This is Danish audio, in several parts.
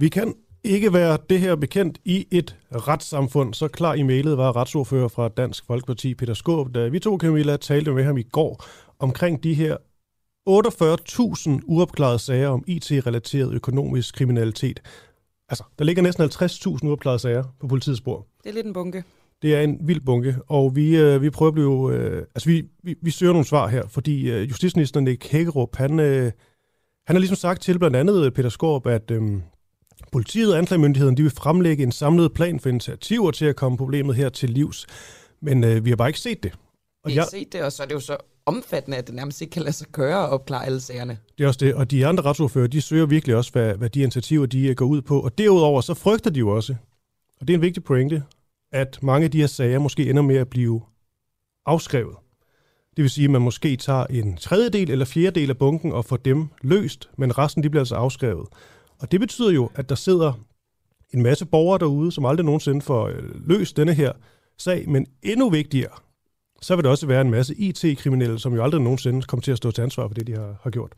Vi kan ikke være det her bekendt i et retssamfund. Så klar i mailet var retsordfører fra Dansk Folkeparti, Peter Skåb, da vi to, Camilla, talte med ham i går omkring de her 48.000 uopklarede sager om IT-relateret økonomisk kriminalitet. Altså, der ligger næsten 50.000 uopklarede sager på politiets spor. Det er lidt en bunke. Det er en vild bunke, og vi, øh, vi prøver at blive... Øh, altså, vi, vi, vi søger nogle svar her, fordi øh, justitsminister Nick Hækkerup, han, øh, han har ligesom sagt til blandt andet Peter Skorp, at øh, politiet og anklagemyndigheden de vil fremlægge en samlet plan for initiativer til at komme problemet her til livs. Men øh, vi har bare ikke set det. Og vi har jeg, set det, og så er det jo så omfattende, at det nærmest ikke kan lade sig gøre at opklare alle sagerne. Det er også det, og de andre retsordfører, de søger virkelig også, hvad, hvad de initiativer de øh, går ud på. Og derudover så frygter de jo også, og det er en vigtig pointe, at mange af de her sager måske ender med at blive afskrevet. Det vil sige, at man måske tager en tredjedel eller fjerdedel af bunken og får dem løst, men resten de bliver altså afskrevet. Og det betyder jo, at der sidder en masse borgere derude, som aldrig nogensinde får øh, løst denne her sag, men endnu vigtigere, så vil der også være en masse IT-kriminelle, som jo aldrig nogensinde kommer til at stå til ansvar for det, de har, har gjort.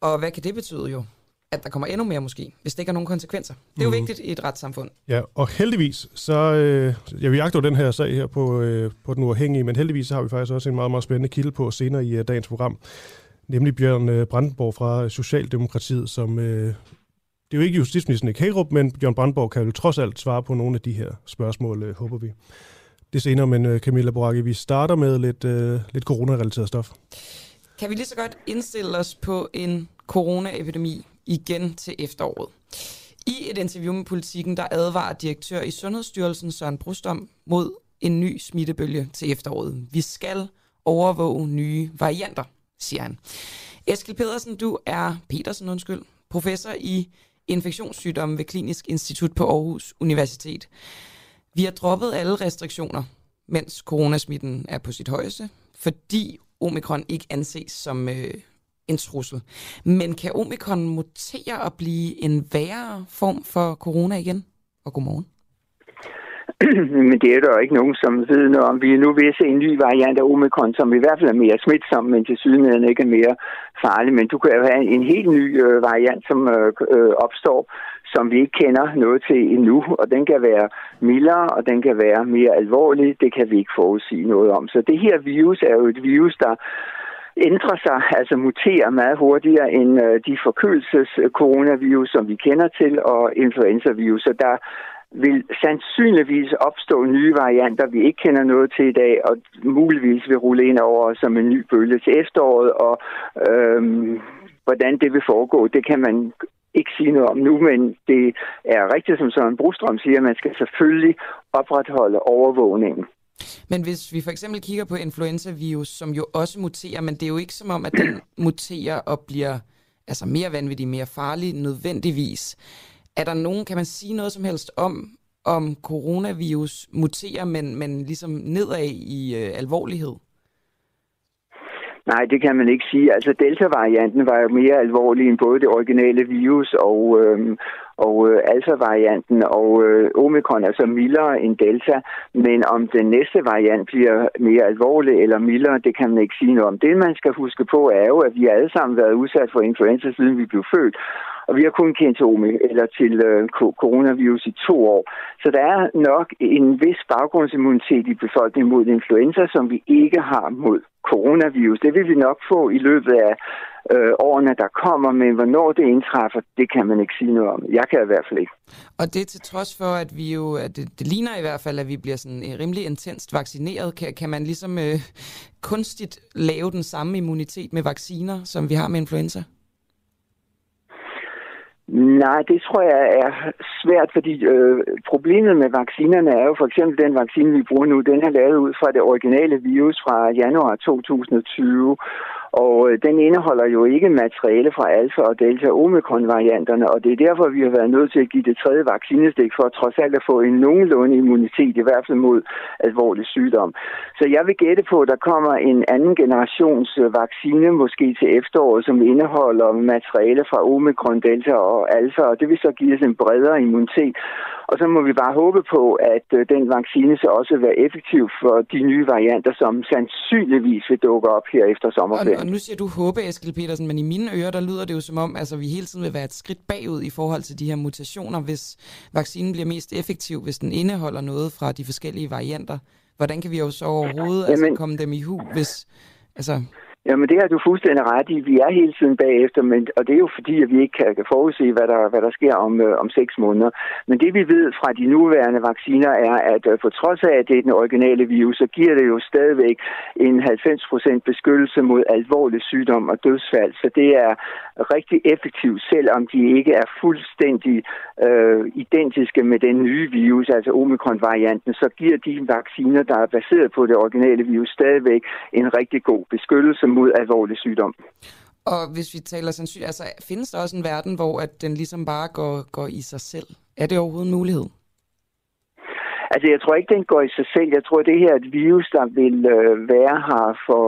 Og hvad kan det betyde jo? At der kommer endnu mere måske, hvis det ikke har nogen konsekvenser. Det er jo mm. vigtigt i et retssamfund. Ja, og heldigvis, så... Øh, ja, vi jagter den her sag her på, øh, på Den Uafhængige, men heldigvis så har vi faktisk også en meget, meget spændende kilde på senere i uh, dagens program. Nemlig Bjørn øh, Brandenborg fra Socialdemokratiet, som øh, det er jo ikke justitsministeren i Kagerup, men Bjørn Brandborg kan jo trods alt svare på nogle af de her spørgsmål, øh, håber vi. Det senere, men øh, Camilla Boracchi, vi starter med lidt, øh, lidt corona-relateret stof. Kan vi lige så godt indstille os på en coronaepidemi igen til efteråret? I et interview med politikken, der advarer direktør i Sundhedsstyrelsen Søren Brustom mod en ny smittebølge til efteråret. Vi skal overvåge nye varianter, siger han. Eskil Pedersen, du er Petersen, undskyld, professor i infektionssygdomme ved Klinisk Institut på Aarhus Universitet. Vi har droppet alle restriktioner, mens coronasmitten er på sit højeste, fordi omikron ikke anses som øh, en trussel. Men kan omikron mutere og blive en værre form for corona igen? Og godmorgen. men det er der jo ikke nogen, som ved noget om. Vi er nu ved at se en ny variant af omikron, som i hvert fald er mere smitsom, men til sydenheden ikke er mere farlig. Men du kan jo have en helt ny øh, variant, som øh, øh, opstår, som vi ikke kender noget til endnu, og den kan være mildere, og den kan være mere alvorlig. Det kan vi ikke forudsige noget om. Så det her virus er jo et virus, der ændrer sig, altså muterer meget hurtigere end øh, de forkølelses-coronavirus, øh, som vi kender til, og influenza-virus. Så der vil sandsynligvis opstå nye varianter, vi ikke kender noget til i dag, og muligvis vil rulle ind over som en ny bølge til efteråret, og øhm, hvordan det vil foregå, det kan man ikke sige noget om nu, men det er rigtigt, som Søren Brostrøm siger, man skal selvfølgelig opretholde overvågningen. Men hvis vi for eksempel kigger på influenza-virus, som jo også muterer, men det er jo ikke som om, at den muterer og bliver altså mere vanvittig, mere farlig nødvendigvis. Er der nogen, kan man sige noget som helst om, om coronavirus muterer, men, men ligesom nedad i øh, alvorlighed? Nej, det kan man ikke sige. Altså Delta-varianten var jo mere alvorlig end både det originale virus og, øh, og øh, Alpha-varianten, og øh, Omikron er så mildere end Delta, men om den næste variant bliver mere alvorlig eller mildere, det kan man ikke sige noget om. Det, man skal huske på, er jo, at vi alle sammen har været udsat for influenza, siden vi blev født, og vi har kun kendt til, eller til øh, coronavirus i to år. Så der er nok en vis baggrundsimmunitet i befolkningen mod influenza, som vi ikke har mod coronavirus. Det vil vi nok få i løbet af øh, årene, der kommer, men hvornår det indtræffer, det kan man ikke sige noget om. Jeg kan i hvert fald ikke. Og det til trods for, at vi jo, at det, det ligner i hvert fald, at vi bliver sådan øh, rimelig intenst vaccineret, kan, kan man ligesom øh, kunstigt lave den samme immunitet med vacciner, som vi har med influenza? Nej, det tror jeg er svært, fordi øh, problemet med vaccinerne er jo for eksempel den vaccine, vi bruger nu, den er lavet ud fra det originale virus fra januar 2020. Og øh, den indeholder jo ikke materiale fra alfa og delta omikron varianterne, og det er derfor, vi har været nødt til at give det tredje vaccinestik for trods alt at få en nogenlunde immunitet, i hvert fald mod alvorlig sygdom. Så jeg vil gætte på, at der kommer en anden generations øh, vaccine måske til efteråret, som indeholder materiale fra omikron, delta og alfa, og det vil så give os en bredere immunitet. Og så må vi bare håbe på, at øh, den vaccine så også vil være effektiv for de nye varianter, som sandsynligvis vil dukke op her efter sommerferien. Og, nu siger du håbe, Eskild Petersen, men i mine ører, der lyder det jo som om, altså vi hele tiden vil være et skridt bagud i forhold til de her mutationer, hvis vaccinen bliver mest effektiv, hvis den indeholder noget fra de forskellige varianter. Hvordan kan vi jo så overhovedet Jamen, altså, komme dem i hu, hvis... Altså, Jamen det har du fuldstændig ret i. Vi er hele tiden bagefter, men, og det er jo fordi, at vi ikke kan forudse, hvad der, hvad der sker om, øh, om seks måneder. Men det vi ved fra de nuværende vacciner er, at øh, på trods af, at det er den originale virus, så giver det jo stadigvæk en 90% beskyttelse mod alvorlig sygdom og dødsfald. Så det er rigtig effektivt, selvom de ikke er fuldstændig øh, identiske med den nye virus, altså omikron-varianten, så giver de vacciner, der er baseret på det originale virus, stadigvæk en rigtig god beskyttelse mod alvorlig sygdom. Og hvis vi taler sandsynligt, altså findes der også en verden, hvor at den ligesom bare går, går i sig selv? Er det overhovedet en mulighed? Altså, jeg tror ikke, den går i sig selv. Jeg tror, det her er et virus, der vil øh, være her for,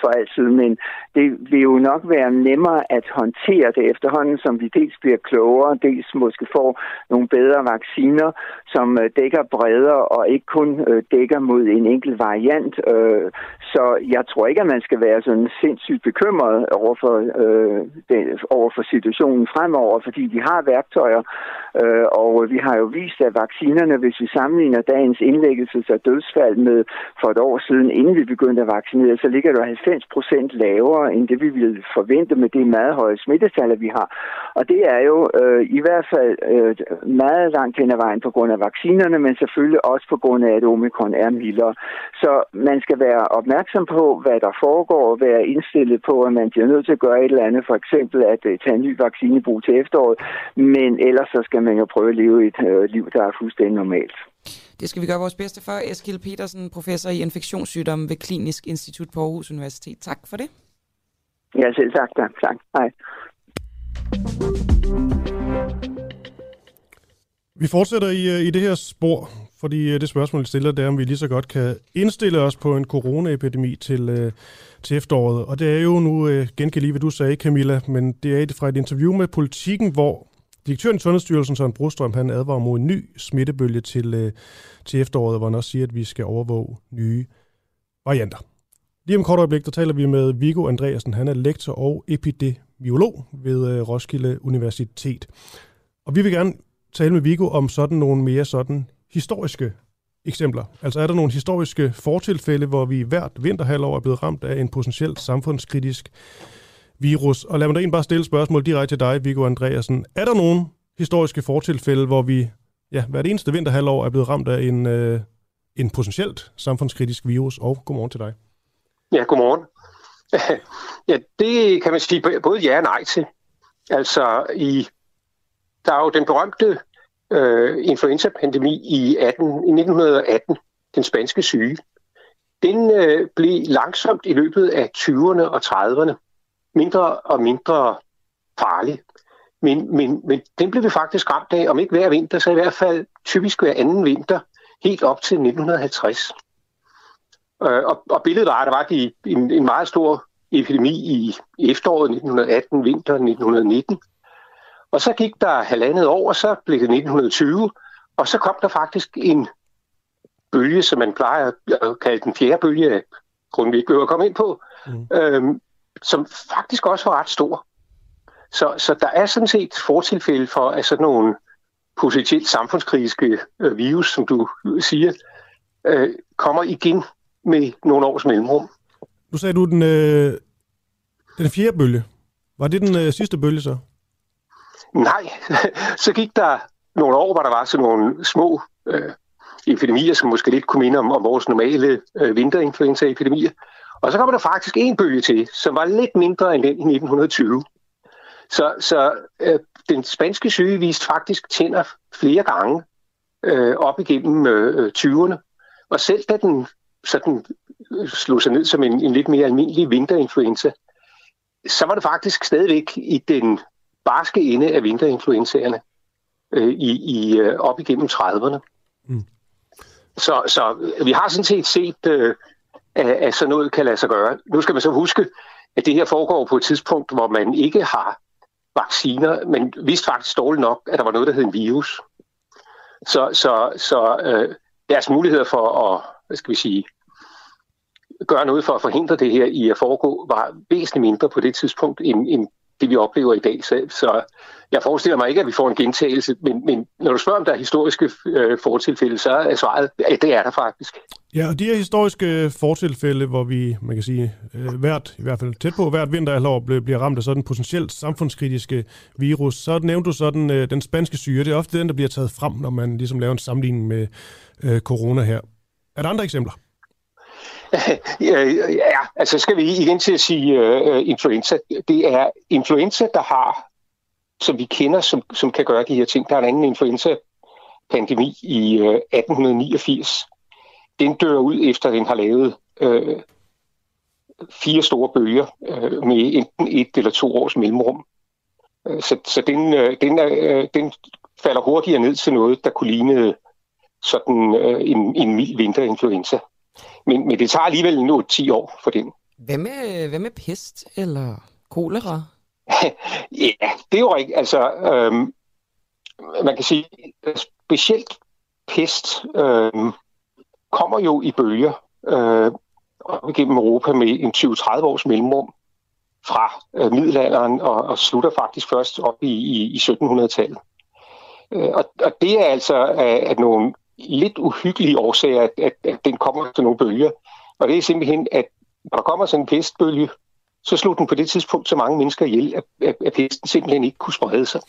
for altid, men det vil jo nok være nemmere at håndtere det efterhånden, som vi dels bliver klogere, dels måske får nogle bedre vacciner, som øh, dækker bredere og ikke kun øh, dækker mod en enkelt variant. Øh, så jeg tror ikke, at man skal være sådan sindssygt bekymret over for, øh, den, over for situationen fremover, fordi vi har værktøjer, øh, og vi har jo vist, at vaccinerne, hvis vi sammenligner dagens indlæggelses- og dødsfald med for et år siden, inden vi begyndte at vaccinere, så ligger det 90 procent lavere end det, vi ville forvente med det meget høje smittetal, vi har. Og det er jo øh, i hvert fald øh, meget langt hen ad vejen på grund af vaccinerne, men selvfølgelig også på grund af, at omikron er mildere. Så man skal være opmærksom på, hvad der foregår, og være indstillet på, at man bliver nødt til at gøre et eller andet, for eksempel at øh, tage en ny vaccinebrug til efteråret, men ellers så skal man jo prøve at leve et øh, liv, der er fuldstændig normalt. Det skal vi gøre vores bedste for. Eskil Petersen, professor i infektionssygdomme ved Klinisk Institut på Aarhus Universitet. Tak for det. Ja, selv tak. Tak. tak. Hej. Vi fortsætter i, øh, i det her spor, fordi øh, det spørgsmål, vi stiller, det er, om vi lige så godt kan indstille os på en coronaepidemi til, øh, til efteråret. Og det er jo nu, gengive lige, hvad du sagde, Camilla, men det er fra et interview med Politiken, hvor direktøren i Sundhedsstyrelsen, Søren Brostrøm, han advarer mod en ny smittebølge til, øh, til efteråret, hvor han også siger, at vi skal overvåge nye varianter. Lige om kort øjeblik, der taler vi med Vigo Andreasen. Han er lektor og epidemiolog ved øh, Roskilde Universitet. Og vi vil gerne tale med Vigo om sådan nogle mere sådan historiske eksempler. Altså er der nogle historiske fortilfælde, hvor vi hvert vinterhalvår er blevet ramt af en potentielt samfundskritisk virus? Og lad mig da bare stille spørgsmål direkte til dig, Viggo Andreasen. Er der nogen historiske fortilfælde, hvor vi ja, hvert eneste vinterhalvår er blevet ramt af en, øh, en potentielt samfundskritisk virus? Og godmorgen til dig. Ja, godmorgen. ja, det kan man sige både ja og nej til. Altså, i, der er jo den berømte øh, influenza-pandemi i, 18, i 1918, den spanske syge. Den øh, blev langsomt i løbet af 20'erne og 30'erne mindre og mindre farlig. Men, men, men den blev vi faktisk ramt af, om ikke hver vinter, så i hvert fald typisk hver anden vinter, helt op til 1950. Øh, og, og billedet var, at der var de, en, en meget stor epidemi i, efteråret 1918, vinteren 1919. Og så gik der halvandet år, og så blev det 1920, og så kom der faktisk en bølge, som man plejer at kalde den fjerde bølge, af grunden vi ikke behøver at komme ind på, mm. øhm, som faktisk også var ret stor. Så, så der er sådan set fortilfælde for, at sådan nogle potentielt samfundskritiske øh, virus, som du siger, øh, kommer igen med nogle års mellemrum. Nu sagde du den, øh, den fjerde bølge. Var det den øh, sidste bølge så? Nej, så gik der nogle år, hvor der var sådan nogle små øh, epidemier, som måske lidt kunne minde om, om vores normale øh, vinterinfluenza-epidemier. Og så kommer der faktisk en bølge til, som var lidt mindre end den i 1920. Så, så øh, den spanske syge viste faktisk tænder flere gange øh, op igennem øh, 20'erne. Og selv da den sådan slog sig ned som en, en lidt mere almindelig vinterinfluenza, så var det faktisk stadigvæk i den barske ende af vinterinfluenzaerne øh, i, i øh, op igennem 30'erne. Mm. Så, så vi har sådan set set, øh, at, at sådan noget kan lade sig gøre. Nu skal man så huske, at det her foregår på et tidspunkt, hvor man ikke har vacciner, men vidste faktisk dårligt nok, at der var noget, der hed en virus. Så, så, så øh, deres muligheder for at, hvad skal vi sige, gøre noget for at forhindre det her i at foregå, var væsentligt mindre på det tidspunkt, end, end det vi oplever i dag. Så, så jeg forestiller mig ikke, at vi får en gentagelse, men, men når du spørger, om der er historiske øh, fortilfælde, så er svaret, at det er der faktisk. Ja, og de her historiske fortilfælde, hvor vi, man kan sige, øh, hvert, i hvert fald tæt på, hvert vinterhalvår bliver ramt af sådan en potentielt samfundskritiske virus, så nævnte du sådan øh, den spanske syre. Det er ofte den, der bliver taget frem, når man ligesom laver en sammenligning med øh, corona her. Er der andre eksempler? ja, altså skal vi igen til at sige uh, influenza. Det er influenza, der har, som vi kender, som, som kan gøre de her ting. Der er en anden influenza-pandemi i øh, 1889. Den dør ud efter, den har lavet øh, fire store bølger øh, med enten et eller to års mellemrum. Øh, så så den, øh, den, øh, den falder hurtigere ned til noget, der kunne ligne sådan øh, en, en mild vinterinfluenza. Men, men det tager alligevel nu 10 år for den. Hvad med, hvad med pest eller kolera? ja, det er jo ikke. Altså, øhm, man kan sige, specielt pest øhm, kommer jo i bølger øh, op igennem Europa med en 20-30 års mellemrum fra øh, middelalderen og, og slutter faktisk først op i, i, i 1700-tallet. Øh, og, og det er altså at, at nogle lidt uhyggelige årsager, at, at, at den kommer til nogle bølger. Og det er simpelthen, at når der kommer sådan en pestbølge, så slog den på det tidspunkt så mange mennesker ihjel, at, at, at pesten simpelthen ikke kunne sprede sig.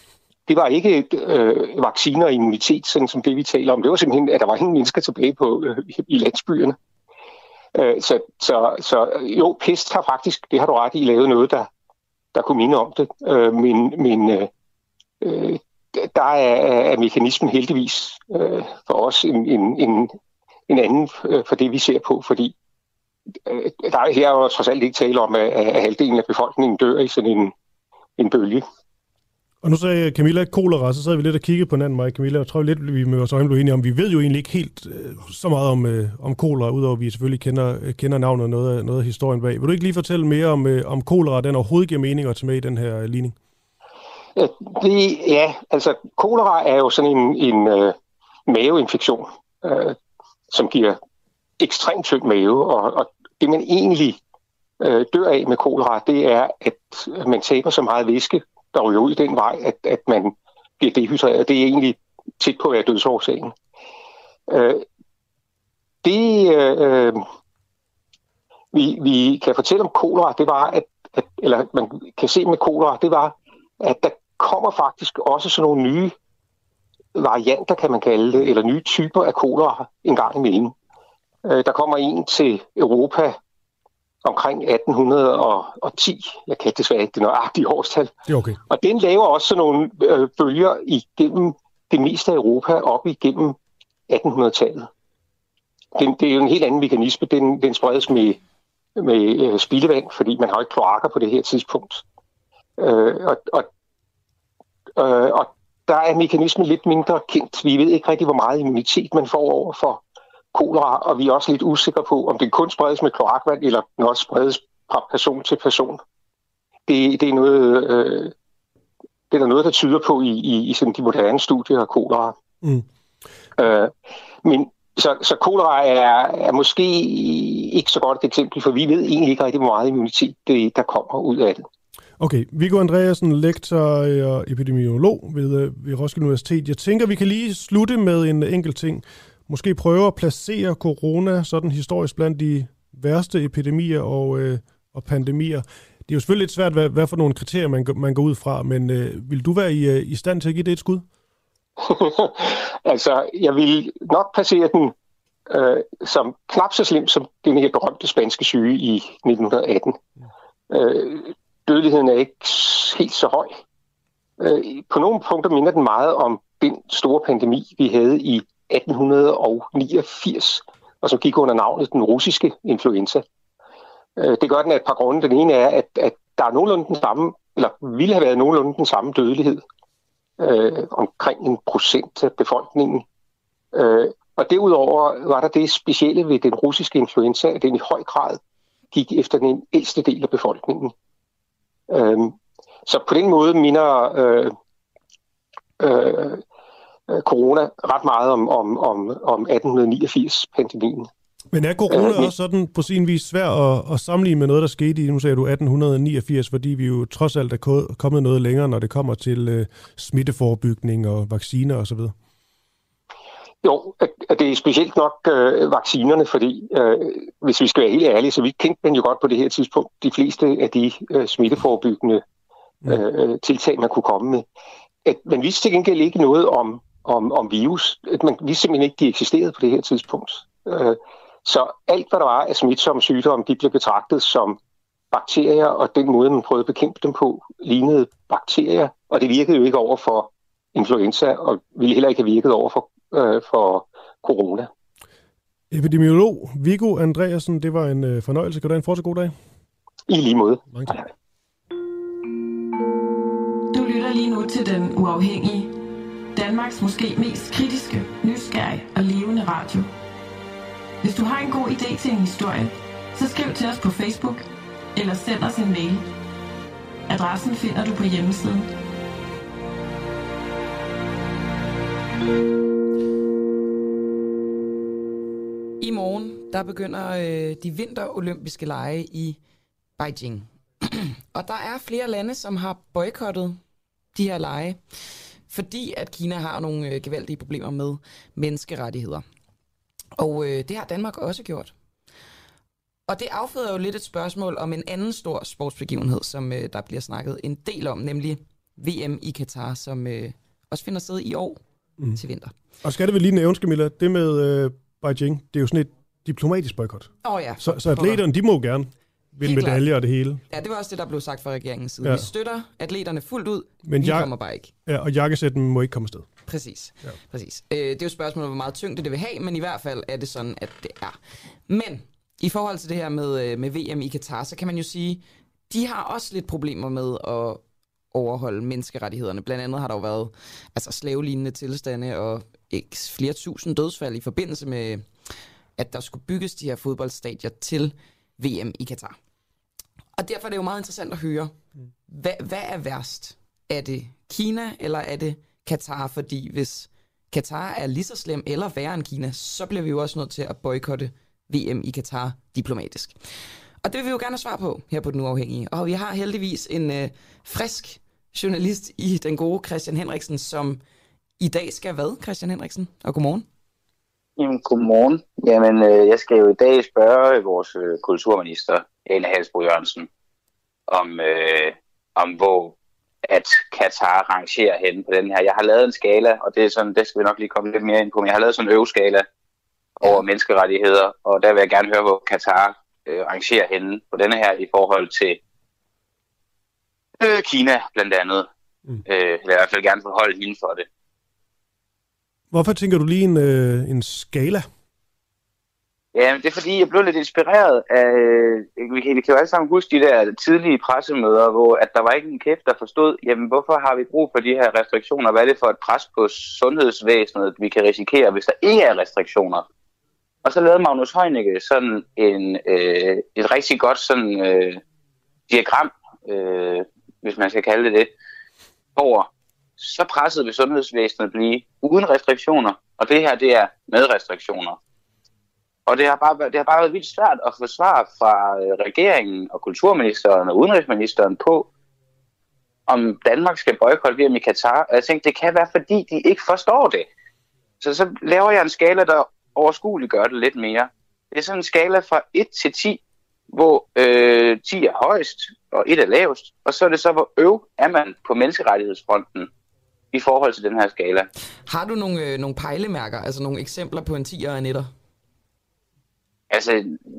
Det var ikke øh, vacciner og immunitet, sådan som det vi taler om. Det var simpelthen, at der var ingen mennesker tilbage på øh, i landsbyerne. Øh, så, så, så jo, pest har faktisk, det har du ret i, lavet noget, der, der kunne minde om det. Øh, men men øh, øh der er, er mekanismen heldigvis øh, for os en, en, en, en anden øh, for det, vi ser på, fordi øh, der er her jo trods alt ikke tale om, at, halvdelen af befolkningen dør i sådan en, en bølge. Og nu sagde Camilla kolera, så sad vi lidt og kiggede på hinanden, mig Camilla. Jeg tror lidt, vi med vores øjne blev enige om, vi ved jo egentlig ikke helt øh, så meget om, øh, om kolera, udover at vi selvfølgelig kender, øh, kender navnet og noget af, noget af historien bag. Vil du ikke lige fortælle mere om, øh, om kolera, den overhovedet giver mening at tage med i den her øh, ligning? Det, ja, altså kolera er jo sådan en, en øh, maveinfektion, øh, som giver ekstremt tynd mave, og, og det man egentlig øh, dør af med kolera, det er, at man taber så meget væske, der ryger ud den vej, at, at man bliver dehydreret. Det er egentlig tæt på at være dødsårsagen. Øh, det, øh, vi, vi kan fortælle om kolera, det var, at, at, eller man kan se med kolera, det var, at der kommer faktisk også sådan nogle nye varianter, kan man kalde det, eller nye typer af kolera en gang imellem. Øh, der kommer en til Europa omkring 1810. Jeg kan desværre ikke det nøjagtige årstal. Det er okay. Og den laver også sådan nogle øh, bølger igennem det meste af Europa op igennem 1800-tallet. Den, det er jo en helt anden mekanisme. Den, den spredes med, med øh, spildevand, fordi man har ikke kloakker på det her tidspunkt. Øh, og, og Øh, og der er mekanismen lidt mindre kendt. Vi ved ikke rigtig, hvor meget immunitet man får over for kolera, og vi er også lidt usikre på, om det kun spredes med kloakvand, eller den også spredes fra person til person. Det, det er noget, øh, det er der noget, der tyder på i, i, i sådan de moderne studier af kolera. Mm. Øh, men så, så kolera er, er måske ikke så godt et eksempel, for vi ved egentlig ikke rigtig, hvor meget immunitet det, der kommer ud af det. Okay, Viggo Andreasen, lektor og epidemiolog ved, øh, ved Roskilde Universitet. Jeg tænker, vi kan lige slutte med en enkelt ting. Måske prøve at placere corona sådan historisk blandt de værste epidemier og, øh, og pandemier. Det er jo selvfølgelig lidt svært, hvad, hvad for nogle kriterier man, man går ud fra, men øh, vil du være i, øh, i stand til at give det et skud? altså, jeg vil nok placere den øh, som knap så slem som den her berømte spanske syge i 1918. Øh, dødeligheden er ikke helt så høj. Øh, på nogle punkter minder den meget om den store pandemi, vi havde i 1889, og som gik under navnet den russiske influenza. Øh, det gør den af et par grunde. Den ene er, at, at der er nogenlunde den samme, eller ville have været nogenlunde den samme dødelighed, øh, omkring en procent af befolkningen. Øh, og derudover var der det specielle ved den russiske influenza, at den i høj grad gik efter den ældste del af befolkningen. Øh, så på den måde minder øh, øh, corona ret meget om, om, om, om 1889-pandemien. Men er corona øh, også sådan på sin vis svær at, at sammenligne med noget, der skete i, nu sagde du 1889, fordi vi jo trods alt er kommet noget længere, når det kommer til øh, smitteforebygning og vacciner osv.? Jo, det er specielt nok øh, vaccinerne, fordi øh, hvis vi skal være helt ærlige, så vi kendte man jo godt på det her tidspunkt de fleste af de øh, smitteforebyggende øh, tiltag, man kunne komme med. At man vidste til gengæld ikke noget om, om, om virus. At man vidste simpelthen ikke, de eksisterede på det her tidspunkt. Øh, så alt, hvad der var af smitsomme sygdomme, de blev betragtet som bakterier, og den måde, man prøvede at bekæmpe dem på, lignede bakterier, og det virkede jo ikke over for influenza, og ville heller ikke have virket over for, øh, for corona. Epidemiolog Viggo Andreasen, det var en øh, fornøjelse. Kan du have en fortsat god dag? I lige måde. Mange tak. Du lytter lige nu til Den Uafhængige. Danmarks måske mest kritiske, nysgerrige og levende radio. Hvis du har en god idé til en historie, så skriv til os på Facebook eller send os en mail. Adressen finder du på hjemmesiden. I morgen, der begynder øh, de vinterolympiske lege i Beijing. og der er flere lande, som har boykottet de her lege, fordi at Kina har nogle øh, gevaldige problemer med menneskerettigheder. Og øh, det har Danmark også gjort. Og det afføder jo lidt et spørgsmål om en anden stor sportsbegivenhed, som øh, der bliver snakket en del om, nemlig VM i Katar, som øh, også finder sted i år mm. til vinter. Og skal det vel lige nævne, Camilla, det med øh, Beijing, det er jo sådan et diplomatisk boykot. Åh oh, ja. Så, så atleterne, de må gerne vinde medaljer og det hele. Ja, det var også det, der blev sagt fra regeringens side. Ja. Vi støtter atleterne fuldt ud, Men vi jak- kommer bare ikke. Ja, og jakkesætten må ikke komme afsted. Præcis. Ja. Præcis. Øh, det er jo spørgsmålet, hvor meget tyngde det vil have, men i hvert fald er det sådan, at det er. Men i forhold til det her med, øh, med VM i Katar, så kan man jo sige, de har også lidt problemer med at overholde menneskerettighederne. Blandt andet har der jo været altså, slavelignende tilstande og ikke flere tusind dødsfald i forbindelse med, at der skulle bygges de her fodboldstadier til VM i Katar. Og derfor er det jo meget interessant at høre, hvad, hvad er værst? Er det Kina, eller er det Katar? Fordi hvis Katar er lige så slem eller værre end Kina, så bliver vi jo også nødt til at boykotte VM i Katar diplomatisk. Og det vil vi jo gerne have svar på her på Den Uafhængige. Og vi har heldigvis en øh, frisk journalist i den gode Christian Henriksen, som i dag skal hvad, Christian Henriksen? Og godmorgen. Jamen, godmorgen. Jamen, øh, jeg skal jo i dag spørge vores øh, kulturminister, Ane Halsbro Jørgensen, om, øh, om hvor at Katar rangerer hen på den her. Jeg har lavet en skala, og det, er sådan, det skal vi nok lige komme lidt mere ind på, men jeg har lavet sådan en øveskala over menneskerettigheder, og der vil jeg gerne høre, hvor Katar øh, rangerer henne på denne her i forhold til øh, Kina blandt andet. Mm. Øh, jeg vil i hvert fald gerne forholde hende for det. Hvorfor tænker du lige en, øh, en skala? Ja, det er fordi, jeg blev lidt inspireret af, øh, vi kan, vi kan jo alle sammen huske de der tidlige pressemøder, hvor at der var ikke en kæft, der forstod, jamen hvorfor har vi brug for de her restriktioner? Hvad er det for et pres på sundhedsvæsenet, vi kan risikere, hvis der ikke er restriktioner? Og så lavede Magnus Heunicke sådan en, øh, et rigtig godt sådan, øh, diagram, øh, hvis man skal kalde det det, over, så pressede vi sundhedsvæsenet blive uden restriktioner, og det her, det er med restriktioner. Og det har, bare, det har bare været vildt svært at få svar fra øh, regeringen og kulturministeren og udenrigsministeren på, om Danmark skal boykotte VM i Katar. Og jeg tænkte, det kan være, fordi de ikke forstår det. Så så laver jeg en skala, der overskueligt gør det lidt mere. Det er sådan en skala fra 1 til 10, hvor øh, 10 er højst, og 1 er lavest. Og så er det så, hvor øv er man på menneskerettighedsfronten i forhold til den her skala. Har du nogle, øh, nogle pejlemærker, altså nogle eksempler på en 10'er og en 1'er? Altså,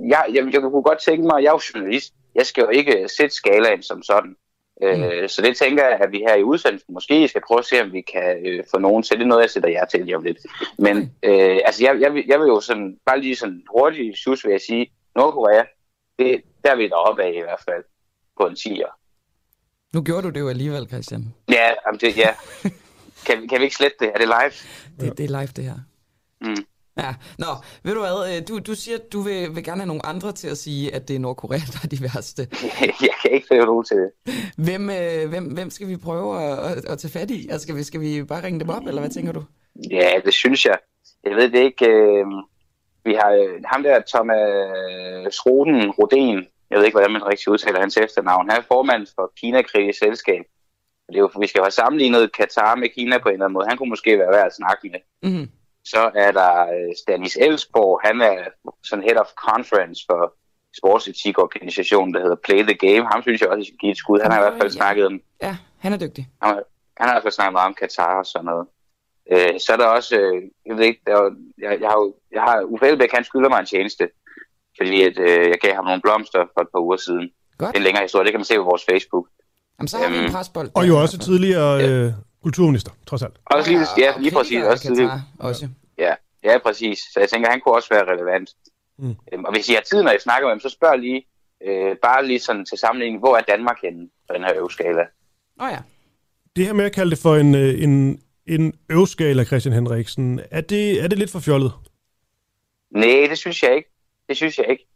jeg, jeg, jeg kunne godt tænke mig, jeg er jo journalist, jeg skal jo ikke sætte skalaen som sådan. Øh, mm. Øh, så det tænker jeg, at vi her i udsendelsen måske skal prøve at se, om vi kan øh, få nogen til. Det er noget, jeg sætter jer til lige om lidt. Men øh, altså, jeg, jeg, vil, jeg vil jo sådan, bare lige sådan hurtigt sus, vil jeg sige, Nordkorea, det, der er vi deroppe af i hvert fald på en 10'er. Nu gjorde du det jo alligevel, Christian. Ja, jamen det, ja. Kan, kan vi ikke slette det? Er det live? Det, det er live, det her. Mm. Ja, nå, ved du hvad, øh, du, du siger, at du vil, vil gerne have nogle andre til at sige, at det er Nordkorea, der er de værste. Jeg kan ikke få nogen til det. Hvem, øh, hvem, hvem skal vi prøve at, at, tage fat i? Altså, skal, vi, skal vi bare ringe dem op, eller hvad tænker du? Ja, det synes jeg. Jeg ved det ikke. Øh, vi har øh, ham der, Thomas Roden, Roden, jeg ved ikke, hvordan man rigtig udtaler hans efternavn. Han er formand for Kina-kritisk selskab. Det er jo, vi skal jo have sammenlignet Katar med Kina på en eller anden måde. Han kunne måske være værd at snakke med. Mm-hmm. Så er der øh, Stanis Elsborg. Han er sådan head of conference for sportsetik-organisationen, der hedder Play the Game. Ham synes jeg også, skal give et skud. Han har i hvert fald Ja. snakket om, Ja, han er dygtig. han har, han har i hvert fald snakket meget om Katar og sådan noget. Øh, så er der også, øh, jeg ved ikke, der er, jo- jeg, jeg har jeg har, Uffe Elbæk, han skylder mig en tjeneste, fordi at, øh, jeg gav ham nogle blomster for et par uger siden. Godt. Det er en længere historie, det kan man se på vores Facebook. Jamen, så har vi en Øhm, presbold. Og jo også tidligere øh, kulturminister, trods alt. Også lige, ja, lige præcis. Også tidligere. også. Ja, ja, præcis. Så jeg tænker, han kunne også være relevant. Mm. Mm. Øhm, og hvis I har tid, når I snakker med ham, så spørg lige, øh, bare lige sådan til sammenligning, hvor er Danmark henne på den her øvskala? Åh oh, ja. Det her med at kalde det for en, øh, en, en øvskala, Christian Henriksen, er det, er det lidt for fjollet? Nej, det synes jeg ikke. Det synes jeg ikke.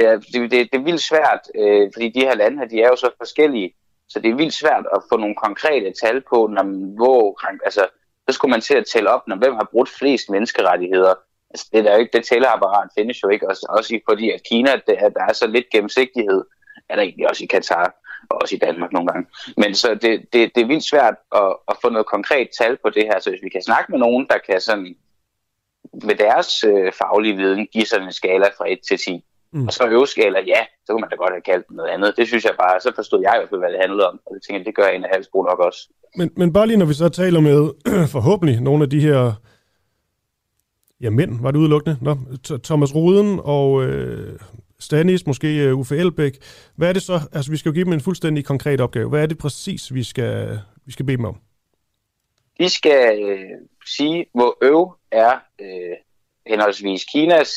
Ja, det, det, det er vildt svært, øh, fordi de her lande her, de er jo så forskellige, så det er vildt svært at få nogle konkrete tal på, når, hvor, altså, så skulle man til at tælle op, når hvem har brudt flest menneskerettigheder. Altså, det, er der jo ikke, det tælleapparat findes jo ikke, også, også i- fordi at Kina, det, at der er så lidt gennemsigtighed, er der egentlig også i Katar, og også i Danmark nogle gange. Men så det, det, det er vildt svært at, at få noget konkret tal på det her, så hvis vi kan snakke med nogen, der kan sådan med deres øh, faglige viden give sådan en skala fra 1 til 10. Mm. Og så øveskala, ja, så kunne man da godt have kaldt den noget andet. Det synes jeg bare, så forstod jeg i hvert fald, hvad det handlede om. Og det tænker jeg, det gør en af Halsbro nok også. Men, men bare lige når vi så taler med forhåbentlig nogle af de her ja, mænd, var det udelukkende? Nå, Th- Thomas Ruden og øh, Stanis, måske øh, Uffe Elbæk. Hvad er det så? Altså, vi skal jo give dem en fuldstændig konkret opgave. Hvad er det præcis, vi skal, vi skal bede dem om? De skal øh, sige, hvor øv er øh, henholdsvis Kinas,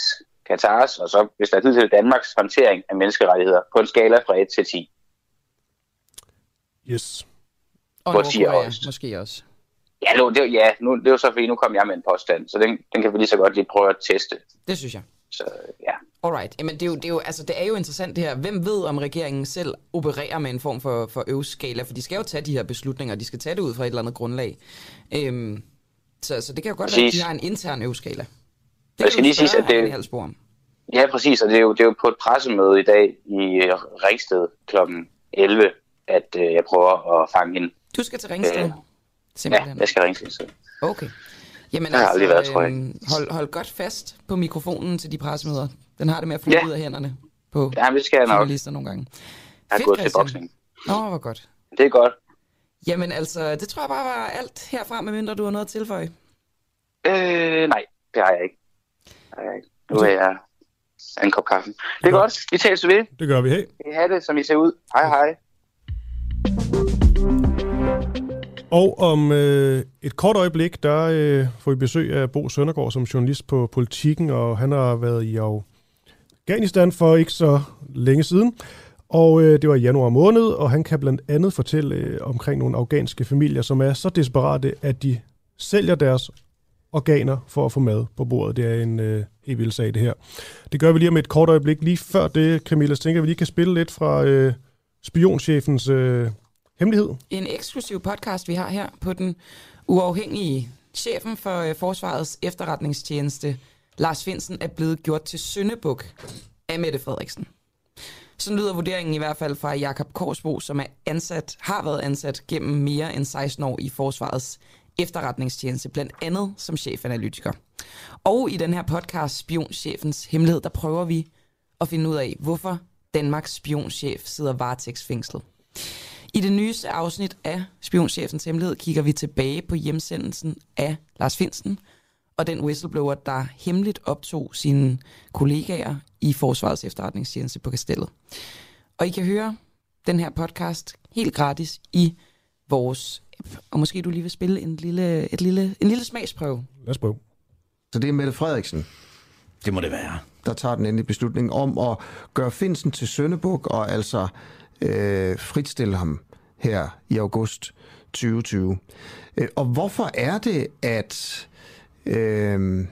Katars, og så, hvis der er tid til Danmarks håndtering af menneskerettigheder, på en skala fra 1 til 10. Yes. Og Hvor siger Nordkorea også. måske også. Ja, nu, det, ja nu, det er jo så, fordi nu kom jeg med en påstand, så den, den kan vi lige så godt lige prøve at teste. Det synes jeg. Så ja, Alright. Jamen, det er, jo, det, er jo, altså, det er jo interessant det her. Hvem ved, om regeringen selv opererer med en form for, for øvskala? For de skal jo tage de her beslutninger. De skal tage det ud fra et eller andet grundlag. Øhm, så, så det kan jo godt være, at Præcis. de har en intern øvskala. Det Jeg skal lige sige, at det- Anne Halsbo om. Ja, præcis, og det er jo, det er jo på et pressemøde i dag i øh, Ringsted kl. 11, at øh, jeg prøver at fange hende. Du skal til Ringsted. Øh, Ja, Simpelthen. jeg skal ringe til. Okay. Jamen Jeg har aldrig været, tror jeg øhm, hold, hold godt fast på mikrofonen til de pressemøder. Den har det med at flyve Ja. ud af hænderne på Ja, det skal jeg nok. journalister nogle gange. Jeg har Fedt, gået til Christian. boksning. Nå, hvor godt. Det er godt. Jamen altså, det tror jeg bare var alt herfra, medmindre du har noget at tilføje. Øh, nej, det har jeg ikke. Det har jeg ikke. Nu er jeg en kop kaffe. Det er godt. Vi tales ved. Det gør vi. Hey. Vi har det, som I ser ud. Hej, hej. Og om øh, et kort øjeblik, der øh, får vi besøg af Bo Søndergaard som journalist på Politiken, og han har været i Afghanistan for ikke så længe siden. Og øh, det var i januar måned, og han kan blandt andet fortælle øh, omkring nogle afghanske familier, som er så desperate, at de sælger deres organer for at få mad på bordet. Det er en øh, helt vild sag, det her. Det gør vi lige om et kort øjeblik. Lige før det, Camilla, så tænker jeg, at vi lige kan spille lidt fra øh, spionchefens øh, hemmelighed. En eksklusiv podcast, vi har her på den uafhængige chefen for øh, Forsvarets efterretningstjeneste, Lars Finsen, er blevet gjort til Søndebuk af Mette Frederiksen. Sådan lyder vurderingen i hvert fald fra Jakob Korsbo, som er ansat, har været ansat gennem mere end 16 år i Forsvarets efterretningstjeneste, blandt andet som chefanalytiker. Og i den her podcast, Spionchefens Hemmelighed, der prøver vi at finde ud af, hvorfor Danmarks spionchef sidder varetægtsfængslet. I det nyeste afsnit af Spionchefens Hemmelighed kigger vi tilbage på hjemsendelsen af Lars Finsen og den whistleblower, der hemmeligt optog sine kollegaer i Forsvarets efterretningstjeneste på Kastellet. Og I kan høre den her podcast helt gratis i vores app. Og måske du lige vil spille en lille, et lille, en lille smagsprøve. Lad os prøve. Så det er Mette Frederiksen, Det må det være. der tager den endelige beslutning om at gøre Finsen til Søndebuk og altså øh, fritstille ham her i august 2020. Øh, og hvorfor er det, at, øh,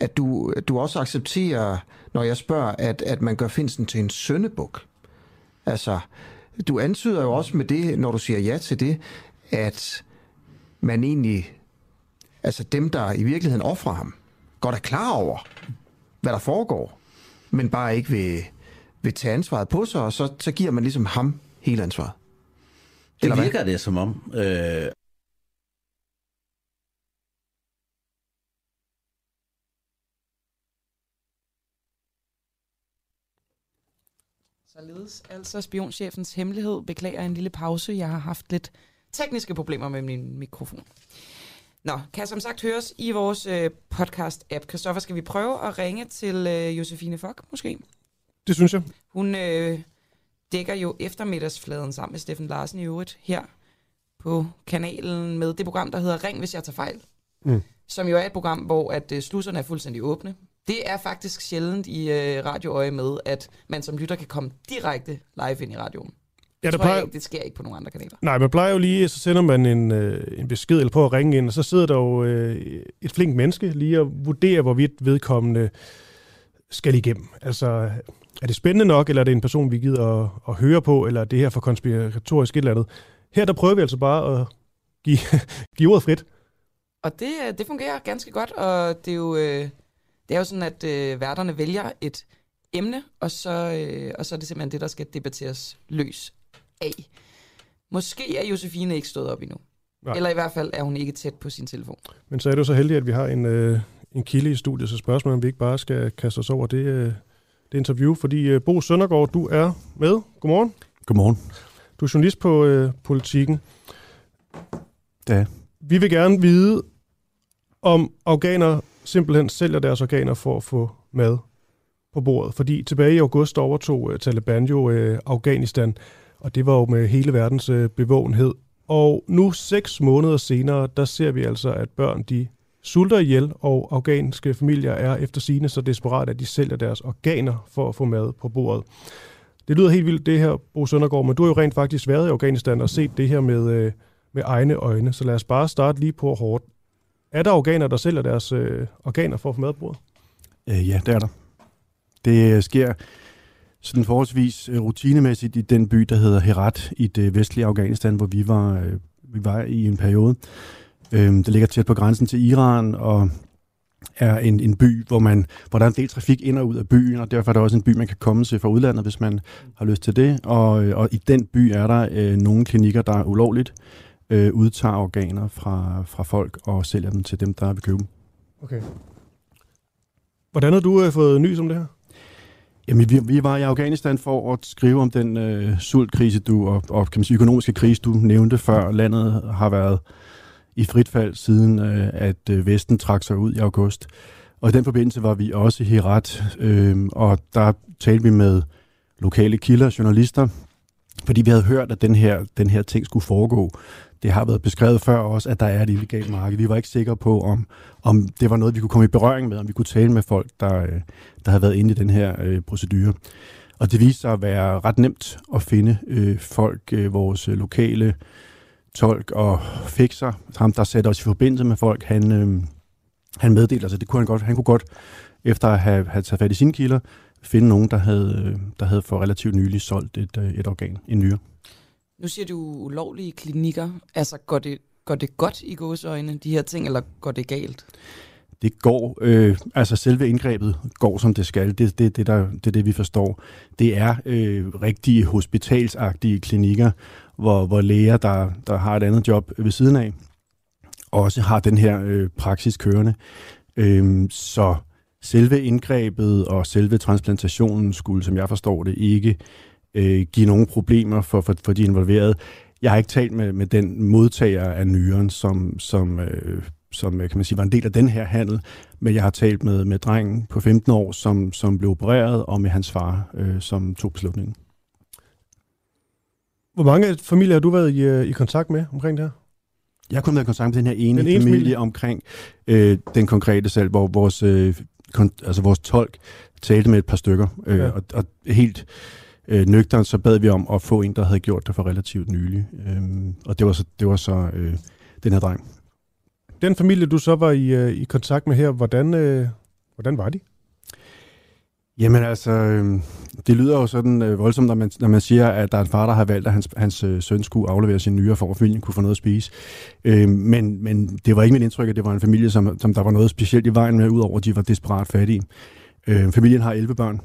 at du, du også accepterer, når jeg spørger, at, at man gør Finsen til en søndebuk? Altså, du antyder jo også med det, når du siger ja til det, at man egentlig, altså dem, der i virkeligheden offrer ham, godt er klar over, hvad der foregår, men bare ikke vil, vil tage ansvaret på sig, og så, så giver man ligesom ham hele ansvaret. Det Eller hvad? virker det som om. Øh, Således altså spionchefens hemmelighed. Beklager en lille pause. Jeg har haft lidt tekniske problemer med min mikrofon. Nå, kan som sagt høres i vores øh, podcast-app. Christoffer, skal vi prøve at ringe til øh, Josefine Fock, måske? Det synes jeg. Hun øh, dækker jo eftermiddagsfladen sammen med Steffen Larsen i øvrigt her på kanalen med det program, der hedder Ring, hvis jeg tager fejl. Mm. Som jo er et program, hvor at øh, slusserne er fuldstændig åbne. Det er faktisk sjældent i øh, radioøje med, at man som lytter kan komme direkte live ind i radioen. Ja, det, tror jeg plejer, ikke, det sker ikke på nogen andre kanaler. nej, man plejer jo lige, så sender man en, øh, en besked eller på at ringe ind, og så sidder der jo øh, et flink menneske lige og vurderer, hvorvidt vedkommende skal igennem. Altså, er det spændende nok, eller er det en person, vi gider at, at høre på, eller er det her for konspiratorisk et eller andet? Her der prøver vi altså bare at give, give ordet frit. Og det, øh, det fungerer ganske godt, og det er jo, øh, det er jo sådan, at øh, værterne vælger et emne, og så, øh, og så er det simpelthen det, der skal debatteres løs af. Måske er Josefine ikke stået op endnu. Nej. Eller i hvert fald er hun ikke tæt på sin telefon. Men så er det jo så heldigt, at vi har en, øh, en kilde i studiet, så spørgsmålet om vi ikke bare skal kaste os over det, øh, det interview. Fordi øh, Bo Søndergaard, du er med. Godmorgen. Godmorgen. Du er journalist på øh, Politikken. Ja. Vi vil gerne vide, om afghanere simpelthen sælger deres organer for at få mad på bordet. Fordi tilbage i august overtog øh, Taliban jo øh, Afghanistan, og det var jo med hele verdens øh, bevågenhed. Og nu seks måneder senere, der ser vi altså, at børn de sulter ihjel, og afghanske familier er efter sine så desperat, at de sælger deres organer for at få mad på bordet. Det lyder helt vildt det her, Bo Søndergaard, men du har jo rent faktisk været i Afghanistan og set det her med, øh, med egne øjne, så lad os bare starte lige på hårdt. Er der organer, der sælger deres øh, organer for at få mad på bordet? Øh, ja, det er der. Det øh, sker sådan forholdsvis øh, rutinemæssigt i den by, der hedder Herat i det vestlige Afghanistan, hvor vi var, øh, vi var i en periode. Øh, det ligger tæt på grænsen til Iran og er en, en by, hvor, man, hvor der er en del trafik ind og ud af byen, og derfor er der også en by, man kan komme til fra udlandet, hvis man har lyst til det. Og, øh, og i den by er der øh, nogle klinikker, der er ulovligt øh, udtager organer fra, fra folk og sælger dem til dem, der vil købe dem. Okay. Hvordan har du øh, fået nys om det her? Jamen, vi, vi var i Afghanistan for at skrive om den øh, sultkrise, du og, og kan man sige, økonomiske krise, du nævnte før. Landet har været i frit fald siden, øh, at øh, Vesten trak sig ud i august. Og i den forbindelse var vi også i Herat, øh, og der talte vi med lokale kilder, journalister, fordi vi havde hørt, at den her, den her ting skulle foregå. Det har været beskrevet før også, at der er et illegalt marked. Vi var ikke sikre på, om, om det var noget, vi kunne komme i berøring med, om vi kunne tale med folk, der, øh, der havde været inde i den her øh, procedure. Og det viste sig at være ret nemt at finde øh, folk, øh, vores øh, lokale tolk og fikser, ham der satte os i forbindelse med folk, han, øh, han meddelte, sig, det kunne han godt, han kunne godt, efter at have, have taget fat i sine kilder, finde nogen, der havde, øh, der havde for relativt nylig solgt et, et organ, en nyre. Nu siger du ulovlige klinikker. Altså, går det, går det godt i gåseøjne, de her ting, eller går det galt? Det går, øh, altså selve indgrebet går som det skal. Det, det, det, der, det det, vi forstår. Det er øh, rigtige hospitalsagtige klinikker, hvor, hvor læger, der, der har et andet job ved siden af, også har den her øh, praksis kørende. Øh, så selve indgrebet og selve transplantationen skulle, som jeg forstår det, ikke øh, give nogen problemer for, for, for de involverede. Jeg har ikke talt med, med den modtager af nyren, som, som, øh, som kan man sige, var en del af den her handel, men jeg har talt med, med drengen på 15 år, som, som blev opereret, og med hans far, øh, som tog beslutningen. Hvor mange familier har du været i, øh, i kontakt med omkring det her? Jeg har kun været i kontakt med den her ene, Den ene familie, familie? omkring øh, den konkrete salg, hvor vores, øh, kon, altså vores tolk talte med et par stykker, øh, ja. og, og helt øh, nøgteren, så bad vi om at få en, der havde gjort det for relativt nylig. Øh, og det var så, det var så øh, den her dreng. Den familie, du så var i, øh, i kontakt med her, hvordan, øh, hvordan var de? Jamen altså, øh, det lyder jo sådan øh, voldsomt, når man, når man siger, at der er en far, der har valgt, at hans, hans øh, søn skulle aflevere sin nyere for, at familien kunne få noget at spise. Øh, men, men det var ikke mit indtryk, at det var en familie, som, som der var noget specielt i vejen med, udover at de var desperat fattige. Øh, familien har 11 børn,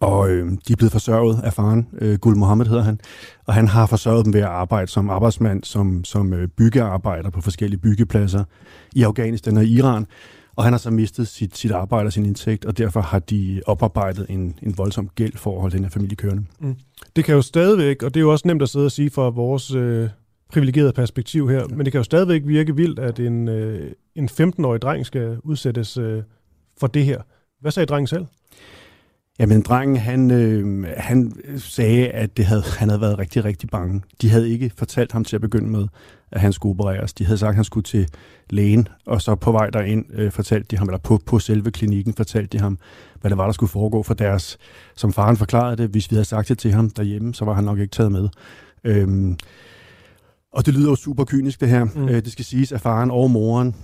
og øh, de er blevet forsørget af faren, øh, Gul Mohammed hedder han, og han har forsørget dem ved at arbejde som arbejdsmand, som, som øh, byggearbejder på forskellige byggepladser i Afghanistan og Iran. Og han har så mistet sit, sit arbejde og sin indtægt, og derfor har de oparbejdet en, en voldsom gæld for at holde den her familie kørende. Mm. Det kan jo stadigvæk, og det er jo også nemt at sidde og sige fra vores øh, privilegerede perspektiv her, ja. men det kan jo stadigvæk virke vildt, at en, øh, en 15-årig dreng skal udsættes øh, for det her. Hvad sagde drengen selv? Jamen, drengen, han, øh, han sagde, at det havde, han havde været rigtig, rigtig bange. De havde ikke fortalt ham til at begynde med, at han skulle opereres. De havde sagt, at han skulle til lægen, og så på vej derind øh, fortalte de ham, eller på, på selve klinikken fortalte de ham, hvad der var, der skulle foregå for deres, som faren forklarede det, hvis vi havde sagt det til ham derhjemme, så var han nok ikke taget med. Øhm, og det lyder jo super kynisk, det her. Mm. Øh, det skal siges, at faren og moren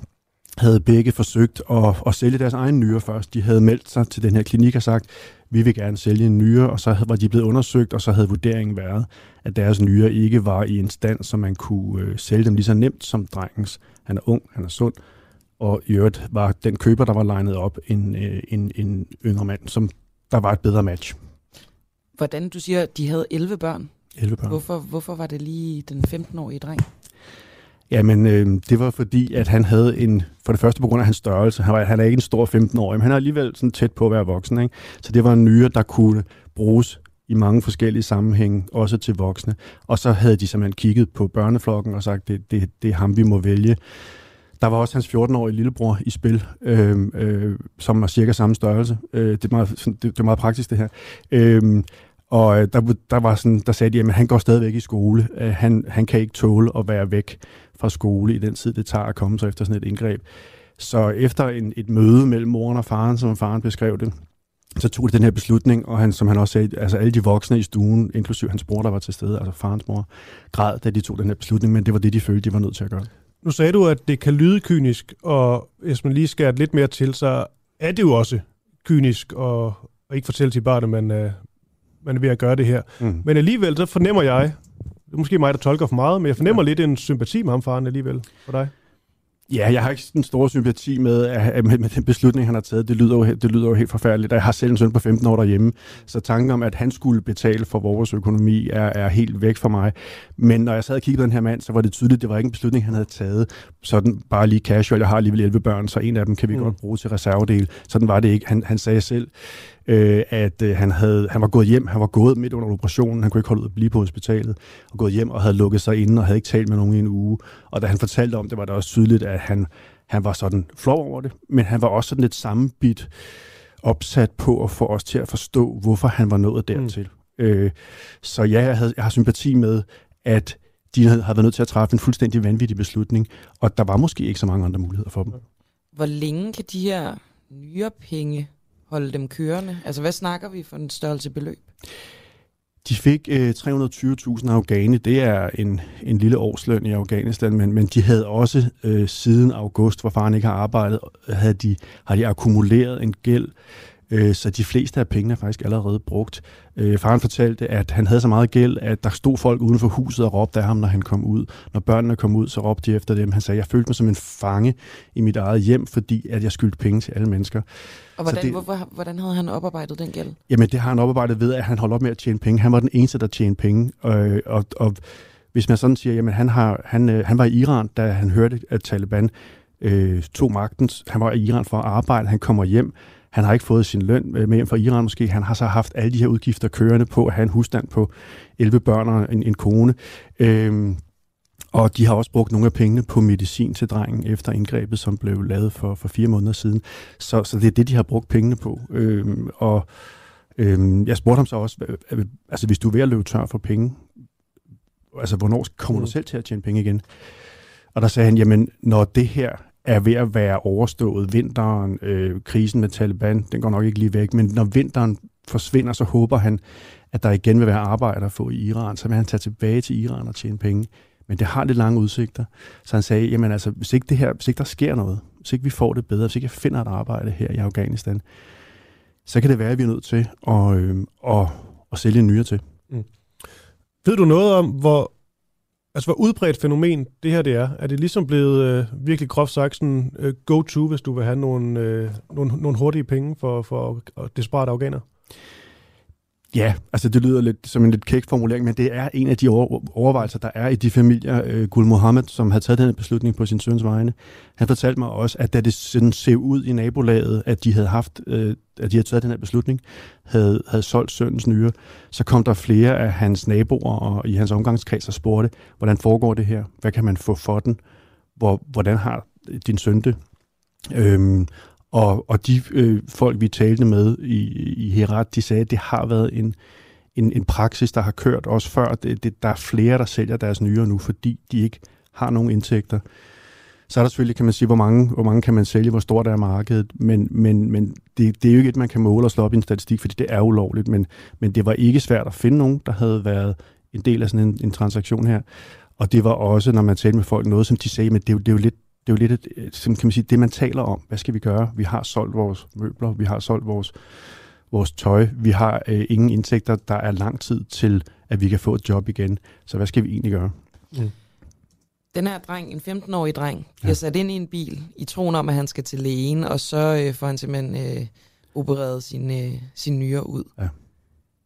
havde begge forsøgt at, at sælge deres egen nyre først. De havde meldt sig til den her klinik og sagt, vi vil gerne sælge en nyre, og så var de blevet undersøgt, og så havde vurderingen været, at deres nyre ikke var i en stand, så man kunne øh, sælge dem lige så nemt som drengens. Han er ung, han er sund, og i øvrigt var den køber, der var legnet op, en, øh, en, en yngre mand, som der var et bedre match. Hvordan du siger, de havde 11 børn? 11 børn. Hvorfor, hvorfor var det lige den 15-årige dreng? Jamen, øh, det var fordi, at han havde en, for det første på grund af hans størrelse, han, var, han er ikke en stor 15-årig, men han er alligevel sådan tæt på at være voksen. Ikke? Så det var en nyre, der kunne bruges i mange forskellige sammenhænge, også til voksne. Og så havde de simpelthen kigget på børneflokken og sagt, det, det, det er ham, vi må vælge. Der var også hans 14-årige lillebror i spil, øh, øh, som var cirka samme størrelse. Øh, det, er meget, det, det er meget praktisk, det her. Øhm, øh, og der, der, var sådan, der sagde de, at han går stadigvæk i skole. Øh, han, han kan ikke tåle at være væk fra skole i den tid, det tager at komme sig efter sådan et indgreb. Så efter en, et møde mellem moren og faren, som faren beskrev det, så tog de den her beslutning, og han, som han også sagde, altså alle de voksne i stuen, inklusive hans bror, der var til stede, altså farens mor, græd, da de tog den her beslutning, men det var det, de følte, de var nødt til at gøre. Nu sagde du, at det kan lyde kynisk, og hvis man lige skærer lidt mere til, så er det jo også kynisk at, at ikke fortælle til barnet, man, er, man er ved at gøre det her. Mm. Men alligevel, så fornemmer jeg, det er måske mig, der tolker for meget, men jeg fornemmer ja. lidt en sympati med ham, faren, alligevel, for dig. Ja, jeg har ikke den store sympati med, med, med den beslutning, han har taget. Det lyder, jo, det lyder jo helt forfærdeligt. Jeg har selv en søn på 15 år derhjemme, så tanken om, at han skulle betale for vores økonomi, er, er helt væk for mig. Men når jeg sad og kiggede på den her mand, så var det tydeligt, at det var ikke en beslutning, han havde taget. Sådan bare lige casual. Jeg har alligevel 11 børn, så en af dem kan vi mm. godt bruge til reservedel. Sådan var det ikke. Han, han sagde selv, øh, at øh, han, havde, han var gået hjem, han var gået midt under operationen, han kunne ikke holde ud at blive på hospitalet, og gået hjem og havde lukket sig inde og havde ikke talt med nogen i en uge. Og da han fortalte om det, var det også tydeligt, at han, han var sådan flov over det, men han var også sådan lidt sammenbit opsat på at få os til at forstå, hvorfor han var nået dertil. Mm. Øh, så ja, jeg, havde, jeg har sympati med, at de havde været nødt til at træffe en fuldstændig vanvittig beslutning, og der var måske ikke så mange andre muligheder for dem. Hvor længe kan de her nyere penge holde dem kørende? Altså, hvad snakker vi for en størrelse beløb? De fik øh, 320.000 afghane. Det er en, en lille årsløn i Afghanistan, men, men de havde også øh, siden august, hvor faren ikke har arbejdet, øh, havde de, har de akkumuleret en gæld Øh, så de fleste af pengene er faktisk allerede brugt. Øh, faren fortalte, at han havde så meget gæld, at der stod folk uden for huset og råbte af ham, når han kom ud. Når børnene kom ud, så råbte de efter dem. Han sagde, jeg følte mig som en fange i mit eget hjem, fordi at jeg skyldte penge til alle mennesker. Og hvordan, det, hvordan havde han oparbejdet den gæld? Jamen, det har han oparbejdet ved, at han holdt op med at tjene penge. Han var den eneste, der tjente penge. Og, og, og hvis man sådan siger, jamen han, har, han, øh, han var i Iran, da han hørte, at Taliban øh, tog magten. Han var i Iran for at arbejde. Han kommer hjem han har ikke fået sin løn med hjem fra Iran måske. Han har så haft alle de her udgifter kørende på at have en husstand på 11 børn og en, en kone. Øhm, og de har også brugt nogle af pengene på medicin til drengen efter indgrebet, som blev lavet for, for fire måneder siden. Så, så det er det, de har brugt pengene på. Øhm, og øhm, jeg spurgte ham så også, altså hvis du er ved at løbe tør for penge, altså hvornår kommer du mm. selv til at tjene penge igen? Og der sagde han, jamen når det her er ved at være overstået. Vinteren, øh, krisen med Taliban, den går nok ikke lige væk, men når vinteren forsvinder, så håber han, at der igen vil være arbejde at få i Iran. Så vil han tage tilbage til Iran og tjene penge. Men det har lidt lange udsigter. Så han sagde, jamen altså, hvis ikke, det her, hvis ikke der sker noget, hvis ikke vi får det bedre, hvis ikke jeg finder et arbejde her i Afghanistan, så kan det være, at vi er nødt til at, øh, at, at sælge en nyere til. Mm. Ved du noget om, hvor, altså, hvor udbredt fænomen det her det er? Er det ligesom blevet øh, virkelig groft sagt sådan øh, go-to, hvis du vil have nogle, øh, nogle, nogle hurtige penge for, for desperate afghanere? Ja, altså det lyder lidt som en lidt kæk formulering, men det er en af de overvejelser, der er i de familier. Øh, Gul Mohammed, som har taget den beslutning på sin søns vegne, han fortalte mig også, at da det sådan ser ud i nabolaget, at de havde haft, øh, at de havde taget den her beslutning, havde, havde solgt sønnens nyre, så kom der flere af hans naboer og i hans omgangskreds og spurgte, hvordan foregår det her? Hvad kan man få for den? Hvor, hvordan har din søn det? Øhm, og, og de øh, folk, vi talte med i, i Herat, de sagde, at det har været en, en, en praksis, der har kørt også før. Det, det, der er flere, der sælger deres nyere nu, fordi de ikke har nogen indtægter. Så er der selvfølgelig, kan man sige, hvor mange, hvor mange kan man sælge, hvor stort er markedet, men, men, men det, det er jo ikke et, man kan måle og slå op i en statistik, fordi det er ulovligt, men, men det var ikke svært at finde nogen, der havde været en del af sådan en, en transaktion her. Og det var også, når man talte med folk, noget, som de sagde, men det er jo, det er jo lidt det er jo lidt et, som kan man sige, det, man taler om. Hvad skal vi gøre? Vi har solgt vores møbler, vi har solgt vores, vores tøj, vi har øh, ingen indtægter, der er lang tid til, at vi kan få et job igen. Så hvad skal vi egentlig gøre? Mm. Den her dreng, en 15-årig dreng, bliver ja. sat ind i en bil i troen om, at han skal til lægen, og så øh, får han simpelthen øh, opereret sine, øh, sin nyere ud. Ja.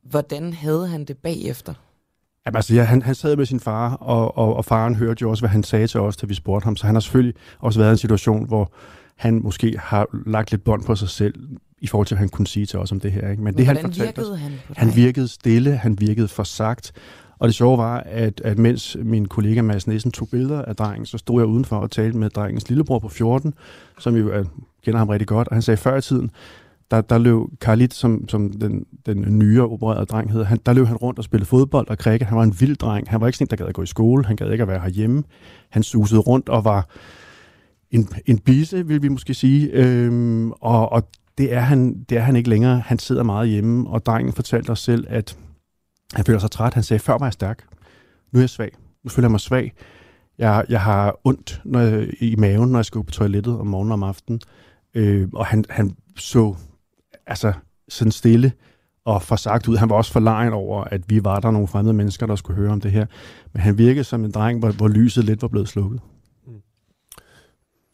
Hvordan havde han det bagefter? Jamen, altså, ja, han, han sad med sin far, og, og, og faren hørte jo også, hvad han sagde til os, da vi spurgte ham. Så han har selvfølgelig også været i en situation, hvor han måske har lagt lidt bånd på sig selv, i forhold til, at han kunne sige til os om det her. Ikke? Men det, han virkede os, han på dig? Han virkede stille, han virkede for sagt. Og det sjove var, at, at mens min kollega Mads Nissen tog billeder af drengen, så stod jeg udenfor og talte med drengens lillebror på 14, som jo er, kender ham rigtig godt. Og han sagde, før i tiden, der, der løb Khalid, som, som den, den nye opererede dreng hed, han, der løb han rundt og spillede fodbold og krikke. Han var en vild dreng. Han var ikke sådan der gad at gå i skole. Han gad ikke at være herhjemme. Han susede rundt og var en, en bise, vil vi måske sige. Øhm, og, og det er, han, det er han ikke længere. Han sidder meget hjemme, og drengen fortalte os selv, at han føler sig træt. Han sagde, før var jeg stærk. Nu er jeg svag. Nu føler jeg mig svag. Jeg, jeg har ondt når jeg, i maven, når jeg skal på toilettet om morgenen og om aftenen. Øh, og han, han så altså sådan stille og for sagt ud. Han var også forlegen over, at vi var der nogle fremmede mennesker, der skulle høre om det her. Men han virkede som en dreng, hvor, hvor lyset lidt var blevet slukket.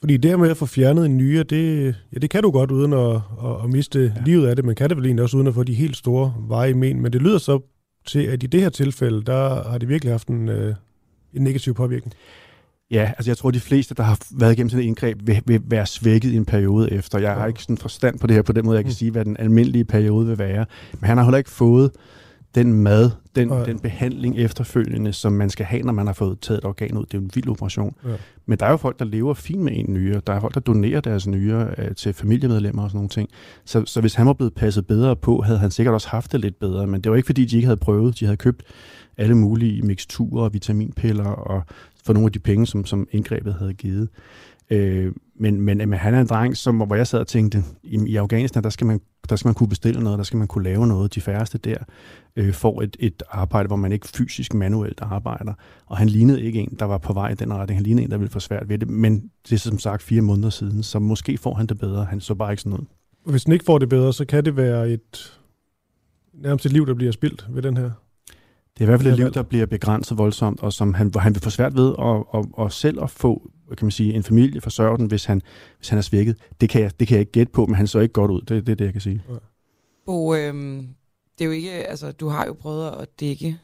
Fordi det med at få fjernet en nyere, det, ja, det kan du godt uden at, at, at miste ja. livet af det, men kan det vel egentlig også uden at få de helt store veje i men. Men det lyder så til, at i det her tilfælde, der har det virkelig haft en, øh, en negativ påvirkning. Ja, altså jeg tror, de fleste, der har været igennem sådan et indgreb, vil, vil være svækket i en periode efter. Jeg har ikke sådan forstand på det her på den måde, jeg kan mm. sige, hvad den almindelige periode vil være. Men han har heller ikke fået den mad, den, ja. den behandling efterfølgende, som man skal have, når man har fået taget et organ ud. Det er jo en vild operation. Ja. Men der er jo folk, der lever fint med en nyre. Der er folk, der donerer deres nyre øh, til familiemedlemmer og sådan nogle ting. Så, så hvis han var blevet passet bedre på, havde han sikkert også haft det lidt bedre. Men det var ikke, fordi de ikke havde prøvet. De havde købt alle mulige mixturer, vitaminpiller og for nogle af de penge, som, som indgrebet havde givet. Øh, men, men, men han er en dreng, som, hvor jeg sad og tænkte, i, i Afghanistan, der skal, man, der skal man kunne bestille noget, der skal man kunne lave noget. De færreste der øh, får et, et arbejde, hvor man ikke fysisk manuelt arbejder. Og han lignede ikke en, der var på vej i den retning. Han lignede en, der ville få svært ved det. Men det er som sagt fire måneder siden, så måske får han det bedre. Han så bare ikke sådan noget. Hvis han ikke får det bedre, så kan det være et nærmest et liv, der bliver spildt ved den her det er i hvert fald et liv, der bliver begrænset voldsomt, og som han, hvor han vil få svært ved at, at, at selv at få kan man sige, en familie forsørge den, hvis han, hvis han er svækket. Det kan, jeg, det kan jeg ikke gætte på, men han så ikke godt ud. Det, det er det, jeg kan sige. Ja. Bo, øhm, det er jo ikke, altså, du har jo prøvet at dække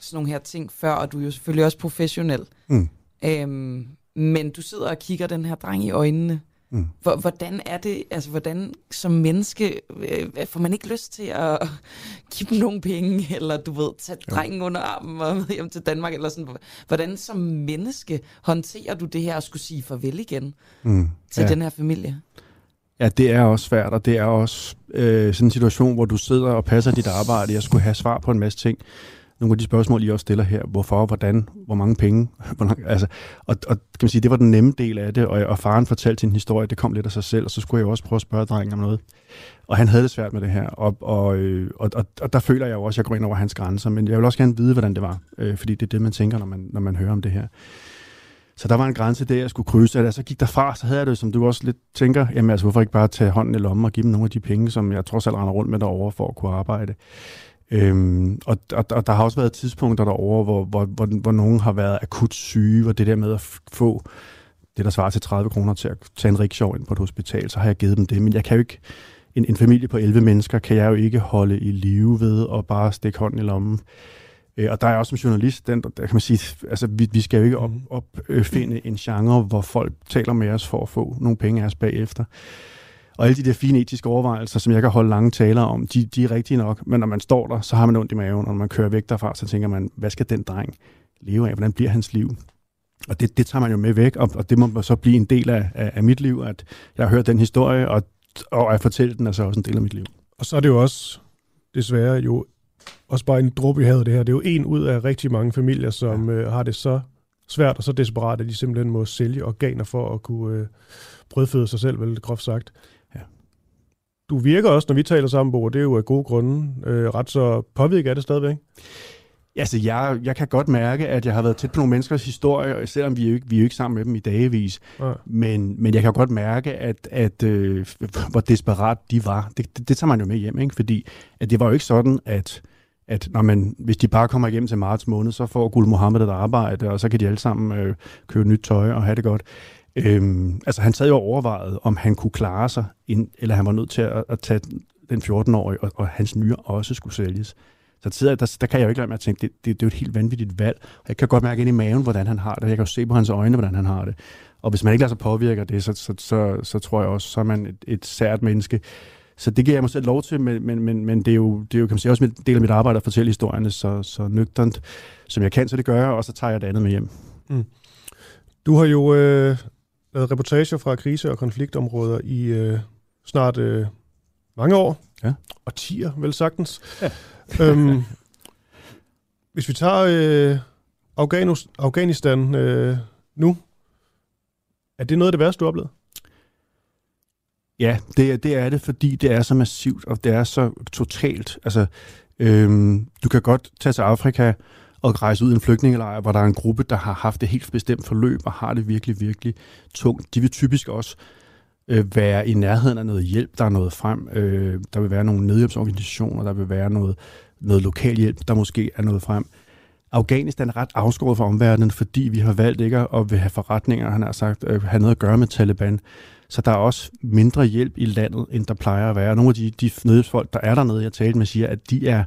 sådan nogle her ting før, og du er jo selvfølgelig også professionel. Mm. Øhm, men du sidder og kigger den her dreng i øjnene. Mm. Hvordan er det, altså hvordan som menneske, øh, får man ikke lyst til at give dem nogle penge, eller du ved, tage drengen under armen og med hjem til Danmark, eller sådan. Hvordan som menneske håndterer du det her at skulle sige farvel igen mm. til ja. den her familie? Ja, det er også svært, og det er også øh, sådan en situation, hvor du sidder og passer dit arbejde. Jeg skulle have svar på en masse ting nogle af de spørgsmål, I også stiller her. Hvorfor, hvordan, hvor mange penge? Hvor lang, altså, og, og kan man sige, det var den nemme del af det, og, og faren fortalte sin historie, det kom lidt af sig selv, og så skulle jeg jo også prøve at spørge drengen om noget. Og han havde det svært med det her, og, og, øh, og, og, og der føler jeg jo også, at jeg går ind over hans grænser, men jeg vil også gerne vide, hvordan det var, øh, fordi det er det, man tænker, når man, når man hører om det her. Så der var en grænse der, jeg skulle krydse, og da jeg så gik derfra, så havde jeg det, som du også lidt tænker, jamen altså, hvorfor ikke bare tage hånden i lommen og give dem nogle af de penge, som jeg trods alt render rundt med derovre for at kunne arbejde. Øhm, og, og, og der har også været tidspunkter derovre, hvor, hvor, hvor, hvor nogen har været akut syge, og det der med at få det, der svarer til 30 kroner til at tage en rickshaw ind på et hospital, så har jeg givet dem det. Men jeg kan jo ikke, en, en familie på 11 mennesker, kan jeg jo ikke holde i live ved og bare stikke hånden i lommen. Øh, og der er også som journalist, den, der, der kan man sige, altså vi, vi skal jo ikke op, mhm. opfinde en genre, hvor folk taler med os for at få nogle penge af os bagefter. Og alle de der fine etiske overvejelser, som jeg kan holde lange taler om, de, de er rigtige nok. Men når man står der, så har man ondt i maven, og når man kører væk derfra, så tænker man, hvad skal den dreng leve af? Hvordan bliver hans liv? Og det, det tager man jo med væk, og, og det må så blive en del af, af, af mit liv, at jeg har hørt den historie, og, og at fortælle den er så også en del af mit liv. Og så er det jo også desværre jo også bare en dråbe i havet det her. Det er jo en ud af rigtig mange familier, som ja. øh, har det så svært og så desperat, at de simpelthen må sælge organer for at kunne øh, brødføde sig selv, vel groft sagt. Du virker også, når vi taler sammen, Bo, det er jo af gode grunde, øh, ret så påvirket af det stadigvæk. Altså, jeg, jeg kan godt mærke, at jeg har været tæt på nogle menneskers historie, selvom vi er jo ikke, vi er jo ikke sammen med dem i dagevis. Ja. Men, men jeg kan godt mærke, at, at øh, hvor desperat de var. Det, det, det tager man jo med hjem, ikke? fordi at det var jo ikke sådan, at at når man, hvis de bare kommer igennem til marts måned, så får Gul Mohammed et arbejde, og så kan de alle sammen øh, købe nyt tøj og have det godt. Øhm, altså han sad jo og overvejet, om han kunne klare sig, ind, eller han var nødt til at, at tage den 14-årige, og, og hans nyre også skulle sælges. Så tidligere, der, der kan jeg jo ikke lade med at tænke, det, det, det er jo et helt vanvittigt valg. Jeg kan godt mærke ind i maven, hvordan han har det. Jeg kan jo se på hans øjne, hvordan han har det. Og hvis man ikke lader sig påvirke det, så, så, så, så tror jeg også, så er man et, et sært menneske. Så det giver jeg mig selv lov til, men, men, men, men det er jo, det er jo kan man sige, også en del af mit arbejde at fortælle historierne så, så nøgternt, som jeg kan, så det gør jeg, og så tager jeg det andet med hjem. Mm. Du har jo øh, lavet reportager fra krise- og konfliktområder i øh, snart øh, mange år. Ja. Og tiger, vel sagtens. Ja. øhm, hvis vi tager øh, Afghanis, Afghanistan øh, nu, er det noget af det værste, du har oplevet? Ja, det, det er det, fordi det er så massivt, og det er så totalt. Altså, øhm, du kan godt tage til Afrika og rejse ud i en flygtningelejr, hvor der er en gruppe, der har haft et helt bestemt forløb og har det virkelig, virkelig tungt. De vil typisk også øh, være i nærheden af noget hjælp, der er noget frem. Øh, der vil være nogle nødhjælpsorganisationer, der vil være noget, noget lokal hjælp, der måske er noget frem. Afghanistan er ret afskåret fra omverdenen, fordi vi har valgt ikke at vil have forretninger, han har sagt, øh, have noget at gøre med Taliban. Så der er også mindre hjælp i landet, end der plejer at være. Nogle af de, de nødhjælpsfolk, der er dernede, jeg talte med, siger, at de er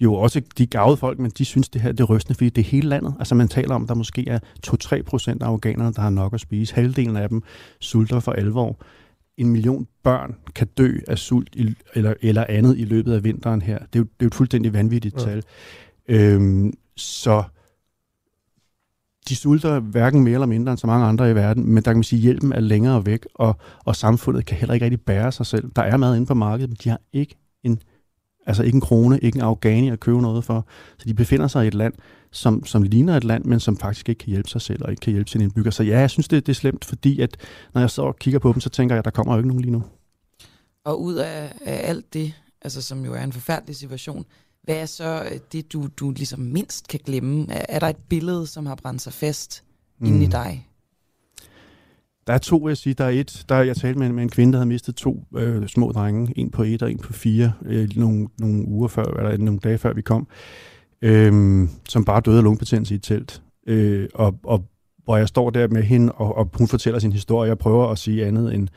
jo også de gavede folk, men de synes, det her det er rystende, fordi det er hele landet. Altså man taler om, der måske er 2-3 procent af afghanerne, der har nok at spise. Halvdelen af dem sulter for alvor. En million børn kan dø af sult i, eller, eller andet i løbet af vinteren her. Det er jo, det er jo et fuldstændig vanvittigt ja. tal. Øhm, så de sulter hverken mere eller mindre end så mange andre i verden, men der kan man sige, at hjælpen er længere væk, og, og samfundet kan heller ikke rigtig bære sig selv. Der er mad inde på markedet, men de har ikke en, altså ikke en krone, ikke en afghani at købe noget for. Så de befinder sig i et land, som, som ligner et land, men som faktisk ikke kan hjælpe sig selv, og ikke kan hjælpe sine indbyggere. Så ja, jeg synes, det, det er slemt, fordi at når jeg så og kigger på dem, så tænker jeg, at der kommer jo ikke nogen lige nu. Og ud af, af alt det, altså som jo er en forfærdelig situation, hvad er så øh, det, du, du ligesom mindst kan glemme? Er, er der et billede, som har brændt sig fast mm. inde i dig? Der er to, vil jeg sige. Der er et, der, jeg talte med, med en kvinde, der havde mistet to øh, små drenge, en på et og en på fire, øh, nogle, nogle uger før, eller nogle dage før vi kom, øh, som bare døde af lungebetændelse i et telt. Øh, og, og hvor jeg står der med hende, og, og hun fortæller sin historie, og prøver at sige andet end,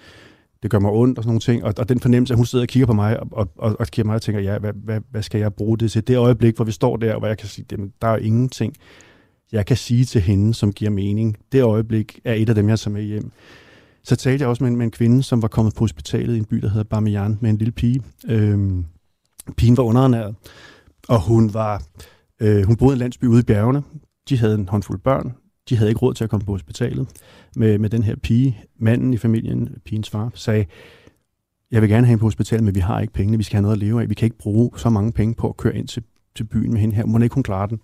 det gør mig ondt og sådan nogle ting. Og, og den fornemmelse, at hun sidder og kigger på mig og, og, og, og kigger mig og tænker, ja, hvad, hvad, hvad skal jeg bruge det til? Det øjeblik, hvor vi står der, hvor jeg kan sige, jamen, der er ingenting, jeg kan sige til hende, som giver mening. Det øjeblik er et af dem, jeg tager med hjem. Så talte jeg også med en, med en kvinde, som var kommet på hospitalet i en by, der hedder Bamiyan, med en lille pige. Øhm, pigen var underernæret, og hun var øh, hun boede i en landsby ude i bjergene. De havde en håndfuld børn. De havde ikke råd til at komme på hospitalet med, med den her pige. Manden i familien, pigens far, sagde, jeg vil gerne have hende på hospitalet, men vi har ikke pengene. Vi skal have noget at leve af. Vi kan ikke bruge så mange penge på at køre ind til til byen med hende her. Må ikke hun klare den?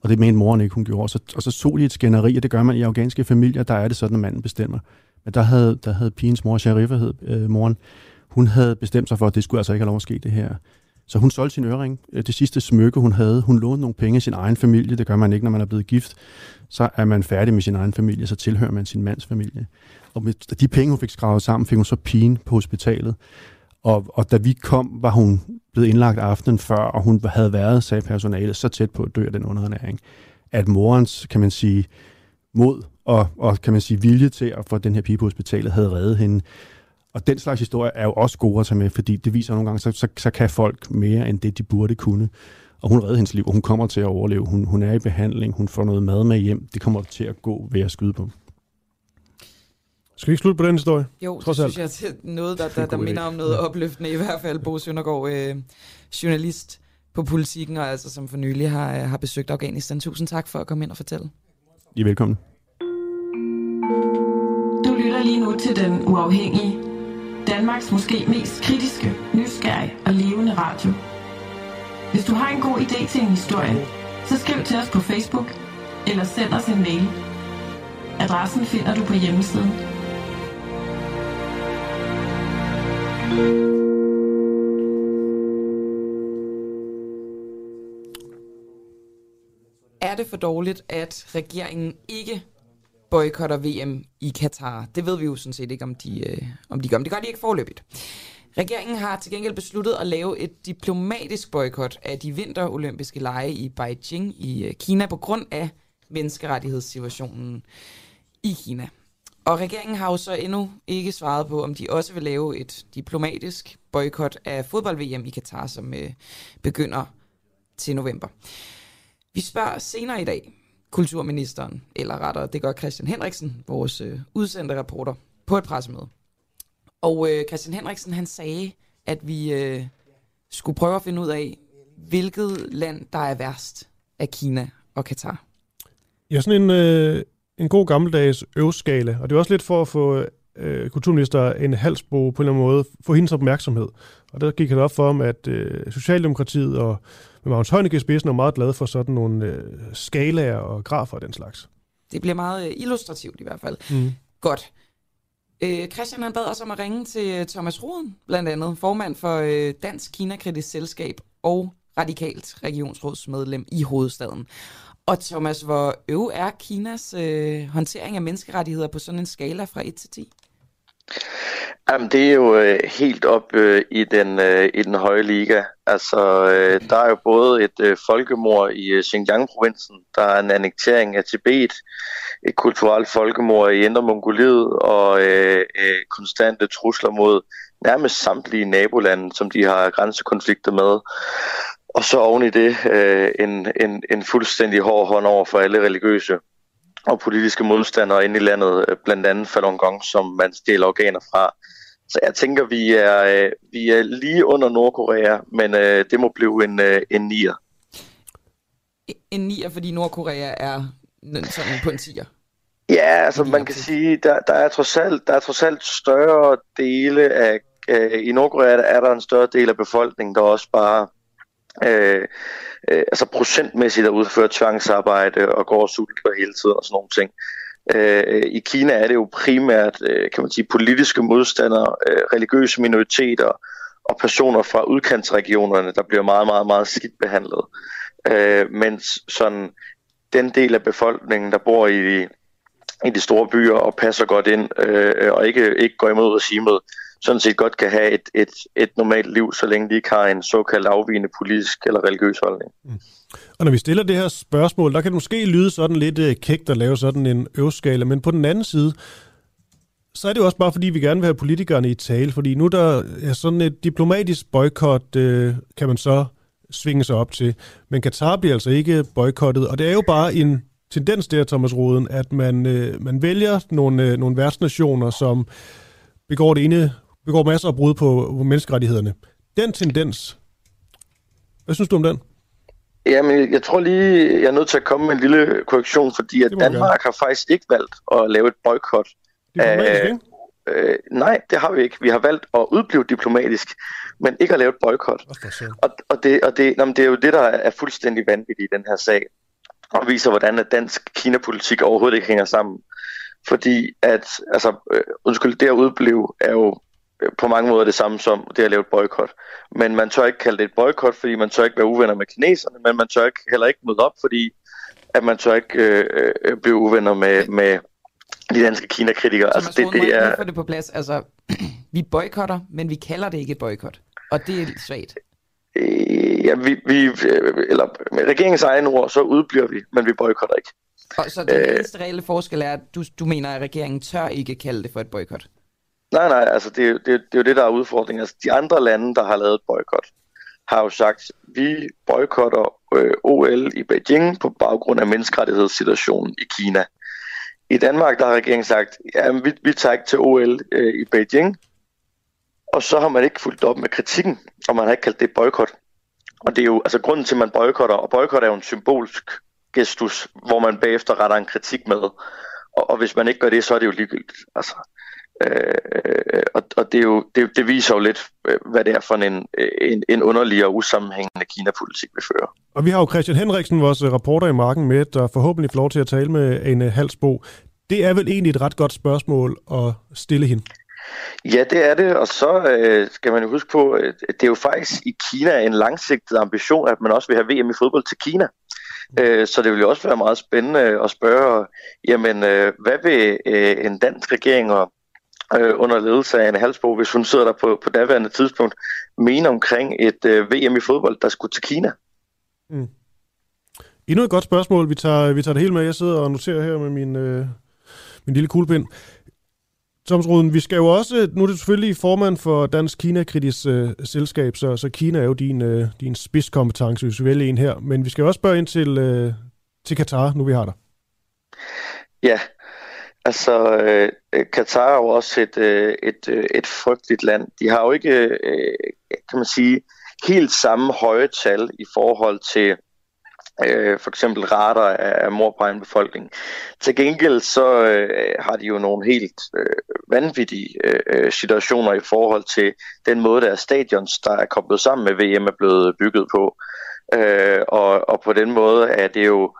Og det mente moren ikke, hun gjorde. Og så, og så så de et skænderi, og det gør man i afghanske familier, der er det sådan, at manden bestemmer. Men der havde, der havde pigens mor, Sharifa hed øh, moren, hun havde bestemt sig for, at det skulle altså ikke have lov at ske det her. Så hun solgte sin øring, øh, det sidste smykke, hun havde. Hun lånte nogle penge i sin egen familie. Det gør man ikke, når man er blevet gift. Så er man færdig med sin egen familie, så tilhører man sin mands familie. Og med de penge, hun fik skravet sammen, fik hun så pigen på hospitalet. Og, og da vi kom, var hun blevet indlagt aftenen før, og hun havde været, sagde personalet, så tæt på at dø af den underernæring, at morens, kan man sige, mod og, og kan man sige, vilje til at få den her pige på hospitalet havde reddet hende. Og den slags historie er jo også gode at tage med, fordi det viser nogle gange, så, så, så kan folk mere end det, de burde kunne. Og hun redder hendes liv, og hun kommer til at overleve. Hun, hun er i behandling, hun får noget mad med hjem. Det kommer til at gå ved at skyde på. Skal vi ikke slutte på den historie? Jo, Trods det synes jeg er noget, der, der, der minder om noget opløftende. I hvert fald Bo Søndergaard, øh, journalist på politikken, og altså som for nylig har, har besøgt Afghanistan. Tusind tak for at komme ind og fortælle. I er velkommen. Du lytter lige nu til Den Uafhængige. Danmarks måske mest kritiske, nysgerrige og levende radio. Hvis du har en god idé til en historie, så skriv til os på Facebook eller send os en mail. Adressen finder du på hjemmesiden. Er det for dårligt, at regeringen ikke boykotter VM i Katar? Det ved vi jo sådan set ikke, om de, øh, om de gør, men det gør de ikke forløbigt. Regeringen har til gengæld besluttet at lave et diplomatisk boykot af de vinterolympiske lege i Beijing i øh, Kina på grund af menneskerettighedssituationen i Kina. Og regeringen har jo så endnu ikke svaret på, om de også vil lave et diplomatisk boykot af fodbold-VM i Katar, som øh, begynder til november. Vi spørger senere i dag kulturministeren, eller rettere, det gør Christian Henriksen, vores øh, udsendte reporter, på et pressemøde. Og øh, Christian Henriksen, han sagde, at vi øh, skulle prøve at finde ud af, hvilket land, der er værst af Kina og Katar. Ja, sådan en, øh, en god gammeldags øvskala, og det er også lidt for at få øh, kulturminister en halsbro på en eller anden måde, få hendes opmærksomhed. Og der gik det op for ham, at øh, Socialdemokratiet og med Magnus Heunicke i spidsen er meget glad for sådan nogle øh, skalaer og grafer og den slags. Det bliver meget øh, illustrativt i hvert fald. Mm. Godt. Øh, Christian han bad os om at ringe til øh, Thomas Roden, blandt andet formand for øh, Dansk Kina-kritisk Selskab og radikalt regionsrådsmedlem i hovedstaden. Og Thomas, hvor øv er Kinas øh, håndtering af menneskerettigheder på sådan en skala fra 1 til 10? Jamen, det er jo øh, helt op øh, i, den, øh, i den høje liga. Altså, øh, der er jo både et øh, folkemord i øh, Xinjiang-provinsen, der er en annektering af Tibet, et kulturelt folkemord i Indre Mongoliet og øh, øh, konstante trusler mod nærmest samtlige nabolande, som de har grænsekonflikter med. Og så oven i det øh, en, en, en fuldstændig hård hånd over for alle religiøse og politiske modstandere inde i landet, øh, blandt andet Falun Gong, som man stjæler organer fra. Så jeg tænker, vi er, øh, vi er lige under Nordkorea, men øh, det må blive en, øh, en nier. En nier, fordi Nordkorea er sådan på en tier? Ja, altså man kan sige, der, der, er trods alt, der er trods alt større dele af, øh, i Nordkorea er der en større del af befolkningen, der også bare øh, øh, altså procentmæssigt at udføre tvangsarbejde og går og sulter hele tiden og sådan nogle ting. Øh, I Kina er det jo primært, øh, kan man sige, politiske modstandere, øh, religiøse minoriteter og personer fra udkantsregionerne, der bliver meget, meget, meget skidt behandlet. Øh, mens sådan den del af befolkningen, der bor i i de store byer og passer godt ind øh, og ikke, ikke går imod regimet, sådan set godt kan have et, et, et normalt liv, så længe de ikke har en såkaldt afvigende politisk eller religiøs holdning. Mm. Og når vi stiller det her spørgsmål, der kan det måske lyde sådan lidt øh, kægt at lave sådan en øvskala, men på den anden side, så er det jo også bare, fordi vi gerne vil have politikerne i tale, fordi nu der er sådan et diplomatisk boykot, øh, kan man så svinge sig op til. Men Katar bliver altså ikke boykottet, og det er jo bare en tendens der, Thomas Roden, at man, øh, man vælger nogle, nogle værtsnationer, som begår det ene begår masser af brud på, på menneskerettighederne. Den tendens, hvad synes du om den? Jamen, jeg tror lige, jeg er nødt til at komme med en lille korrektion, fordi at Danmark har faktisk ikke valgt at lave et boykot af, øh, nej, det har vi ikke. Vi har valgt at udblive diplomatisk, men ikke at lave et boykot. Og, og, det, og det, jamen, det er jo det, der er fuldstændig vanvittigt i den her sag, og viser, hvordan at dansk Kina-politik overhovedet ikke hænger sammen. Fordi at, altså, øh, undskyld, det at udblive er jo på mange måder det samme som det at lave et boykot. Men man tør ikke kalde det et boykot, fordi man tør ikke være uvenner med kineserne, men man tør ikke, heller ikke møde op, fordi at man tør ikke øh, øh, blive uvenner med, med de danske Kina-kritikere. Altså, det, det er... få det på plads. Altså, vi boykotter, men vi kalder det ikke et boykot. Og det er svagt. Øh, ja, vi, vi, øh, eller med regeringens egen ord, så udbliver vi, men vi boykotter ikke. Og så den øh, eneste reelle forskel er, at du, du mener, at regeringen tør ikke kalde det for et boykot? Nej, nej, altså det, det, det er jo det, der er udfordringen. Altså, de andre lande, der har lavet boykot, har jo sagt, vi boykotter øh, OL i Beijing på baggrund af menneskerettighedssituationen i Kina. I Danmark der har regeringen sagt, ja, vi, vi tager ikke til OL øh, i Beijing, og så har man ikke fulgt op med kritikken, og man har ikke kaldt det boykot. Og det er jo altså grunden til, at man boykotter, og boykot er jo en symbolsk gestus, hvor man bagefter retter en kritik med. Og, og hvis man ikke gør det, så er det jo ligegyldigt. Altså, øh, og og det, er jo, det, det viser jo lidt, øh, hvad det er for en, en, en underlig og usammenhængende Kina-politik, vi fører. Og vi har jo Christian Henriksen, vores reporter i marken med, der forhåbentlig får lov til at tale med en Halsbo. Det er vel egentlig et ret godt spørgsmål at stille hende? Ja, det er det, og så øh, skal man jo huske på, at det er jo faktisk i Kina en langsigtet ambition, at man også vil have VM i fodbold til Kina. Øh, så det vil jo også være meget spændende at spørge, jamen, øh, hvad vil øh, en dansk regering og øh, under ledelse af en halsbog, hvis hun sidder der på, på daværende tidspunkt, mene omkring et øh, VM i fodbold, der skulle til Kina? Mm. Endnu et godt spørgsmål. Vi tager, vi tager det hele med. Jeg sidder og noterer her med min, øh, min lille kuglepind. Thomas Ruden, vi skal jo også, nu er du selvfølgelig formand for Dansk Kina-kritisk øh, selskab, så, så Kina er jo din, øh, din spidskompetence, hvis vi vælger en her, men vi skal også spørge ind til, øh, til Katar, nu vi har dig. Ja, altså øh, øh Katar er jo også et, øh, et, øh, et frygteligt land. De har jo ikke, øh, kan man sige, helt samme høje tal i forhold til øh, for eksempel rater af mor på egen befolkning. Til gengæld så øh, har de jo nogle helt øh, vanvittige øh, øh situationer i forhold til den måde, der er stadions, der er koblet sammen med VM, er blevet bygget på. Øh, og, og på den måde er det jo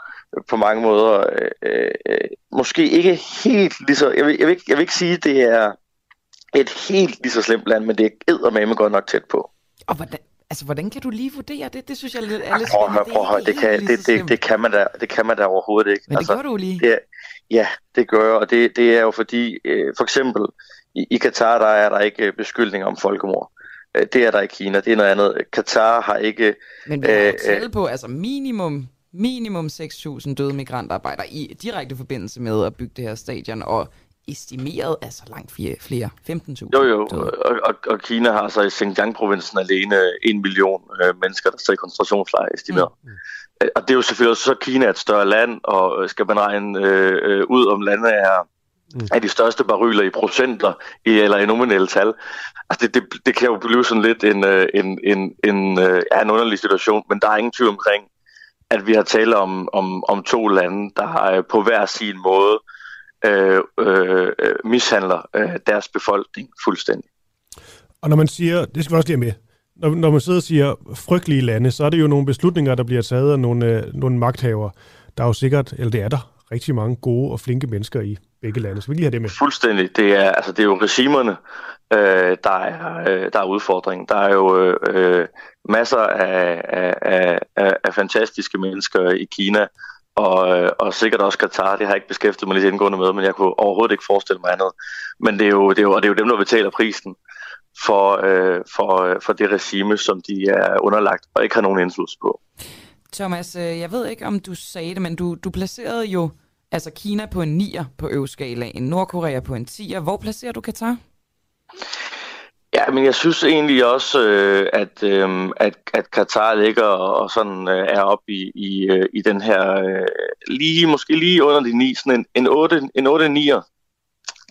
på mange måder øh, øh, måske ikke helt lige så... Jeg vil, jeg, vil ikke, jeg vil ikke sige, at det er et helt lige så slemt land, men det er eddermame godt nok tæt på. Og hvordan, Altså, hvordan kan du lige vurdere det? Det synes jeg er lidt... Er lidt prøv høre, prøv at høre. Det, kan, det, det, det, kan man da, det kan man da overhovedet ikke. Men det altså, gør du lige. Det er, ja, det gør jeg, og det, det er jo fordi, øh, for eksempel i, i Katar, der er der ikke beskyldning om folkemord. Øh, det er der i Kina, det er noget andet. Katar har ikke... Men vi har øh, talt på, altså minimum, minimum 6.000 døde migrantarbejdere i direkte forbindelse med at bygge det her stadion, og estimeret altså langt flere, flere 15.000. Jo, jo, og, og, og Kina har så i Xinjiang-provincen alene en million øh, mennesker, der står i koncentrationslejre estimeret. Mm. Øh, og det er jo selvfølgelig også så Kina er et større land, og øh, skal man regne øh, øh, ud om landet er, mm. er de største baryler i procenter i, eller i nominelle tal. Altså det, det, det kan jo blive sådan lidt en, en, en, en, ja, en underlig situation, men der er ingen tvivl omkring, at vi har talt om, om, om to lande, der har på hver sin måde øh, øh, mishandler øh, deres befolkning fuldstændig. Og når man siger, det skal vi også lige med, når, når man sidder og siger frygtelige lande, så er det jo nogle beslutninger, der bliver taget af nogle, øh, nogle magthaver. Der er jo sikkert, eller det er der, rigtig mange gode og flinke mennesker i begge lande. Så vi lige have det med. Fuldstændig. Det er, altså, det er jo regimerne, øh, der, er, øh, der er udfordringen. Der er jo øh, masser af, af, af, af fantastiske mennesker i Kina, og, øh, og sikkert også Katar, det har jeg ikke beskæftiget mig lidt indgående med, men jeg kunne overhovedet ikke forestille mig andet. Men det er jo, det er jo, og det er jo dem, der betaler prisen for, øh, for, for det regime, som de er underlagt og ikke har nogen indflydelse på. Thomas, øh, jeg ved ikke, om du sagde det, men du, du placerede jo altså Kina på en 9'er på øvskalaen, Nordkorea på en 10'er. Hvor placerer du Katar? Ja, men jeg synes egentlig også, øh, at, øh, at, at Katar ligger og sådan øh, er op i, i, øh, i den her, øh, lige måske lige under de 9, sådan en, en 8, en 8 9'er.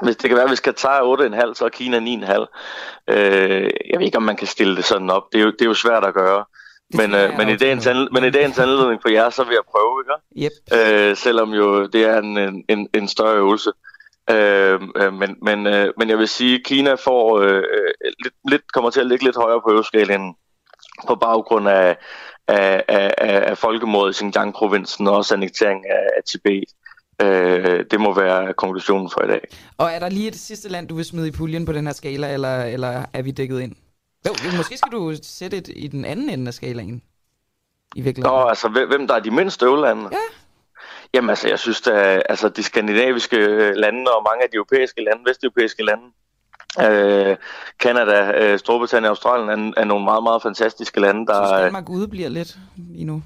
Hvis det kan være, hvis Katar er 8,5, så er Kina 9,5. Øh, jeg ved ikke, om man kan stille det sådan op. Det er jo, det er jo svært at gøre. Men, øh, men, i dagens anled- men i dagens anledning for jer, så vil jeg prøve, ikke? Yep. Øh, selvom jo det er en, en, en større øvelse. Øh, øh, men, men, øh, men jeg vil sige, at Kina får øh, øh, lidt, lidt, kommer til at ligge lidt højere på øveskalaen på baggrund af, af, af, af folkemordet i Xinjiang-provinsen og også annektering af, af Tibet. Øh, det må være konklusionen for i dag. Og er der lige et sidste land, du vil smide i puljen på den her skala, eller, eller er vi dækket ind? Jo, måske skal du sætte et i den anden ende af skalaen. I virkeligheden. Nå, altså hvem der er de mindste øvelande? Ja. Jamen altså, jeg synes at altså, de skandinaviske lande og mange af de europæiske lande, vesteuropæiske lande, øh, Canada, øh, Storbritannien og Australien er, er nogle meget, meget fantastiske lande, der... Så Danmark udebliver lidt lige nu.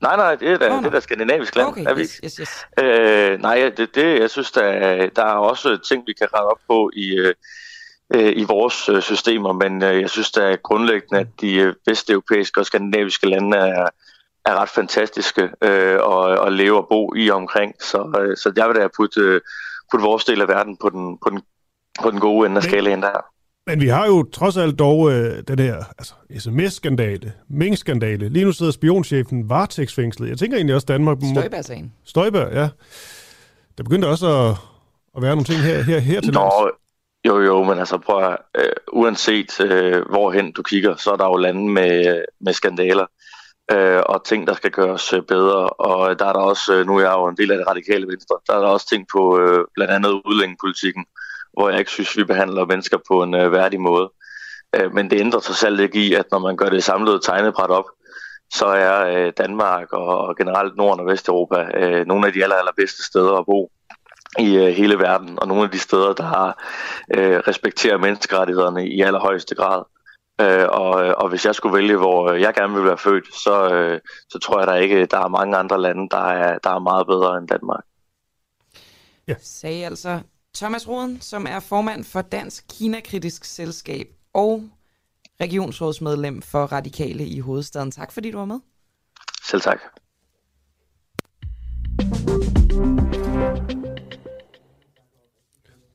Nej, nej, det er da, oh, det er da skandinavisk land. Okay, er vi? yes, yes, yes. Øh, nej, det, det, jeg synes, der, der er også ting, vi kan rette op på i, øh, i vores øh, systemer, men øh, jeg synes, der er grundlæggende, at de øh, vesteuropæiske og skandinaviske lande er, er ret fantastiske øh, at, at leve og bo i omkring. Så, øh, så jeg vil da putte, øh, putte vores del af verden på den, på den, på den gode ende af skalaen der. Men vi har jo trods alt dog øh, den her altså, sms-skandale, Mink-skandale. Lige nu sidder spionchefen varetægtsfængslet. Jeg tænker egentlig også Danmark... Støjberg-sagen. Støjberg, ja. Der begyndte også at, at være nogle ting her, her, her til Nå, jo, jo, men altså prøv at, øh, uanset øh, hvorhen du kigger, så er der jo lande med, med skandaler øh, og ting, der skal gøres øh, bedre. Og øh, der er der også, øh, nu er jeg jo en del af det radikale venstre, der er der også ting på øh, blandt andet udlændingepolitikken, hvor jeg ikke synes, vi behandler mennesker på en øh, værdig måde. Øh, men det ændrer sig selv ikke i, at når man gør det samlede tegnebræt op, så er øh, Danmark og, og generelt Norden og Vesteuropa øh, nogle af de aller, allerbedste steder at bo i øh, hele verden, og nogle af de steder, der har øh, respekterer menneskerettighederne i allerhøjeste grad. Øh, og, og hvis jeg skulle vælge, hvor jeg gerne vil være født, så, øh, så tror jeg der ikke, der er mange andre lande, der er, der er meget bedre end Danmark. Ja. Sagde altså Thomas Roden, som er formand for Dansk Kina-kritisk Selskab og regionsrådsmedlem for Radikale i hovedstaden. Tak fordi du var med. Selv tak.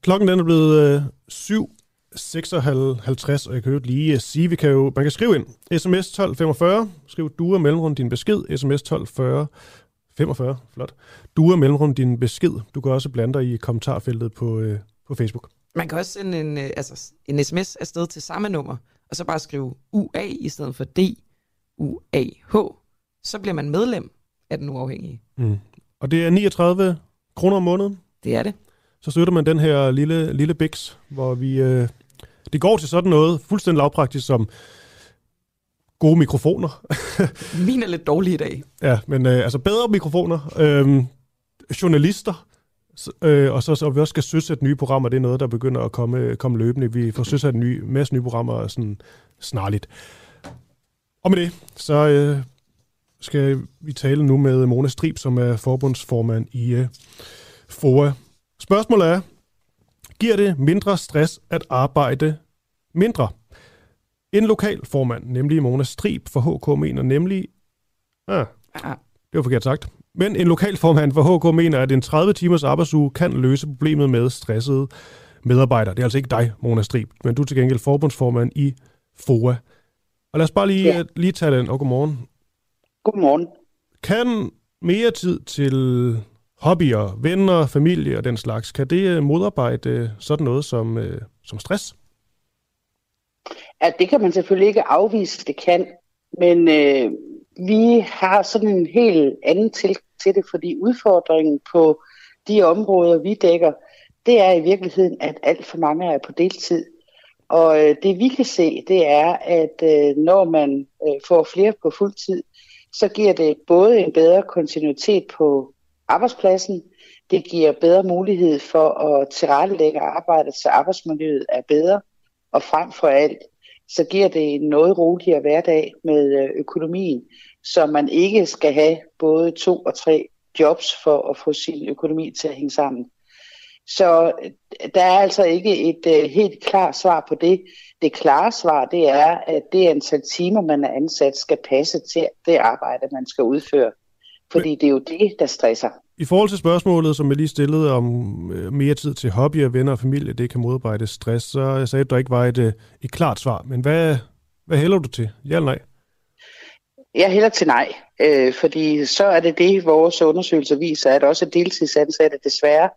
Klokken den er blevet øh, 7.56, og jeg kan jo lige uh, sige, vi kan jo, man kan skrive ind. sms 1245, skriv du er mellemrum din besked, sms 1240 45, flot. Du er mellemrum din besked. Du kan også blande dig i kommentarfeltet på, øh, på Facebook. Man kan også sende en, øh, altså, en sms afsted til samme nummer, og så bare skrive UA i stedet for D, UAH. Så bliver man medlem af den uafhængige. Mm. Og det er 39 kroner om måneden. Det er det. Så støtter man den her lille, lille bix, hvor vi... Øh, det går til sådan noget fuldstændig lavpraktisk som gode mikrofoner. Min er lidt dårlig i dag. Ja, men øh, altså bedre mikrofoner, øh, journalister, øh, og så, så vi også skal søsætte nye programmer. Det er noget, der begynder at komme, komme løbende. Vi får søsat en ny, masse nye programmer sådan snarligt. Og med det, så øh, skal vi tale nu med Mona Strib, som er forbundsformand i øh, FOA. Spørgsmålet er, giver det mindre stress at arbejde mindre? En lokal formand, nemlig Mona Strib for HK, mener nemlig... Ah, det var forkert sagt. Men en lokal formand for HK mener, at en 30 timers arbejdsuge kan løse problemet med stressede medarbejdere. Det er altså ikke dig, Mona Strib, men du er til gengæld forbundsformand i FOA. Og lad os bare lige, ja. lige tage den, og godmorgen. Godmorgen. Kan mere tid til hobbyer, venner, familie og den slags, kan det øh, modarbejde øh, sådan noget som, øh, som stress? at det kan man selvfølgelig ikke afvise, det kan. Men øh, vi har sådan en helt anden til, til det, fordi udfordringen på de områder, vi dækker, det er i virkeligheden, at alt for mange er på deltid. Og øh, det vi kan se, det er, at øh, når man øh, får flere på fuld tid, så giver det både en bedre kontinuitet på arbejdspladsen, det giver bedre mulighed for at tilrettelægge arbejdet, så arbejdsmiljøet er bedre, og frem for alt, så giver det en noget roligere hverdag med øh, økonomien, så man ikke skal have både to og tre jobs for at få sin økonomi til at hænge sammen. Så øh, der er altså ikke et øh, helt klart svar på det. Det klare svar, det er, at det antal timer, man er ansat, skal passe til det arbejde, man skal udføre. Fordi det er jo det, der stresser. I forhold til spørgsmålet, som jeg lige stillede om øh, mere tid til hobbyer, venner og familie, det kan modarbejde stress, så jeg sagde, at der ikke var et, øh, et klart svar. Men hvad, hvad hælder du til? Ja eller nej? Jeg hælder til nej, øh, fordi så er det det, vores undersøgelser viser, at også deltidsansatte desværre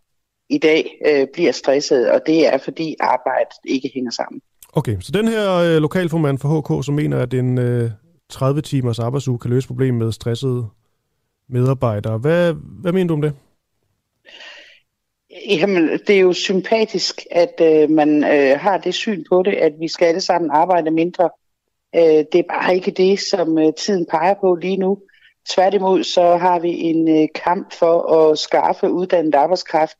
i dag øh, bliver stresset, og det er fordi arbejdet ikke hænger sammen. Okay, så den her øh, lokalformand for HK, som mener, at en øh, 30 timers arbejdsuge kan løse problemet med stressede medarbejdere. Hvad, hvad mener du om det? Jamen, det er jo sympatisk, at øh, man øh, har det syn på det, at vi skal alle sammen arbejde mindre. Øh, det er bare ikke det, som øh, tiden peger på lige nu. Tværtimod så har vi en øh, kamp for at skaffe uddannet arbejdskraft,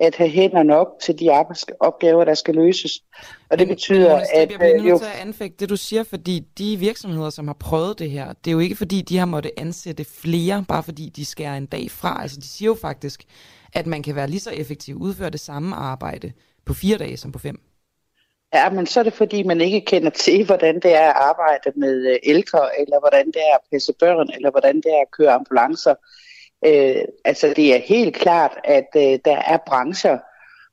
at have hænder nok til de arbejdsopgaver, der skal løses. Og det betyder, Jonas, at... Jeg bliver øh, nødt til at anfægte det, du siger, fordi de virksomheder, som har prøvet det her, det er jo ikke fordi, de har måttet ansætte flere, bare fordi de skærer en dag fra. Altså, de siger jo faktisk, at man kan være lige så effektiv, udføre det samme arbejde på fire dage som på fem. Ja, men så er det fordi, man ikke kender til, hvordan det er at arbejde med øh, ældre, eller hvordan det er at passe børn, eller hvordan det er at køre ambulancer. Øh, altså det er helt klart, at øh, der er brancher,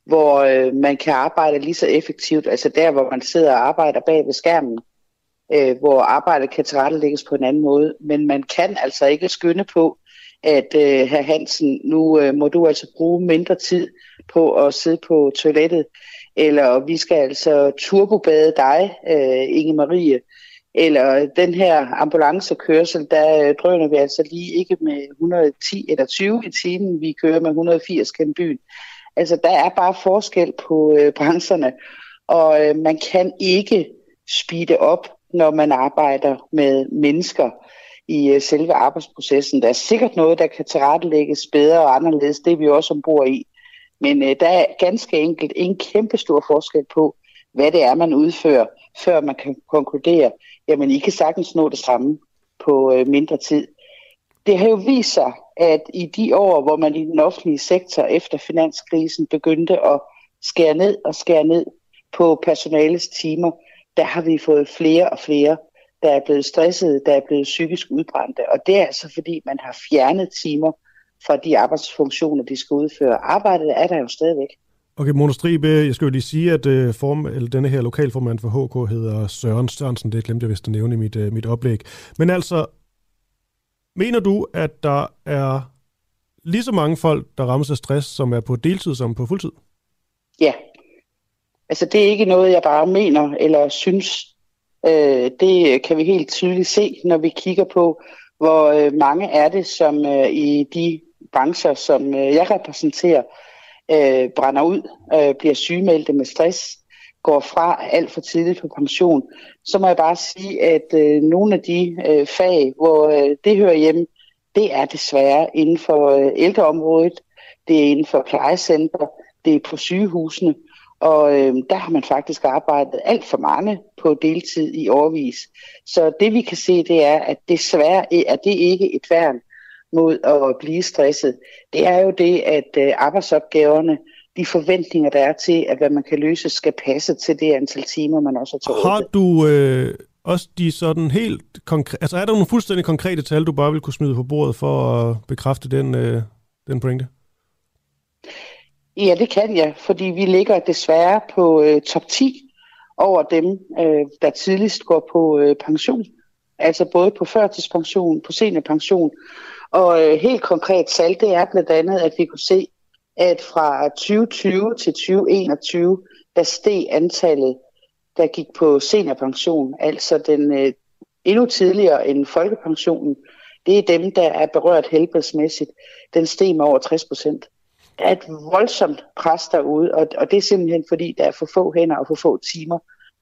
hvor øh, man kan arbejde lige så effektivt, altså der, hvor man sidder og arbejder bag ved skærmen, øh, hvor arbejdet kan tilrettelægges på en anden måde. Men man kan altså ikke skynde på, at øh, herr Hansen, nu øh, må du altså bruge mindre tid på at sidde på toilettet, eller vi skal altså turbobade dig, øh, Inge Marie, eller den her ambulancekørsel, der øh, drøner vi altså lige ikke med 110 eller 20 i timen, vi kører med 180 gennem byen. Altså der er bare forskel på øh, brancherne, og øh, man kan ikke speede op, når man arbejder med mennesker i øh, selve arbejdsprocessen. Der er sikkert noget, der kan tilrettelægges bedre og anderledes, det er vi også ombord i. Men øh, der er ganske enkelt en kæmpe stor forskel på, hvad det er, man udfører, før man kan konkludere, jamen I kan sagtens nå det samme på øh, mindre tid. Det har jo vist sig, at i de år, hvor man i den offentlige sektor efter finanskrisen begyndte at skære ned og skære ned på personalets timer, der har vi fået flere og flere, der er blevet stressede, der er blevet psykisk udbrændte. Og det er altså fordi, man har fjernet timer fra de arbejdsfunktioner, de skal udføre. Arbejdet er der jo stadigvæk. Okay, Mona Stribe, jeg skal jo lige sige, at øh, form, eller denne her lokalformand for HK hedder Søren Sørensen. Det glemte jeg vist at nævne i mit, øh, mit oplæg. Men altså, mener du, at der er lige så mange folk, der rammes af stress, som er på deltid som på fuldtid? Ja. Altså, det er ikke noget, jeg bare mener eller synes. Øh, det kan vi helt tydeligt se, når vi kigger på, hvor øh, mange er det, som øh, i de brancher, som øh, jeg repræsenterer, øh, Øh, brænder ud, øh, bliver sygemeldte med stress, går fra alt for tidligt på pension, så må jeg bare sige, at øh, nogle af de øh, fag, hvor øh, det hører hjemme, det er desværre inden for øh, ældreområdet, det er inden for plejecenter, det er på sygehusene, og øh, der har man faktisk arbejdet alt for mange på deltid i årvis. Så det vi kan se, det er, at desværre er det ikke et værn mod at blive stresset. Det er jo det, at øh, arbejdsopgaverne, de forventninger, der er til, at hvad man kan løse, skal passe til det antal timer, man også har taget. Har du øh, også de sådan helt konkrete... Altså er der nogle fuldstændig konkrete tal, du bare vil kunne smide på bordet for at bekræfte den, øh, den pointe? Ja, det kan jeg, fordi vi ligger desværre på øh, top 10 over dem, øh, der tidligst går på øh, pension. Altså både på førtidspension, på seniorpension. Og øh, helt konkret tal, det er blandt andet, at vi kunne se, at fra 2020 til 2021, der steg antallet, der gik på seniorpension, altså den øh, endnu tidligere end folkepensionen. Det er dem, der er berørt helbredsmæssigt. Den steg med over 60 procent der er et voldsomt pres derude, og, og det er simpelthen fordi, der er for få hænder og for få timer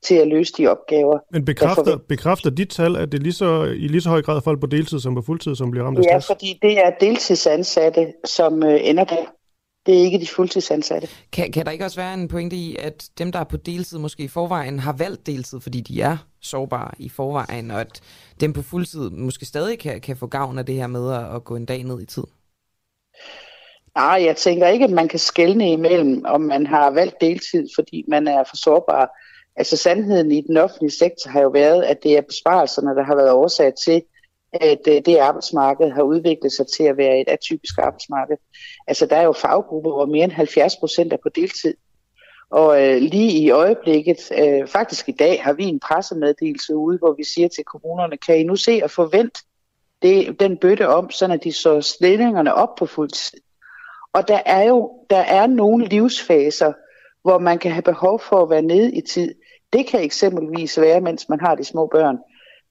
til at løse de opgaver. Men bekræfter, bekræfter dit tal, at det lige så, i lige så høj grad folk på deltid som på fuldtid, som bliver ramt af stress? Ja, fordi det er deltidsansatte, som øh, ender der. Det er ikke de fuldtidsansatte. Kan, kan der ikke også være en pointe i, at dem, der er på deltid måske i forvejen, har valgt deltid, fordi de er sårbare i forvejen, og at dem på fuldtid måske stadig kan, kan få gavn af det her med at, at gå en dag ned i tid? Nej, jeg tænker ikke, at man kan skelne imellem, om man har valgt deltid, fordi man er for sårbar. Altså sandheden i den offentlige sektor har jo været, at det er besparelserne, der har været årsag til, at øh, det arbejdsmarked har udviklet sig til at være et atypisk arbejdsmarked. Altså der er jo faggrupper, hvor mere end 70 procent er på deltid. Og øh, lige i øjeblikket, øh, faktisk i dag, har vi en pressemeddelelse ude, hvor vi siger til kommunerne, kan I nu se og forvente det, den bøtte om, så de så stillingerne op på fuld tid. Og der er jo der er nogle livsfaser, hvor man kan have behov for at være nede i tid. Det kan eksempelvis være, mens man har de små børn.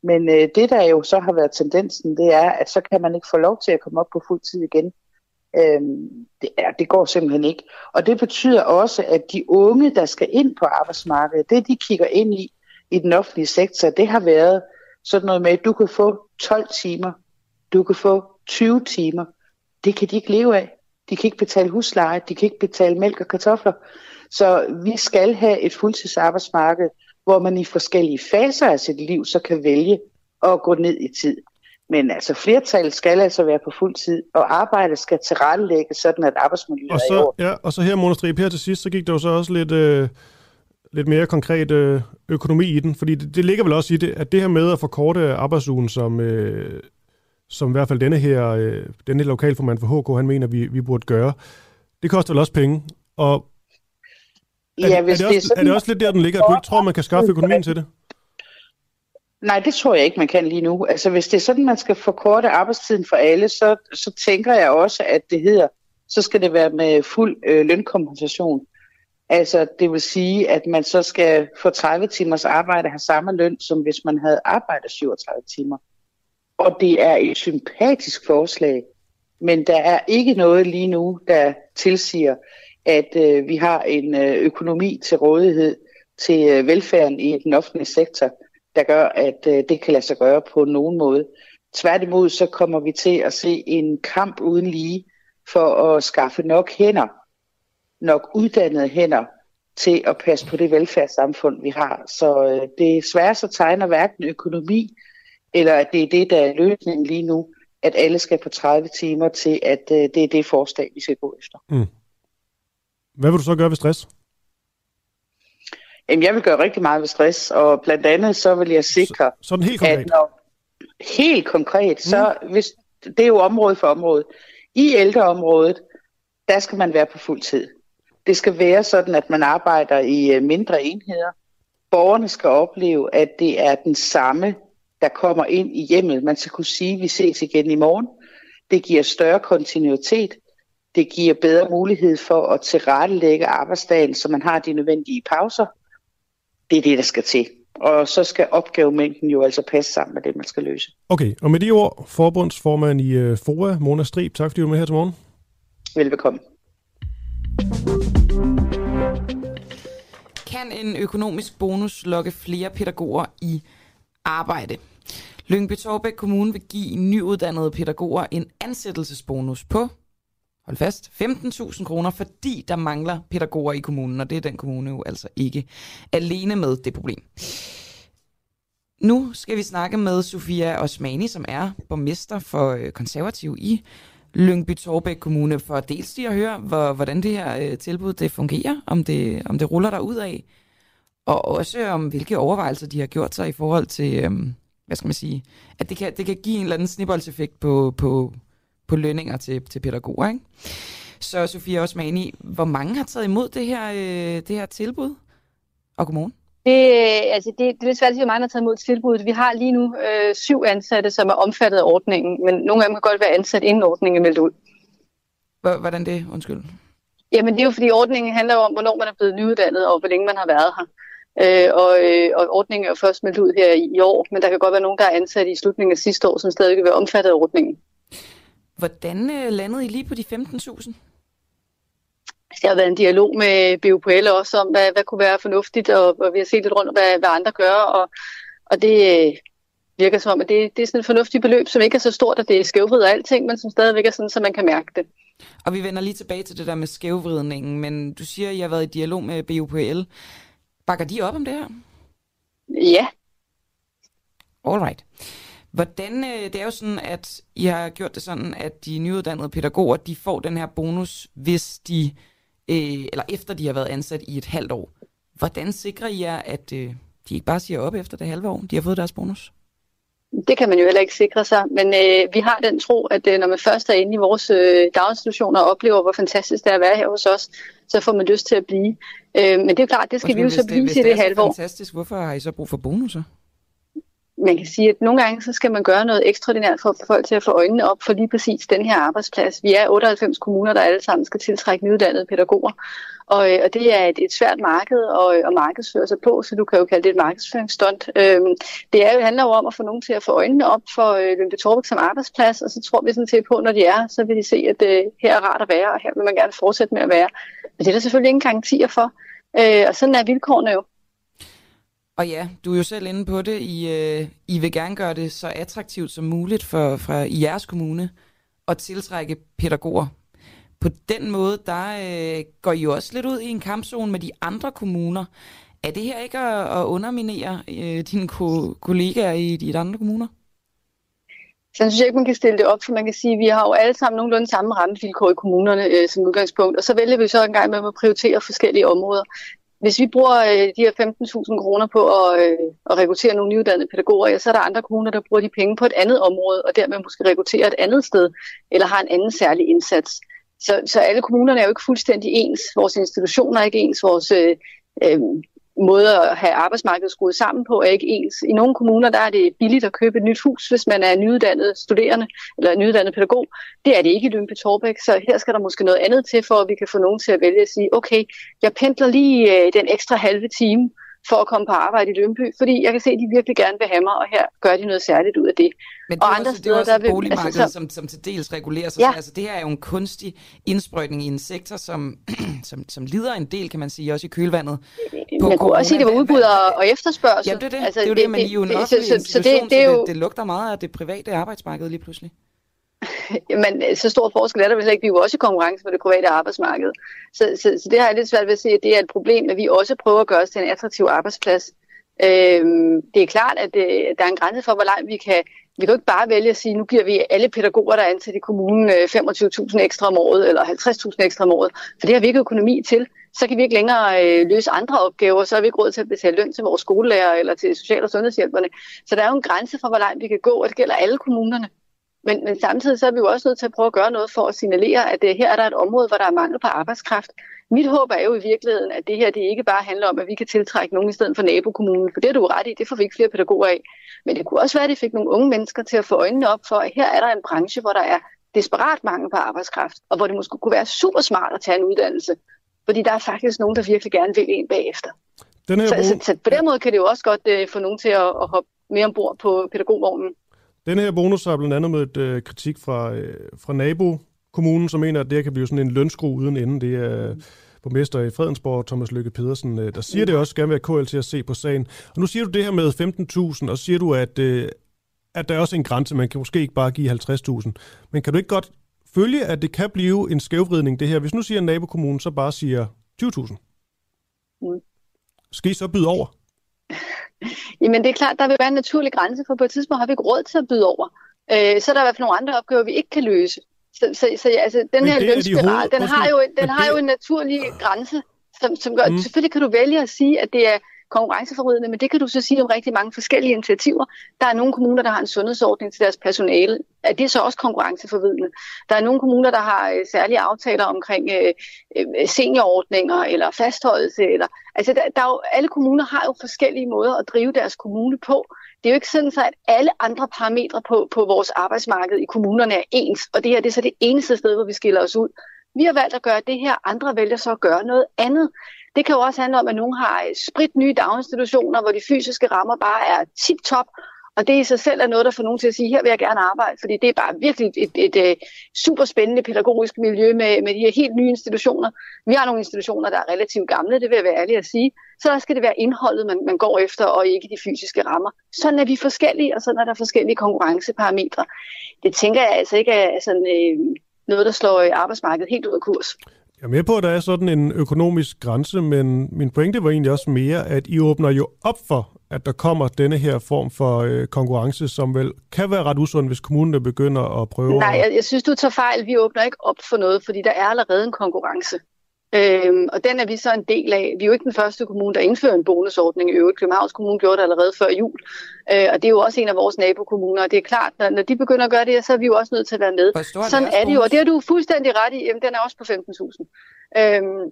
Men øh, det, der jo så har været tendensen, det er, at så kan man ikke få lov til at komme op på fuld tid igen. Øhm, det, er, det går simpelthen ikke. Og det betyder også, at de unge, der skal ind på arbejdsmarkedet, det de kigger ind i, i den offentlige sektor, det har været sådan noget med, at du kan få 12 timer, du kan få 20 timer. Det kan de ikke leve af. De kan ikke betale husleje, de kan ikke betale mælk og kartofler. Så vi skal have et fuldtidsarbejdsmarked, hvor man i forskellige faser af sit liv så kan vælge at gå ned i tid. Men altså flertallet skal altså være på fuld tid, og arbejdet skal tilrettelægges sådan, at arbejdsmiljøet og er i så, orden. ja, og så her, Mona Strib, her til sidst, så gik der jo så også lidt, øh, lidt mere konkret øh, økonomi i den, fordi det, det ligger vel også i det, at det her med at forkorte arbejdsugen, som, øh, som i hvert fald denne her, øh, denne lokalformand for HK, han mener, vi, vi burde gøre, det koster vel også penge, og er, Ja, er, hvis det det er også, sådan, er det også lidt der, den ligger, at du ikke tror, man kan skaffe økonomien til det? Nej, det tror jeg ikke, man kan lige nu. Altså, hvis det er sådan, man skal forkorte arbejdstiden for alle, så, så tænker jeg også, at det hedder, så skal det være med fuld øh, lønkompensation. Altså, det vil sige, at man så skal få 30 timers arbejde have samme løn, som hvis man havde arbejdet 37 timer. Og det er et sympatisk forslag, men der er ikke noget lige nu, der tilsiger, at øh, vi har en øh, økonomi til rådighed til øh, velfærden i den offentlige sektor, der gør, at øh, det kan lade sig gøre på nogen måde. Tværtimod så kommer vi til at se en kamp uden lige for at skaffe nok hænder, nok uddannede hænder til at passe på det velfærdssamfund, vi har. Så øh, desværre så tegner hverken økonomi, eller at det er det, der er løsningen lige nu, at alle skal på 30 timer til, at øh, det er det forslag, vi skal gå efter. Mm. Hvad vil du så gøre ved stress? Jamen, jeg vil gøre rigtig meget ved stress, og blandt andet så vil jeg sikre, Så, sådan helt konkret. at når, helt konkret, så hvis, det er jo område for område. I ældreområdet, der skal man være på fuld tid. Det skal være sådan, at man arbejder i øh, mindre enheder. Borgerne skal opleve, at det er den samme, der kommer ind i hjemmet. Man skal kunne sige, at vi ses igen i morgen. Det giver større kontinuitet. Det giver bedre mulighed for at tilrettelægge arbejdsdagen, så man har de nødvendige pauser. Det er det, der skal til. Og så skal opgavemængden jo altså passe sammen med det, man skal løse. Okay, og med de ord, forbundsformand i øh, FOA, Mona Strib, tak fordi du var med her til morgen. Velbekomme. Kan en økonomisk bonus lokke flere pædagoger i arbejde? Lyngby Torbæk Kommune vil give nyuddannede pædagoger en ansættelsesbonus på, hold fast, 15.000 kroner, fordi der mangler pædagoger i kommunen, og det er den kommune jo altså ikke alene med det problem. Nu skal vi snakke med Sofia Osmani, som er borgmester for øh, konservativ i Lyngby Torbæk Kommune, for dels lige at høre, hvor, hvordan det her øh, tilbud det fungerer, om det, om det ruller der ud af, og også om hvilke overvejelser de har gjort sig i forhold til, øhm, hvad skal man sige, at det kan, det kan give en eller anden snibboldseffekt på, på, på lønninger til, til pædagoger. Ikke? Så Sofia Osmani, hvor mange har taget imod det her, øh, det her tilbud? Og godmorgen. Det, altså det, det er lidt svært at sige, hvor mange har taget imod tilbuddet. Vi har lige nu øh, syv ansatte, som er omfattet af ordningen, men nogle af dem kan godt være ansat inden ordningen er meldt ud. Hvordan det? Undskyld. Jamen det er jo fordi ordningen handler om, hvornår man er blevet nyuddannet, og hvor længe man har været her. Øh, og, øh, og ordningen er jo først meldt ud her i, i år, men der kan godt være nogen, der er ansat i slutningen af sidste år, som stadig vil være omfattet af ordningen. Hvordan øh, landede I lige på de 15.000? Der har været en dialog med BUPL også om, hvad, hvad kunne være fornuftigt, og, og vi har set lidt rundt, hvad, hvad andre gør, og, og det øh, virker som om, at det, det er sådan et fornuftigt beløb, som ikke er så stort, at det er skævvrider alting, men som stadigvæk er sådan, så man kan mærke det. Og vi vender lige tilbage til det der med skævvridningen, men du siger, at I har været i dialog med BUPL. Bakker de op om det her? Ja. Alright. Hvordan, øh, det er jo sådan, at I har gjort det sådan, at de nyuddannede pædagoger, de får den her bonus, hvis de, øh, eller efter de har været ansat i et halvt år. Hvordan sikrer I jer, at øh, de ikke bare siger op efter det halve år, de har fået deres bonus? Det kan man jo heller ikke sikre sig, men øh, vi har den tro, at øh, når man først er inde i vores øh, daginstitutioner og oplever, hvor fantastisk det er at være her hos os, så får man lyst til at blive. Øh, men det er klart, det skal Undskyld, vi jo så blive hvis til det det halve år. fantastisk, hvorfor har I så brug for bonusser? Man kan sige, at nogle gange så skal man gøre noget ekstraordinært for at få folk til at få øjnene op for lige præcis den her arbejdsplads. Vi er 98 kommuner, der alle sammen skal tiltrække nyuddannede pædagoger, og, øh, og det er et, et svært marked at, øh, at markedsføre sig på, så du kan jo kalde det et markedsføringsstunt. Øhm, det er jo, handler jo om at få nogen til at få øjnene op for øh, Lønby Torbæk som arbejdsplads, og så tror vi sådan set på, når de er, så vil de se, at øh, her er rart at være, og her vil man gerne fortsætte med at være. Men det er der selvfølgelig ingen garantier for, øh, og sådan er vilkårene jo. Og ja, du er jo selv inde på det. I, øh, I vil gerne gøre det så attraktivt som muligt for, for i jeres kommune at tiltrække pædagoger. På den måde, der øh, går I jo også lidt ud i en kampzone med de andre kommuner. Er det her ikke at, at underminere øh, dine ko- kollegaer i de andre kommuner? Så jeg synes jeg ikke, man kan stille det op, for man kan sige, at vi har jo alle sammen nogenlunde samme rammevilkår i kommunerne øh, som udgangspunkt, og så vælger vi så en gang med at prioritere forskellige områder. Hvis vi bruger øh, de her 15.000 kroner på at, øh, at rekruttere nogle nyuddannede pædagoger, ja, så er der andre kommuner, der bruger de penge på et andet område, og dermed måske rekruttere et andet sted, eller har en anden særlig indsats. Så, så alle kommunerne er jo ikke fuldstændig ens. Vores institutioner er ikke ens. Vores øh, øh, måde at have arbejdsmarkedet skruet sammen på er ikke ens. I nogle kommuner der er det billigt at købe et nyt hus, hvis man er nyuddannet studerende eller nyuddannet pædagog. Det er det ikke i Lyngby Torbæk, så her skal der måske noget andet til, for at vi kan få nogen til at vælge at sige, okay, jeg pendler lige øh, den ekstra halve time for at komme på arbejde i Lønby, fordi jeg kan se, at de virkelig gerne vil have mig, og her gør de noget særligt ud af det. Men det er og også, andre det er steder, også der vil, boligmarked, altså, så- som, som til dels regulerer sig. Ja. Ja. Altså, det her er jo en kunstig indsprøjtning i en sektor, som, som, som lider en del, kan man sige, også i kølvandet. På man kunne også sige, at det var udbud og, og efterspørgsel. Ja, det er det. Altså, det er jo det, men I er jo en det- så, så, så det, det så jo, det, det lugter meget af det private arbejdsmarked lige pludselig. Jamen, øh, så stor forskel er der vel ikke. Vi er jo også i konkurrence på det private arbejdsmarked. Så, så, så det har jeg lidt svært ved at se, at det er et problem, at vi også prøver at gøre os til en attraktiv arbejdsplads. Øhm, det er klart, at det, der er en grænse for, hvor langt vi kan... Vi kan jo ikke bare vælge at sige, nu giver vi alle pædagoger, der er ansat i kommunen, øh, 25.000 ekstra om året, eller 50.000 ekstra om året. For det har vi ikke økonomi til. Så kan vi ikke længere øh, løse andre opgaver, så har vi ikke råd til at betale løn til vores skolelærer eller til social- og sundhedshjælperne. Så der er jo en grænse for, hvor langt vi kan gå, og det gælder alle kommunerne. Men, men samtidig så er vi jo også nødt til at prøve at gøre noget for at signalere, at uh, her er der et område, hvor der er mangel på arbejdskraft. Mit håb er jo i virkeligheden, at det her det ikke bare handler om, at vi kan tiltrække nogen i stedet for nabokommunen, for det er du ret i, det får vi ikke flere pædagoger af. Men det kunne også være, at det fik nogle unge mennesker til at få øjnene op for, at her er der en branche, hvor der er desperat mangel på arbejdskraft, og hvor det måske kunne være super smart at tage en uddannelse. Fordi der er faktisk nogen, der virkelig gerne vil en bagefter. Den her, Så, så, så på den måde kan det jo også godt uh, få nogen til at, at hoppe mere ombord på pædagogvognen. Den her bonus har blandt andet mødt øh, kritik fra, øh, fra nabokommunen, som mener, at det her kan blive sådan en lønskru uden ende. Det er borgmester i Fredensborg, Thomas Lykke Pedersen, øh, der siger det også, gerne vil have KL til at se på sagen. Og nu siger du det her med 15.000, og siger du, at, øh, at der er også en grænse, man kan måske ikke bare give 50.000. Men kan du ikke godt følge, at det kan blive en skævvridning, det her? Hvis nu siger en nabokommune, så bare siger 20.000. Mm. Skal I så byde over? Jamen det er klart, der vil være en naturlig grænse, for på et tidspunkt har vi ikke råd til at byde over. Øh, så er der i hvert fald nogle andre opgaver, vi ikke kan løse. Så, så, så altså, den her er de lønspiral, hoved- den har jo, den har jo en naturlig grænse, som, som gør, mm. selvfølgelig kan du vælge at sige, at det er konkurrenceforvridende, men det kan du så sige om rigtig mange forskellige initiativer. Der er nogle kommuner, der har en sundhedsordning til deres personale. Er det så også konkurrenceforvridende? Der er nogle kommuner, der har øh, særlige aftaler omkring øh, øh, seniorordninger eller fastholdelse. Eller, altså, der, der er jo, alle kommuner har jo forskellige måder at drive deres kommune på. Det er jo ikke sådan, så at alle andre parametre på, på vores arbejdsmarked i kommunerne er ens, og det her det er så det eneste sted, hvor vi skiller os ud. Vi har valgt at gøre det her, andre vælger så at gøre noget andet. Det kan jo også handle om, at nogen har sprit nye daginstitutioner, hvor de fysiske rammer bare er tip-top, og det i sig selv er noget, der får nogen til at sige, her vil jeg gerne arbejde, fordi det er bare virkelig et, et, et, øh, et super spændende pædagogisk miljø med, med de her helt nye institutioner. Vi har nogle institutioner, der er relativt gamle, det vil jeg være ærlig at sige. Så der skal det være indholdet, man, man går efter, og ikke de fysiske rammer. Sådan er vi forskellige, og sådan er der forskellige konkurrenceparametre. Det tænker jeg altså ikke er sådan, øh, noget, der slår øh, arbejdsmarkedet helt ud af kurs. Jeg er med på, at der er sådan en økonomisk grænse, men min pointe var egentlig også mere, at I åbner jo op for, at der kommer denne her form for øh, konkurrence, som vel kan være ret usund, hvis kommunerne begynder at prøve Nej, jeg, jeg synes, du tager fejl. Vi åbner ikke op for noget, fordi der er allerede en konkurrence. Øhm, og den er vi så en del af. Vi er jo ikke den første kommune, der indfører en bonusordning. I øvrigt, Københavns Kommune gjorde det allerede før jul. Øh, og det er jo også en af vores nabokommuner. Og det er klart, når, når de begynder at gøre det, så er vi jo også nødt til at være med. Er Sådan er det jo, og det har du fuldstændig ret i. Jamen, den er også på 15.000. Øhm,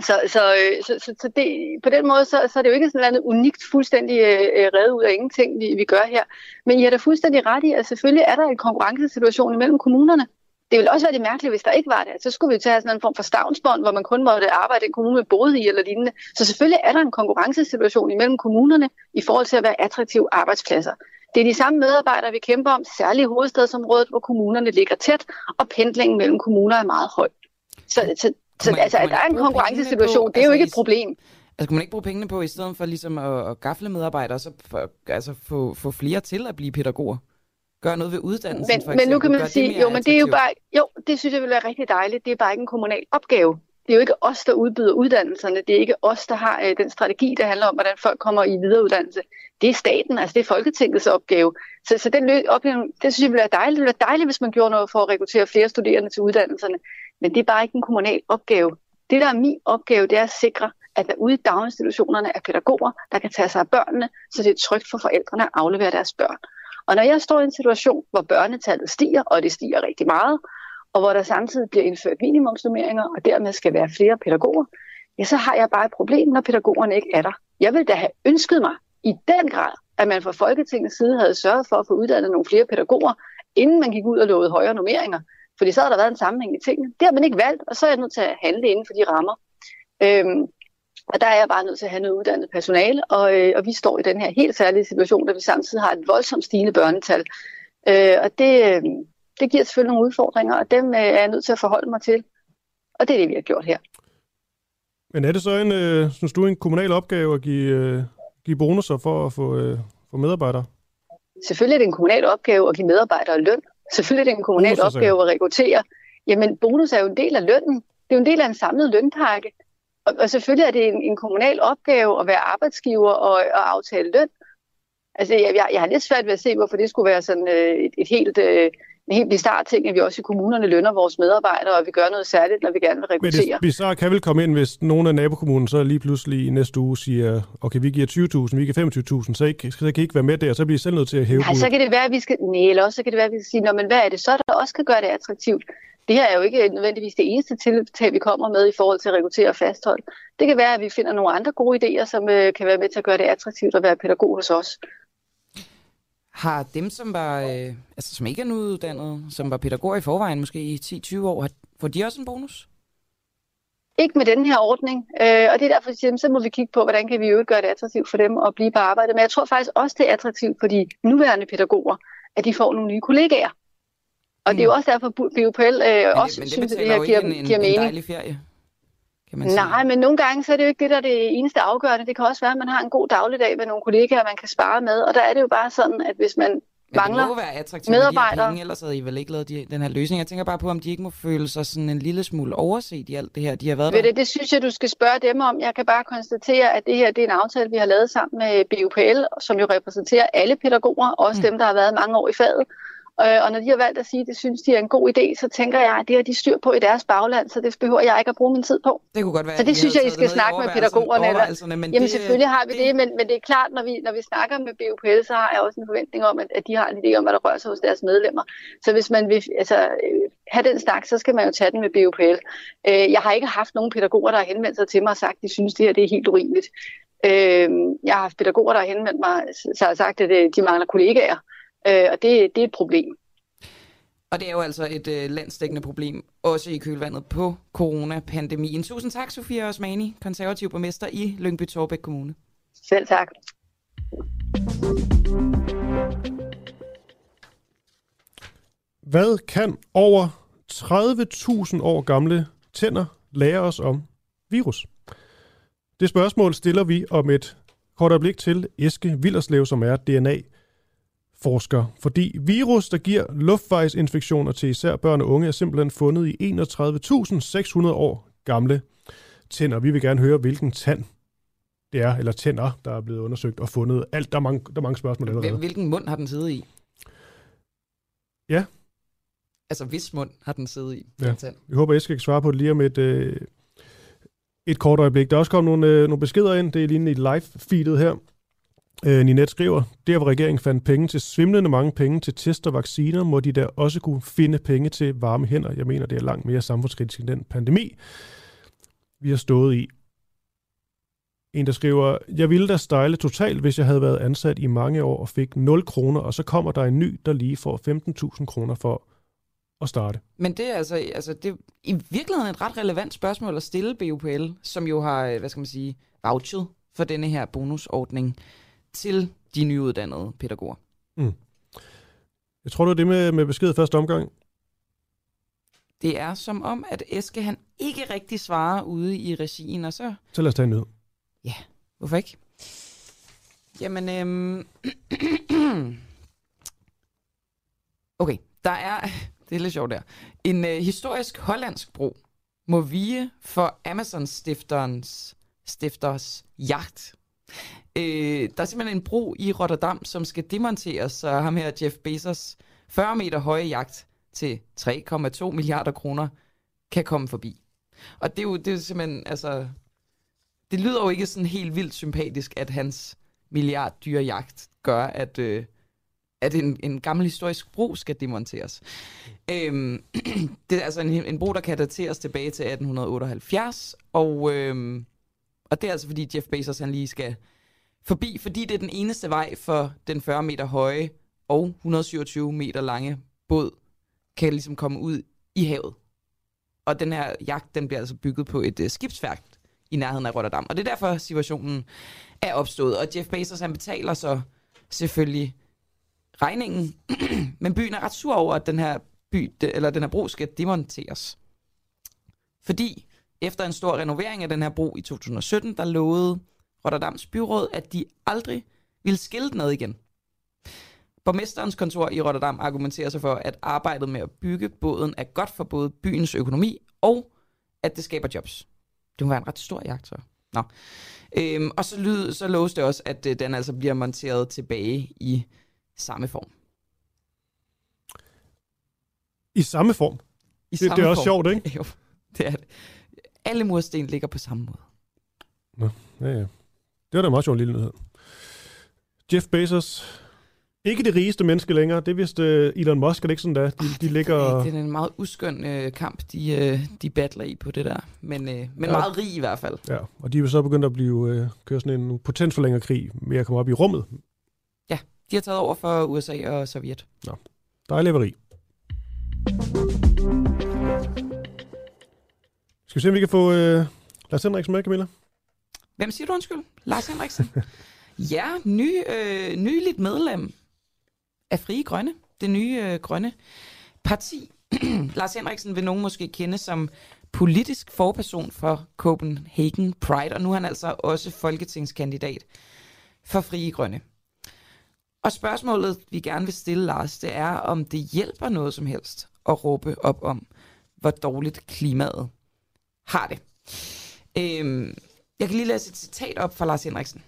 Så, så, øh, så, så, så det, på den måde, så, så er det jo ikke sådan noget unikt fuldstændig øh, reddet ud af ingenting, vi, vi gør her. Men I har da fuldstændig ret i, at selvfølgelig er der en konkurrencesituation imellem kommunerne. Det ville også være det mærkeligt, hvis der ikke var det. Så skulle vi tage sådan en form for stavnsbånd, hvor man kun måtte arbejde i en kommune med boede i eller lignende. Så selvfølgelig er der en konkurrencesituation imellem kommunerne i forhold til at være attraktive arbejdspladser. Det er de samme medarbejdere, vi kæmper om, særligt i hovedstadsområdet, hvor kommunerne ligger tæt, og pendlingen mellem kommuner er meget høj. Så, så, så man- altså, at man der er en konkurrencesituation, på- det er jo altså, ikke et problem. Altså, kunne man ikke bruge pengene på, i stedet for ligesom at, at gafle medarbejdere, så for, altså, få, få flere til at blive pædagoger? Gøre noget ved uddannelsen, for Men, men nu kan man sige, jo, men det er jo bare, jo, det synes jeg vil være rigtig dejligt. Det er bare ikke en kommunal opgave. Det er jo ikke os, der udbyder uddannelserne. Det er ikke os, der har øh, den strategi, der handler om, hvordan folk kommer i videreuddannelse. Det er staten, altså det er Folketingets opgave. Så, så den lø- opgave, det synes jeg ville være dejligt. Det ville være dejligt, hvis man gjorde noget for at rekruttere flere studerende til uddannelserne. Men det er bare ikke en kommunal opgave. Det, der er min opgave, det er at sikre, at der ude i daginstitutionerne er pædagoger, der kan tage sig af børnene, så det er trygt for forældrene at aflevere deres børn. Og når jeg står i en situation, hvor børnetallet stiger, og det stiger rigtig meget, og hvor der samtidig bliver indført minimumsnummeringer, og dermed skal være flere pædagoger, ja, så har jeg bare et problem, når pædagogerne ikke er der. Jeg vil da have ønsket mig i den grad, at man fra Folketingets side havde sørget for at få uddannet nogle flere pædagoger, inden man gik ud og lovede højere nummeringer. Fordi så havde der været en sammenhæng i tingene. Det har man ikke valgt, og så er jeg nødt til at handle inden for de rammer. Øhm, og der er jeg bare nødt til at have noget uddannet personale, og, øh, og vi står i den her helt særlige situation, da vi samtidig har et voldsomt stigende børnetal. Øh, og det, øh, det giver selvfølgelig nogle udfordringer, og dem øh, er jeg nødt til at forholde mig til. Og det er det, vi har gjort her. Men er det så en, øh, synes du, en kommunal opgave at give, øh, give bonusser for at få, øh, få medarbejdere? Selvfølgelig er det en kommunal opgave at give medarbejdere løn. Selvfølgelig er det en kommunal Bonusser, opgave at rekruttere. Jamen, bonus er jo en del af lønnen. Det er jo en del af en samlet lønpakke. Og, og selvfølgelig er det en, en kommunal opgave at være arbejdsgiver og, og aftale løn. Altså, jeg, jeg, jeg har lidt svært ved at se, hvorfor det skulle være sådan øh, et, et helt... Øh, en helt bizarre ting, at vi også i kommunerne lønner vores medarbejdere, og vi gør noget særligt, når vi gerne vil Men rekruttere. det bizarre kan vel komme ind, hvis nogle af nabokommunen så lige pludselig i næste uge siger, okay, vi giver 20.000, vi giver 25.000, så, ikke, så kan I ikke være med der, så bliver I selv nødt til at hæve Nej, så kan det være, at vi skal... Nej, eller også så kan det være, at vi skal sige, Nå, men hvad er det så, der også kan gøre det attraktivt? Det her er jo ikke nødvendigvis det eneste tiltag, vi kommer med i forhold til at rekruttere og fastholde. Det kan være, at vi finder nogle andre gode idéer, som øh, kan være med til at gøre det attraktivt at være pædagog hos os. Har dem, som var, øh, altså som ikke er nyuddannede, som var pædagoger i forvejen, måske i 10-20 år, har, får de også en bonus? Ikke med den her ordning, øh, og det er derfor, siger, jamen, så må vi kigge på, hvordan kan vi jo gøre det attraktivt for dem at blive på arbejde. Men jeg tror faktisk også, det er attraktivt for de nuværende pædagoger, at de får nogle nye kollegaer. Og mm. det er jo også derfor, BUPL øh, også men det synes, at det her giver, en, en, giver en mening. dejlig ferie, kan man sige. Nej, men nogle gange så er det jo ikke det, der er det eneste afgørende. Det kan også være, at man har en god dagligdag med nogle kollegaer, man kan spare med. Og der er det jo bare sådan, at hvis man Men mangler det må være attraktivt med de medarbejdere... penge, ellers havde I vel ikke lavet de, den her løsning. Jeg tænker bare på, om de ikke må føle sig sådan en lille smule overset i alt det her. De har været Ved der. det, det synes jeg, du skal spørge dem om. Jeg kan bare konstatere, at det her det er en aftale, vi har lavet sammen med BUPL, som jo repræsenterer alle pædagoger, også mm. dem, der har været mange år i faget. Øh, Og når de har valgt at sige, at det synes de er en god idé, så tænker jeg, at det har de styr på i deres bagland, så det behøver jeg ikke at bruge min tid på. Det kunne godt være, Så det synes jeg, I det skal snakke med pædagogerne. Eller, men jamen det- selvfølgelig har vi det, men, men det er klart, når vi, når vi snakker med BUPL, så har jeg også en forventning om, at, at de har en idé om, hvad der rører sig hos deres medlemmer. Så hvis man vil altså, øh, have den snak, så skal man jo tage den med BUPL. Øh, Jeg har ikke haft nogen pædagoger, der har henvendt sig til mig og sagt, at de synes, det her det er helt urimeligt. Jeg har haft pædagoger, der har henvendt mig så har sagt, at de mangler kollegaer, Øh, og det, det er et problem. Og det er jo altså et øh, landsdækkende problem, også i kølvandet på coronapandemien. Tusind tak, Sofia Osmani, konservativ borgmester i Lyngby Torbæk Kommune. Selv tak. Hvad kan over 30.000 år gamle tænder lære os om virus? Det spørgsmål stiller vi om et kort øjeblik til Eske Villerslev, som er DNA-forsker. Fordi virus, der giver luftvejsinfektioner til især børn og unge, er simpelthen fundet i 31.600 år gamle tænder. Vi vil gerne høre, hvilken tand det er, eller tænder, der er blevet undersøgt og fundet. Alt, der er mange, der er mange spørgsmål allerede. Hvil- Hvilken mund har den siddet i? Ja. Altså, hvis mund har den siddet i? Ja. den tand? Jeg håber, jeg skal svare på det lige om et, øh, et kort øjeblik. Der er også kommet nogle, øh, nogle beskeder ind. Det er lige i live-feedet her. Øh, Ninette skriver, der hvor regeringen fandt penge til svimlende mange penge til test og vacciner, må de der også kunne finde penge til varme hænder. Jeg mener, det er langt mere samfundskritisk end den pandemi. vi har stået i. En, der skriver, jeg ville da stejle totalt, hvis jeg havde været ansat i mange år og fik 0 kroner, og så kommer der en ny, der lige får 15.000 kroner for at starte. Men det er altså, altså det er i virkeligheden et ret relevant spørgsmål at stille BUPL, som jo har, øh, hvad skal man sige, vouchet for denne her bonusordning til de nyuddannede pædagoger. Mm. Jeg tror, det er det med, med besked første omgang. Det er som om, at Eske han ikke rigtig svarer ude i regien, og så... Så lad os tage en nyhed. Ja, hvorfor ikke? Jamen, øhm... okay, der er, det er lidt sjovt der, en øh, historisk hollandsk bro må vige for Amazon-stifterens stifters jagt. Øh, der er simpelthen en bro i Rotterdam, som skal demonteres, så ham her Jeff Bezos 40 meter høje jagt til 3,2 milliarder kroner kan komme forbi. Og det er jo, det er simpelthen, altså, det lyder jo ikke sådan helt vildt sympatisk, at hans milliarddyrjagt gør, at, øh, at en, en gammel historisk bro skal demonteres. Øhm, det er altså en, en bro, der kan dateres tilbage til 1878, og, øhm, og det er altså fordi Jeff Bezos han lige skal forbi, fordi det er den eneste vej for den 40 meter høje og 127 meter lange båd kan ligesom komme ud i havet. Og den her jagt, den bliver altså bygget på et øh, uh, skibsværk i nærheden af Rotterdam. Og det er derfor situationen er opstået. Og Jeff Bezos han betaler så selvfølgelig regningen. Men byen er ret sur over, at den her, by, eller den her bro skal demonteres. Fordi efter en stor renovering af den her bro i 2017, der lovede Rotterdams byråd, at de aldrig ville skille den ad igen. Borgmesterens kontor i Rotterdam argumenterer sig for, at arbejdet med at bygge båden er godt for både byens økonomi og at det skaber jobs. Det må være en ret stor jagt, så. Nå. Øhm, og så, lyd, så loves det også, at øh, den altså bliver monteret tilbage i samme form. I samme form? I det, samme det er også form. sjovt, ikke? Jo, det er det. Alle mursten ligger på samme måde. Nå, ja, ja. Det var da en meget sjov lille nyhed. Jeff Bezos, ikke det rigeste menneske længere. Det er vist uh, Elon Musk, er det ikke sådan der? De, de ligger... Det er en meget uskøn øh, kamp, de, øh, de battler i på det der. Men, øh, men Ja. meget rig i hvert fald. Ja, og de er så begyndt at blive øh, køre sådan en potensforlængerkrig med at komme op i rummet. Ja, de har taget over for USA og Sovjet. Nå, dejlig rig. Skal vi se, om vi kan få øh, Lars Henriksen med, Camilla? Hvem siger du undskyld? Lars Henriksen? ja, ny, øh, nyligt medlem af Frie Grønne. Det nye øh, grønne parti. Lars Henriksen vil nogen måske kende som politisk forperson for Copenhagen Pride, og nu er han altså også folketingskandidat for Frie Grønne. Og spørgsmålet, vi gerne vil stille, Lars, det er, om det hjælper noget som helst at råbe op om, hvor dårligt klimaet har det. Øhm, jeg kan lige læse et citat op fra Lars Henriksen.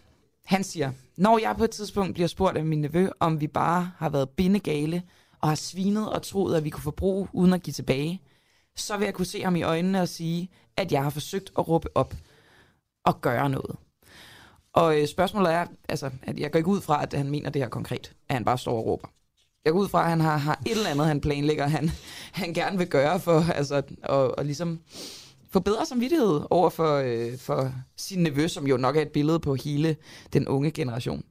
Han siger, når jeg på et tidspunkt bliver spurgt af min nevø, om vi bare har været bindegale og har svinet og troet, at vi kunne forbruge uden at give tilbage, så vil jeg kunne se ham i øjnene og sige, at jeg har forsøgt at råbe op og gøre noget. Og øh, spørgsmålet er, altså, at jeg går ikke ud fra, at han mener det her konkret, at han bare står og råber. Jeg går ud fra, at han har, har et eller andet, han planlægger, han, han gerne vil gøre for altså, og, og ligesom få bedre samvittighed over for, øh, for sin nevø, som jo nok er et billede på hele den unge generation.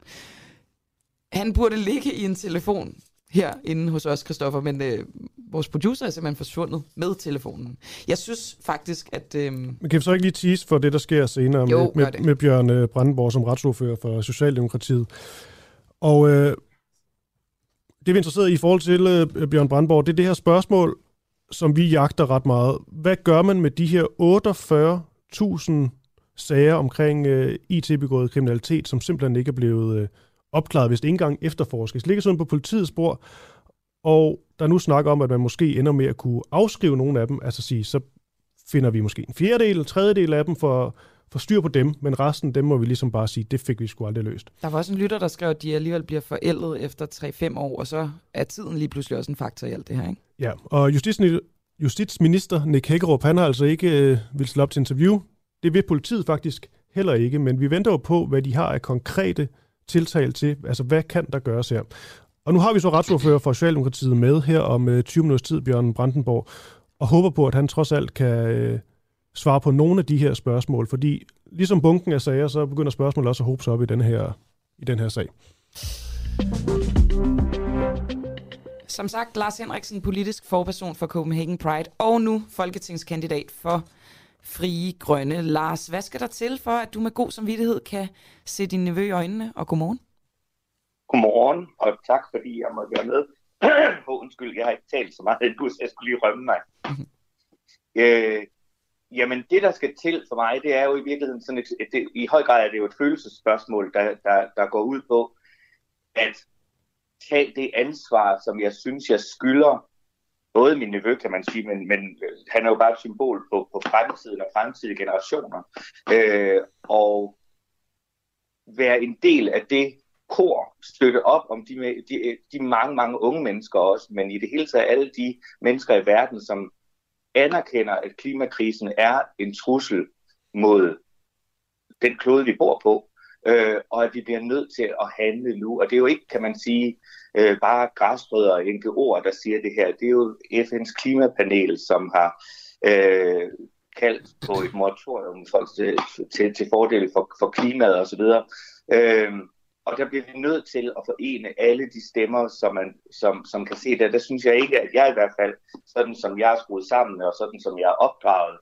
Han burde ligge i en telefon her inde hos os, Christoffer, men øh, vores producer er simpelthen forsvundet med telefonen. Jeg synes faktisk, at... Øh, Men kan vi så ikke lige tease for det, der sker senere Jo, med, med, med Bjørn øh, Brandenborg som retsordfører for Socialdemokratiet? Og øh, det vi er interesseret i i forhold til øh, Bjørn Brandenborg, det er det her spørgsmål, som vi jagter ret meget. Hvad gør man med de her 48.000 sager omkring øh, IT-begået kriminalitet, som simpelthen ikke er blevet øh, opklaret, hvis det ikke engang efterforskes? Det ligger sådan på politiets spor, og der er nu snak om, at man måske ender med at kunne afskrive nogle af dem, altså sige, så finder vi måske en fjerdedel eller tredjedel af dem for, for styr på dem, men resten dem må vi ligesom bare sige, det fik vi sgu aldrig løst. der var også en lytter, der skrev, at de alligevel bliver forældet efter 3-5 år, og så er tiden lige pludselig også en faktor i alt det her, ikke? Ja, og justitsminister, Nick Hækkerup, han har altså ikke øh, vil stille op til interview. Det vil politiet faktisk heller ikke, men vi venter jo på, hvad de har af konkrete tiltag til, altså hvad kan der gøres her. Og nu har vi så retsordfører for Socialdemokratiet med her om øh, 20 minutters tid, Bjørn Brandenborg, og håber på, at han trods alt kan øh, svare på nogle af de her spørgsmål, fordi ligesom bunken af sager, så begynder spørgsmålet også at hobe sig op i den her, i den her sag. Som sagt, Lars Henriksen, politisk forperson for Copenhagen Pride, og nu folketingskandidat for Frie Grønne. Lars, hvad skal der til for, at du med god samvittighed kan se din nevø i øjnene, og godmorgen? Godmorgen, og tak fordi jeg måtte være med. oh, undskyld, jeg har ikke talt så meget endnu, så jeg skulle lige rømme mig. øh, jamen, det der skal til for mig, det er jo i virkeligheden sådan et, et, et i høj grad er det jo et følelsesspørgsmål, der, der, der går ud på at tage det ansvar, som jeg synes, jeg skylder både min nevø, kan man sige, men, men øh, han er jo bare et symbol på, på fremtiden og fremtidige generationer. Øh, og være en del af det kor, støtte op om de, de, de mange, mange unge mennesker også, men i det hele taget alle de mennesker i verden, som anerkender, at klimakrisen er en trussel mod den klode, vi bor på, øh, og at vi bliver nødt til at handle nu. Og det er jo ikke, kan man sige, øh, bare græsrødder og NGO'er, der siger det her. Det er jo FN's klimapanel, som har øh, kaldt på et moratorium for, til, til, til fordel for, for klimaet osv. Øh, og der bliver vi nødt til at forene alle de stemmer, som, man, som, som kan se det. Der synes jeg ikke, at jeg i hvert fald, sådan som jeg er skruet sammen, og sådan som jeg er opdraget,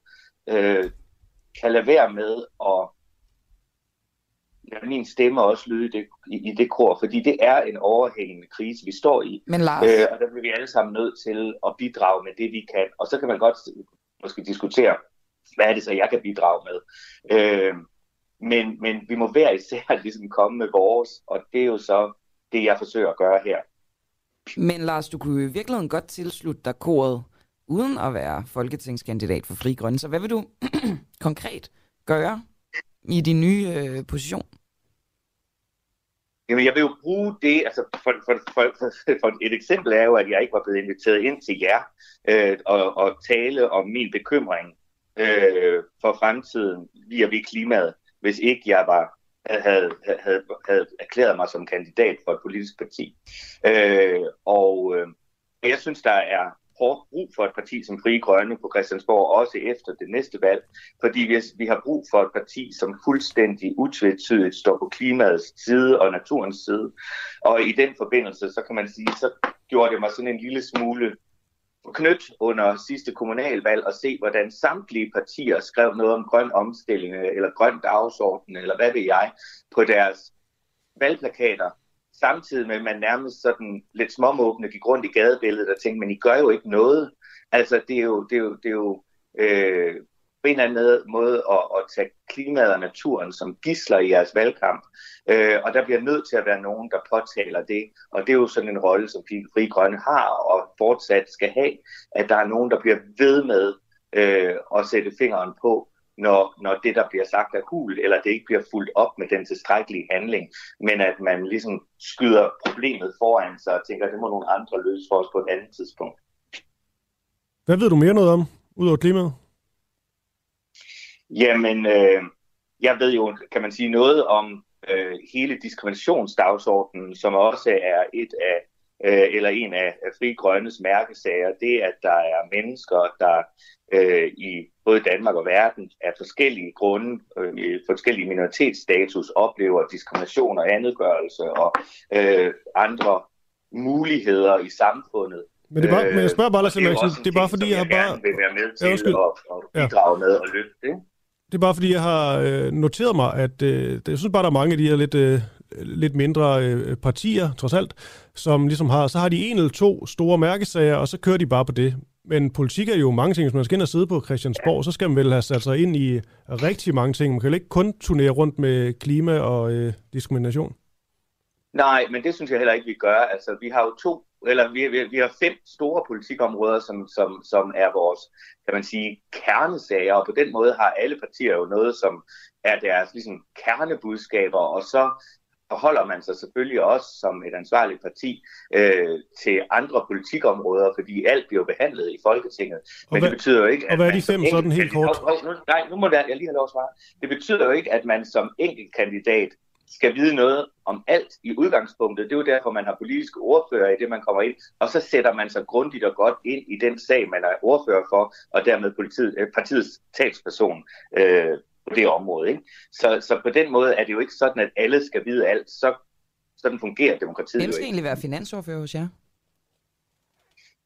øh, kan lade være med at lade min stemme også lyde i det, i, i det kor, fordi det er en overhængende krise, vi står i. Men Lars... Øh, og der bliver vi alle sammen nødt til at bidrage med det, vi kan. Og så kan man godt måske diskutere, hvad er det så, jeg kan bidrage med. Øh, men, men vi må hver især ligesom komme med vores, og det er jo så det, jeg forsøger at gøre her. Men Lars, du kunne i virkeligheden godt tilslutte dig koret, uden at være folketingskandidat for Fri Grønne. Så hvad vil du konkret gøre i din nye øh, position? Jamen, jeg vil jo bruge det, altså for, for, for, for, for et eksempel er jo, at jeg ikke var blevet inviteret ind til jer øh, og, og tale om min bekymring øh, for fremtiden via vi klimaet, hvis ikke jeg var havde, havde, havde erklæret mig som kandidat for et politisk parti. Øh, og øh, jeg synes, der er hårdt brug for et parti som Frie Grønne på Christiansborg, også efter det næste valg, fordi vi, vi har brug for et parti, som fuldstændig utvetydigt står på klimaets side og naturens side. Og i den forbindelse, så kan man sige, så gjorde det mig sådan en lille smule knyt under sidste kommunalvalg og se, hvordan samtlige partier skrev noget om grøn omstilling eller grøn dagsorden, eller hvad ved jeg, på deres valgplakater samtidig med, at man nærmest sådan lidt småmåbende gik rundt i gadebilledet og tænkte, men I gør jo ikke noget. Altså, det er jo, det er jo, det er jo øh, på en eller anden måde at, at tage klimaet og naturen som gisler i jeres valgkamp. Øh, og der bliver nødt til at være nogen, der påtaler det. Og det er jo sådan en rolle, som Fri Grønne har og fortsat skal have, at der er nogen, der bliver ved med øh, at sætte fingeren på, når, når det, der bliver sagt, er hul, eller det ikke bliver fuldt op med den tilstrækkelige handling, men at man ligesom skyder problemet foran sig og tænker, at det må nogle andre løse for os på et andet tidspunkt. Hvad ved du mere noget om, udover klimaet? Jamen, øh, jeg ved jo, kan man sige, noget om øh, hele diskriminationsdagsordenen, som også er et af øh, eller en af Fri Grønnes mærkesager, det at der er mennesker, der øh, i både Danmark og verden af forskellige grunde, øh, forskellige minoritetsstatus, oplever diskrimination og andetgørelse og øh, andre muligheder i samfundet. Men, det er bare, øh, men jeg spørger bare, Lars Henriksen, det er bare fordi, jeg har bare... vil være med til ja, at, at bidrage ja. med og løfte det. Det er bare fordi, jeg har øh, noteret mig, at øh, jeg synes bare, der er mange af de her lidt, øh, lidt mindre øh, partier, trods alt, som ligesom har, så har de en eller to store mærkesager, og så kører de bare på det. Men politik er jo mange ting. Hvis man skal ind og sidde på Christiansborg, så skal man vel have sat sig ind i rigtig mange ting. Man kan jo ikke kun turnere rundt med klima og øh, diskrimination. Nej, men det synes jeg heller ikke, vi gør. Altså, vi har jo to, eller vi, vi, vi har fem store politikområder, som, som, som er vores, kan man sige, kernesager, og på den måde har alle partier jo noget, som er deres ligesom, kernebudskaber, og så forholder man sig selvfølgelig også som et ansvarligt parti øh, til andre politikområder, fordi alt bliver behandlet i Folketinget. Men hvad, det betyder jo ikke, at og hvad er de fem sådan helt kort? Nu, nu, nej, nu må jeg, jeg lige have lov at svare. Det betyder jo ikke, at man som enkeltkandidat skal vide noget om alt i udgangspunktet. Det er jo derfor, man har politiske ordfører i det, man kommer ind, og så sætter man sig grundigt og godt ind i den sag, man er ordfører for, og dermed politiet, øh, partiets talsperson øh, på det område. Ikke? Så, så på den måde er det jo ikke sådan, at alle skal vide alt. Så, sådan fungerer demokratiet Hvem jo skal ikke. egentlig være finansordfører hos jer?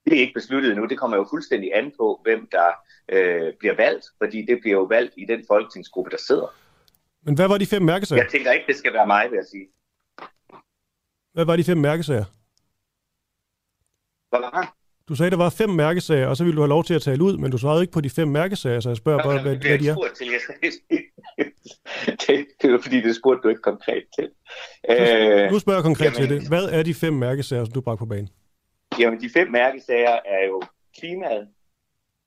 Det er ikke besluttet endnu. Det kommer jo fuldstændig an på, hvem der øh, bliver valgt, fordi det bliver jo valgt i den folketingsgruppe, der sidder. Men hvad var de fem mærkesager? Jeg tænker ikke, det skal være mig, vil jeg sige. Hvad var de fem mærkesager? Hvad var det? Du sagde, der var fem mærkesager, og så ville du have lov til at tale ud, men du svarede ikke på de fem mærkesager, så jeg spørger bare, hvad, hvad de er. til, jeg det, det var fordi, det spurgte du ikke konkret til. Øh, Nu spørger jeg konkret jamen, til det. Hvad er de fem mærkesager, som du bragte på banen? Jamen, de fem mærkesager er jo klimaet,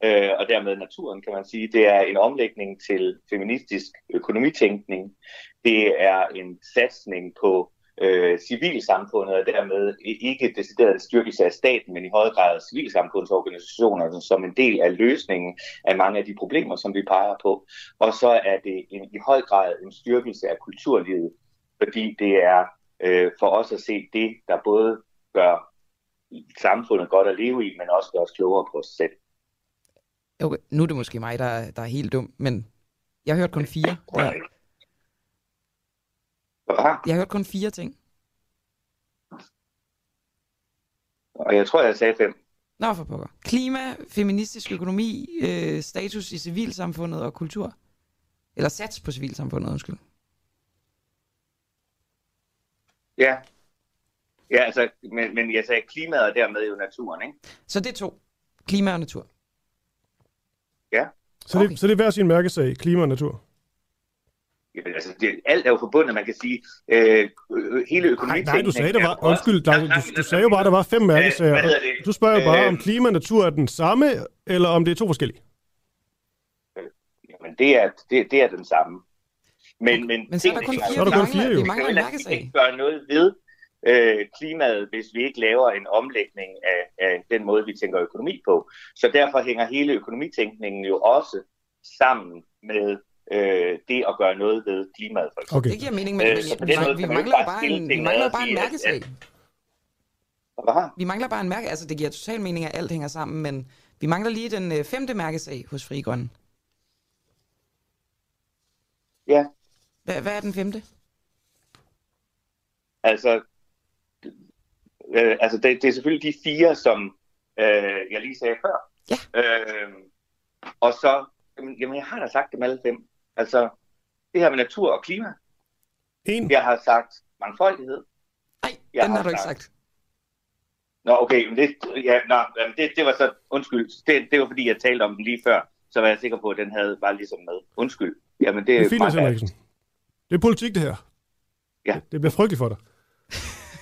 øh, og dermed naturen, kan man sige. Det er en omlægning til feministisk økonomitænkning. Det er en satsning på øh, civilsamfundet, og dermed ikke decideret styrkelse af staten, men i høj grad civilsamfundsorganisationerne som en del af løsningen af mange af de problemer, som vi peger på. Og så er det en, i høj grad en styrkelse af kulturlivet, fordi det er øh, for os at se det, der både gør samfundet godt at leve i, men også gør os klogere på os selv. Okay, nu er det måske mig, der, er- der er helt dum, men jeg hørt kun fire. Der. Jeg har hørt kun fire ting. Og jeg tror, jeg sagde fem. Nå, for pokker. Klima, feministisk økonomi, øh, status i civilsamfundet og kultur. Eller sats på civilsamfundet, undskyld. Ja. Ja, altså, men, men jeg sagde klimaet og dermed jo naturen, ikke? Så det er to. Klima og natur. Ja. Så, det, så det er hver sin mærkesag, klima og natur. Jamen, altså, det, alt er jo forbundet, man kan sige. Øh, øh, hele Nej, økonomien... nej, du sagde, der var, undskyld, der, du, du sagde jo bare, der var fem mærkesager. det? Du spørger jo bare, Øh, om klima og natur er den samme, eller om det er to forskellige. Men det er, det, det er den samme. Men, men, Men så er der kun fire, Så er der vi kun mangler, fire, jo. vi mangler en Vi mærkesag. ikke gøre noget ved øh, klimaet, hvis vi ikke laver en omlægning af, af den måde, vi tænker økonomi på. Så derfor hænger hele økonomitænkningen jo også sammen med øh, det at gøre noget ved klimaet, for eksempel. Okay. Det giver mening, men, Øh, men vi, måde vi mangler bare en, vi mangler bare en sige, at- mærkesag. Hvad? Vi mangler bare en mærke, altså det giver total mening, at alt hænger sammen, men vi mangler lige den øh, femte mærkesag hos Fri Grønne. Ja, Hvad, hvad er den femte? altså, øh, altså det, det er selvfølgelig de fire, som øh, jeg lige sagde før. Ja. Øh, og så, jamen, jamen, jeg har da sagt dem alle fem. Altså, det her med natur og klima. En. Jeg har sagt mangfoldighed. Nej, Jeg den har har du ikke sagt- sagt. Nå, okay, men det, ja, nå, det, det var så, undskyld, det, det var fordi, jeg talte om den lige før, så var jeg sikker på, at den havde var ligesom med. Undskyld. Jamen, det Det er er fint. Det er politik, det her. Ja. Det bliver frygteligt for dig.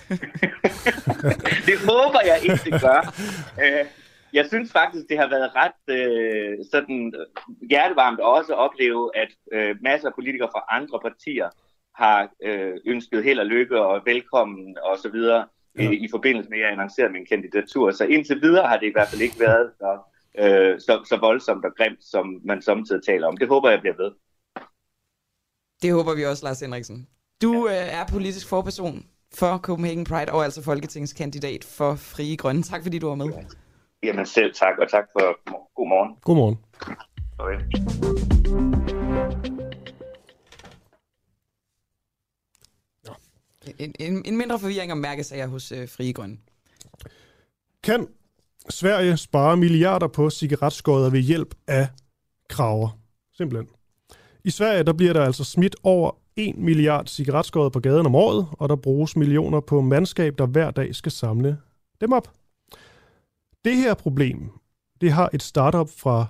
det håber jeg ikke, det gør. Øh, jeg synes faktisk, det har været ret øh, sådan øh, hjertevarmt også at opleve, at øh, masser af politikere fra andre partier har øh, ønsket held og lykke og velkommen og så videre ja. i, i forbindelse med, at jeg annoncerede min kandidatur. Så indtil videre har det i hvert fald ikke været så, øh, så, så voldsomt og grimt, som man samtidig taler om. Det håber jeg bliver ved. Det håber vi også, Lars Henriksen. Du øh, er politisk forperson for Copenhagen Pride og altså folketingskandidat for Frie Grønne. Tak fordi du var med. Jamen selv tak, og tak for god morgen. Godmorgen. Okay. En, en, en mindre forvirring om mærkesager hos øh, Frie Grønne. Kan Sverige spare milliarder på cigaretskodder ved hjælp af kraver? Simpelthen. I Sverige der bliver der altså smidt over 1 milliard cigaretskodder på gaden om året, og der bruges millioner på mandskab, der hver dag skal samle dem op. Det her problem, det har et startup fra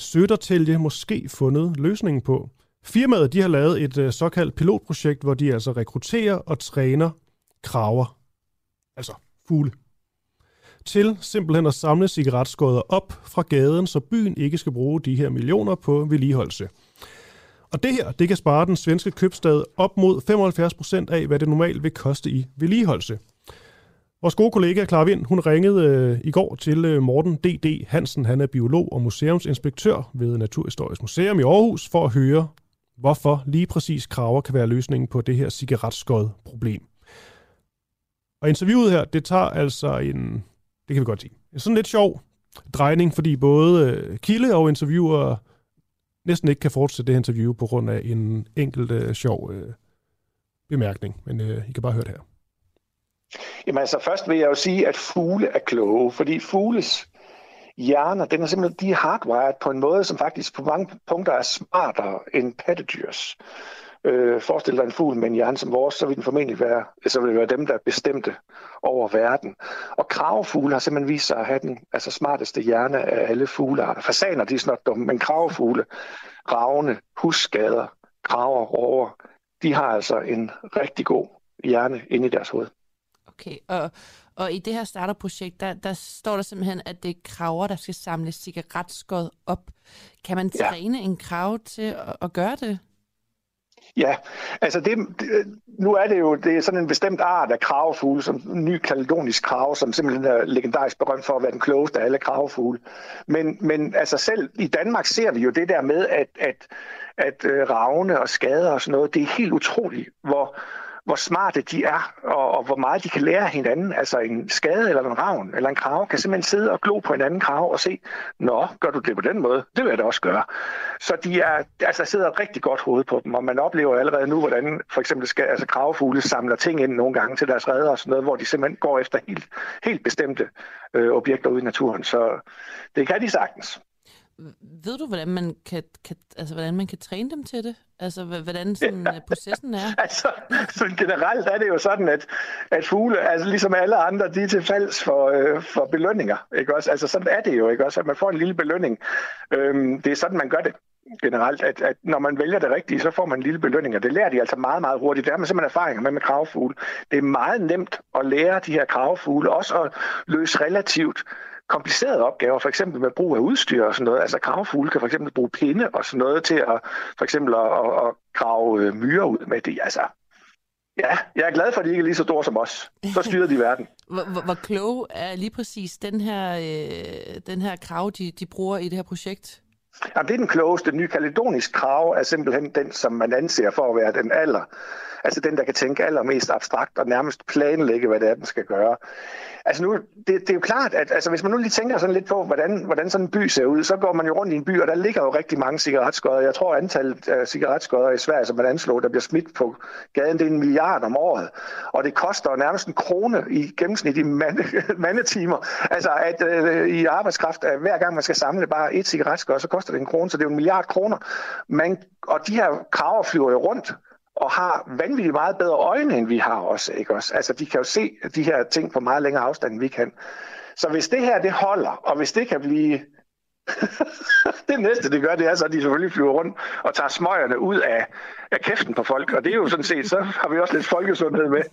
Södertälje måske fundet løsningen på. Firmaet de har lavet et øh, såkaldt pilotprojekt, hvor de altså rekrutterer og træner kraver, altså fugle, til simpelthen at samle cigaretskodder op fra gaden, så byen ikke skal bruge de her millioner på vedligeholdelse. Og det her, det kan spare den svenske købstad op mod 75% af, hvad det normalt vil koste i vedligeholdelse. Vores gode kollega Clara Vind, hun ringede øh, i går til øh, Morten D.D. Hansen. Han er biolog og museumsinspektør ved Naturhistorisk Museum i Aarhus for at høre, hvorfor lige præcis kraver kan være løsningen på det her cigaretskod problem. Og interviewet her, det tager altså en, det kan vi godt sige, en sådan lidt sjov drejning, fordi både øh, kilde og interviewer næsten ikke kan fortsætte det interview på grund af en enkelt øh, sjov øh, bemærkning. Men øh, I kan bare høre det her. Jamen altså, først vil jeg jo sige, at fugle er kloge, fordi fugles hjerner, den er simpelthen, de er hardwired på en måde, som faktisk på mange punkter er smartere end pattedyrs. Øh, forestil dig en fugl med en hjerne som vores, så vil den formentlig være, så vil det være dem, der bestemte over verden. Og kravefugle har simpelthen vist sig at have den altså smarteste hjerne af alle fuglearter. Fasaner, de er snart dumme, men kravefugle, ravne, husskader, kraver, rover, de har altså en rigtig god hjerne inde i deres hoved. Okay, og, og i det her starterprojekt, der, der står der simpelthen, at det er kraver, der skal samle cigaretskod op. Kan man træne ja. en krav til at, at gøre det? Ja, altså det, det, nu er det jo det er sådan en bestemt art af kravefugle, som en ny kaledonisk krav, som simpelthen er legendarisk berømt for at være den klogeste af alle kravefugle. Men, men altså selv i Danmark ser vi jo det der med, at, at, at uh, ravne og skader og sådan noget, det er helt utroligt, hvor, hvor smarte de er, og, og hvor meget de kan lære af hinanden. Altså en skade eller en ravn eller en krav kan simpelthen sidde og glo på en anden krav og se, nå, gør du det på den måde? Det vil jeg da også gøre. Så de er, altså, sidder rigtig godt hoved på dem, og man oplever allerede nu, hvordan for eksempel skal, altså, kravfugle samler ting ind nogle gange til deres redder og sådan noget, hvor de simpelthen går efter helt, helt bestemte øh, objekter ude i naturen. Så det kan de sagtens. Ved du, hvordan man kan, kan, altså, hvordan man kan træne dem til det? Altså, hvordan sådan, ja. Processen er? altså, sådan generelt er det jo sådan, at, at fugle, altså ligesom alle andre, de er til falds for, øh, for belønninger. Ikke også? Altså, sådan er det jo, ikke også? At man får en lille belønning. Øhm, det er sådan, man gør det generelt, at, at når man vælger det rigtige, så får man en lille belønning, og det lærer de altså meget, meget hurtigt. Det har man simpelthen erfaringer med med kravfugle. Det er meget nemt at lære de her kravfugle, også at løse relativt komplicerede opgaver, for eksempel med brug af udstyr og sådan noget. Altså kravfugle kan for eksempel bruge pinde og sådan noget til at for eksempel at, at, at grave øh, myrer ud med det. Altså, ja, jeg er glad for, at de ikke er lige så store som os. Så styrer de verden. hvor, hvor, hvor klog er lige præcis den her, øh, den her krav, de, de bruger i det her projekt? Jamen, det er den klogeste. Den nye kaledonisk krav er simpelthen den, som man anser for at være den aller, altså den, der kan tænke allermest abstrakt og nærmest planlægge, hvad det er, den skal gøre. Altså nu, det, det er jo klart, at altså, hvis man nu lige tænker sådan lidt på, hvordan, hvordan sådan en by ser ud, så går man jo rundt i en by, og der ligger jo rigtig mange cigaretskodder. Jeg tror, antallet af cigaretskodder i Sverige, som man anslår, der bliver smidt på gaden, det er en milliard om året. Og det koster nærmest en krone i gennemsnit i mande, mandetimer. Altså at øh, i arbejdskraft, at hver gang man skal samle bare et cigaretskod, så koster det en krone, så det er jo en milliard kroner. Man, og de her kraver flyver jo rundt og har vanvittigt meget bedre øjne, end vi har også. Ikke også? Altså, de kan jo se de her ting på meget længere afstand, end vi kan. Så hvis det her, det holder, og hvis det kan blive... det næste, det gør, det er så, at de selvfølgelig flyver rundt og tager smøgerne ud af, af kæften på folk. Og det er jo sådan set, så har vi også lidt folkesundhed med.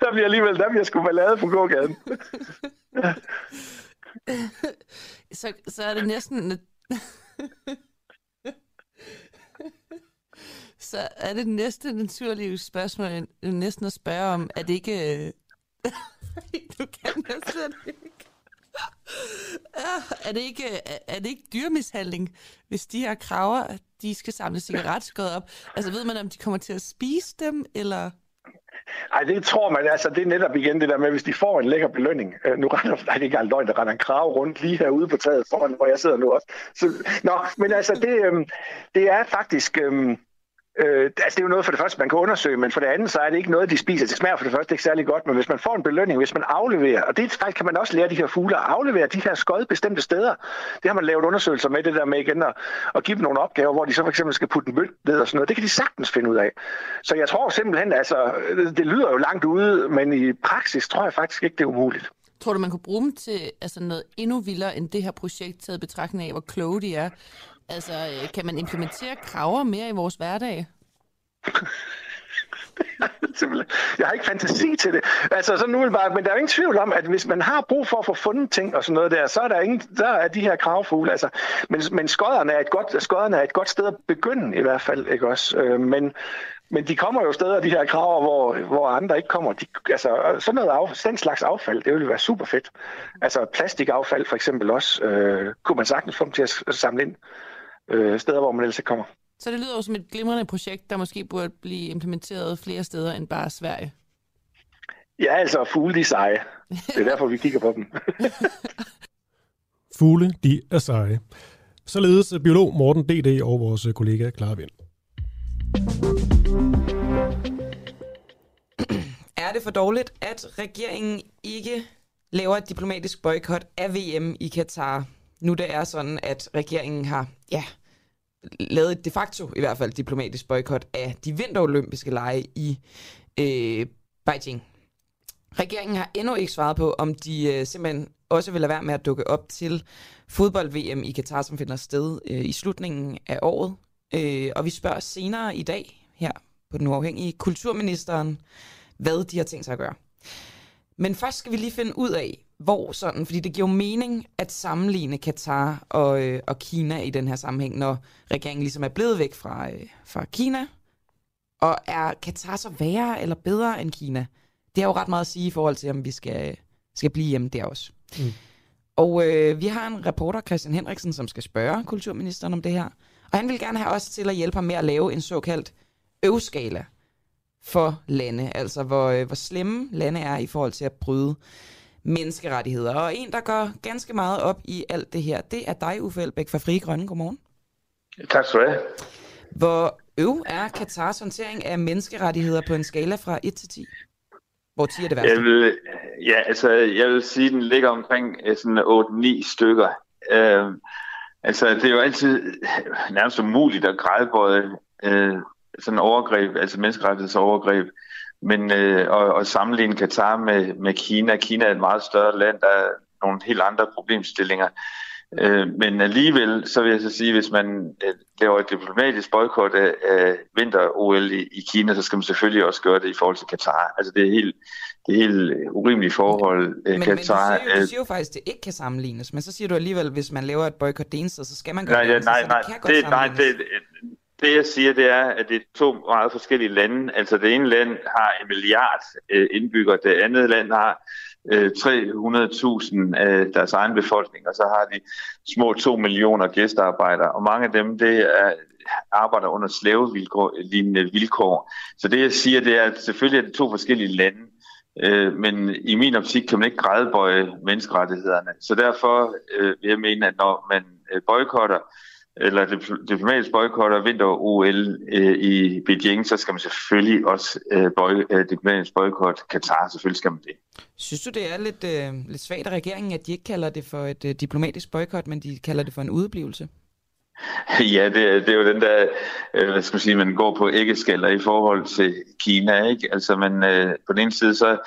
der bliver alligevel, der bliver sgu ballade på gågaden. så, så er det næsten så er det næste naturlige spørgsmål øh, næsten at spørge om, er det ikke... Øh, du kan næsten ikke. Er det ikke, øh, er det ikke dyrmishandling, hvis de her kraver, de skal samle cigaretskod op? Altså ved man, om de kommer til at spise dem, eller... Ej, det tror man, altså det er netop igen det der med, hvis de får en lækker belønning. Øh, nu render, nej, det er ikke løgn, der render en krav rundt lige herude på taget foran, hvor jeg sidder nu også. Så, nå, men altså det, øh, det er faktisk... Øh, Øh, altså det er jo noget for det første, man kan undersøge, men for det andet, så er det ikke noget, de spiser. Det smager for det første ikke særlig godt, men hvis man får en belønning, hvis man afleverer, og det faktisk kan man også lære de her fugle at aflevere de her skød bestemte steder. Det har man lavet undersøgelser med, det der med igen at, at give dem nogle opgaver, hvor de så for eksempel skal putte en mønt ned og sådan noget. Det kan de sagtens finde ud af. Så jeg tror simpelthen, altså, det lyder jo langt ude, men i praksis tror jeg faktisk ikke, det er umuligt. Tror du, man kunne bruge dem til altså noget endnu vildere end det her projekt, taget betragtning af, hvor kloge de er? Altså, øh, kan man implementere kraver mere i vores hverdag? jeg har ikke fantasi til det. Altså, så nu bare, men der er jo ingen tvivl om, at hvis man har brug for at få fundet ting og sådan noget der, så er der, ingen, der er de her kravfugle. Altså, men, men skodderne er, et godt, skodderne er et godt sted at begynde i hvert fald, ikke også? Øh, men, men de kommer jo steder, de her kraver, hvor, hvor andre ikke kommer. De, altså, sådan noget af, den slags affald, det ville være super fedt. Altså plastikaffald for eksempel også, øh, kunne man sagtens få dem til at samle ind øh, steder, hvor man ellers kommer. Så det lyder jo som et glimrende projekt, der måske burde blive implementeret flere steder end bare Sverige. Ja, altså fugle de er seje. Det er derfor, vi kigger på dem. Fugle, de er seje. Således biolog Morten D.D. og vores kollega Clara Vind. Er det for dårligt, at regeringen ikke laver et diplomatisk boykot af VM i Katar? Nu det er sådan, at regeringen har ja, lavet et de facto i hvert fald diplomatisk boykot af de vinterolympiske lege i øh, Beijing. Regeringen har endnu ikke svaret på, om de øh, simpelthen også vil lade være med at dukke op til fodbold-VM i Katar, som finder sted øh, i slutningen af året. Øh, og vi spørger senere i dag her på den uafhængige kulturministeren, hvad de har tænkt sig at gøre. Men først skal vi lige finde ud af, hvor sådan, fordi det giver jo mening at sammenligne Katar og, øh, og Kina i den her sammenhæng, når regeringen ligesom er blevet væk fra, øh, fra Kina. Og er Katar så værre eller bedre end Kina? Det har jo ret meget at sige i forhold til, om vi skal, skal blive hjemme der også. Mm. Og øh, vi har en reporter, Christian Henriksen, som skal spørge kulturministeren om det her. Og han vil gerne have os til at hjælpe ham med at lave en såkaldt øvskala for lande. Altså hvor, øh, hvor slemme lande er i forhold til at bryde menneskerettigheder. Og en, der går ganske meget op i alt det her, det er dig, Uffe Elbæk fra Frie Grønne. Godmorgen. Tak skal du have. Hvor øv er Katars håndtering af menneskerettigheder på en skala fra 1 til 10? Hvor 10 er det værste? Jeg vil, ja, altså, jeg vil sige, at den ligger omkring øh, sådan 8-9 stykker. Øh, altså, det er jo altid nærmest umuligt at grædebøje øh, sådan overgreb, altså menneskerettighedsovergreb, men øh, og, og sammenligne Katar med, med Kina. Kina er et meget større land, der er nogle helt andre problemstillinger. Øh, men alligevel, så vil jeg så sige, hvis man øh, laver et diplomatisk boykot af, af vinter-OL i, i Kina, så skal man selvfølgelig også gøre det i forhold til Katar. Altså det er helt, det er helt urimelige forhold. Øh, men, Katar, men du, siger jo, du siger jo faktisk, at det ikke kan sammenlignes, men så siger du alligevel, hvis man laver et boykot det eneste, så skal man gøre nej, det, ja, nej, så nej, det kan det, godt nej, det, det jeg siger, det er, at det er to meget forskellige lande. Altså det ene land har en milliard øh, indbyggere, det andet land har øh, 300.000 af deres egen befolkning, og så har de små 2 millioner gæstearbejdere, og mange af dem, det er arbejder under slavelignende vilkår. Så det jeg siger, det er, at selvfølgelig er det to forskellige lande, øh, men i min optik kan man ikke grædebøje menneskerettighederne. Så derfor øh, vil jeg mene, at når man øh, boykotter, eller diplomatisk boykotter vinter-OL øh, i Beijing, så skal man selvfølgelig også øh, boy, øh, diplomatisk boykot Katar. Selvfølgelig skal man det. Synes du, det er lidt, øh, lidt svagt af regeringen, at de ikke kalder det for et øh, diplomatisk boykot, men de kalder det for en udeblivelse? Ja, det, det er jo den der, øh, hvad skal man sige, man går på æggeskaller i forhold til Kina, ikke? Altså, man, øh, på den ene side, så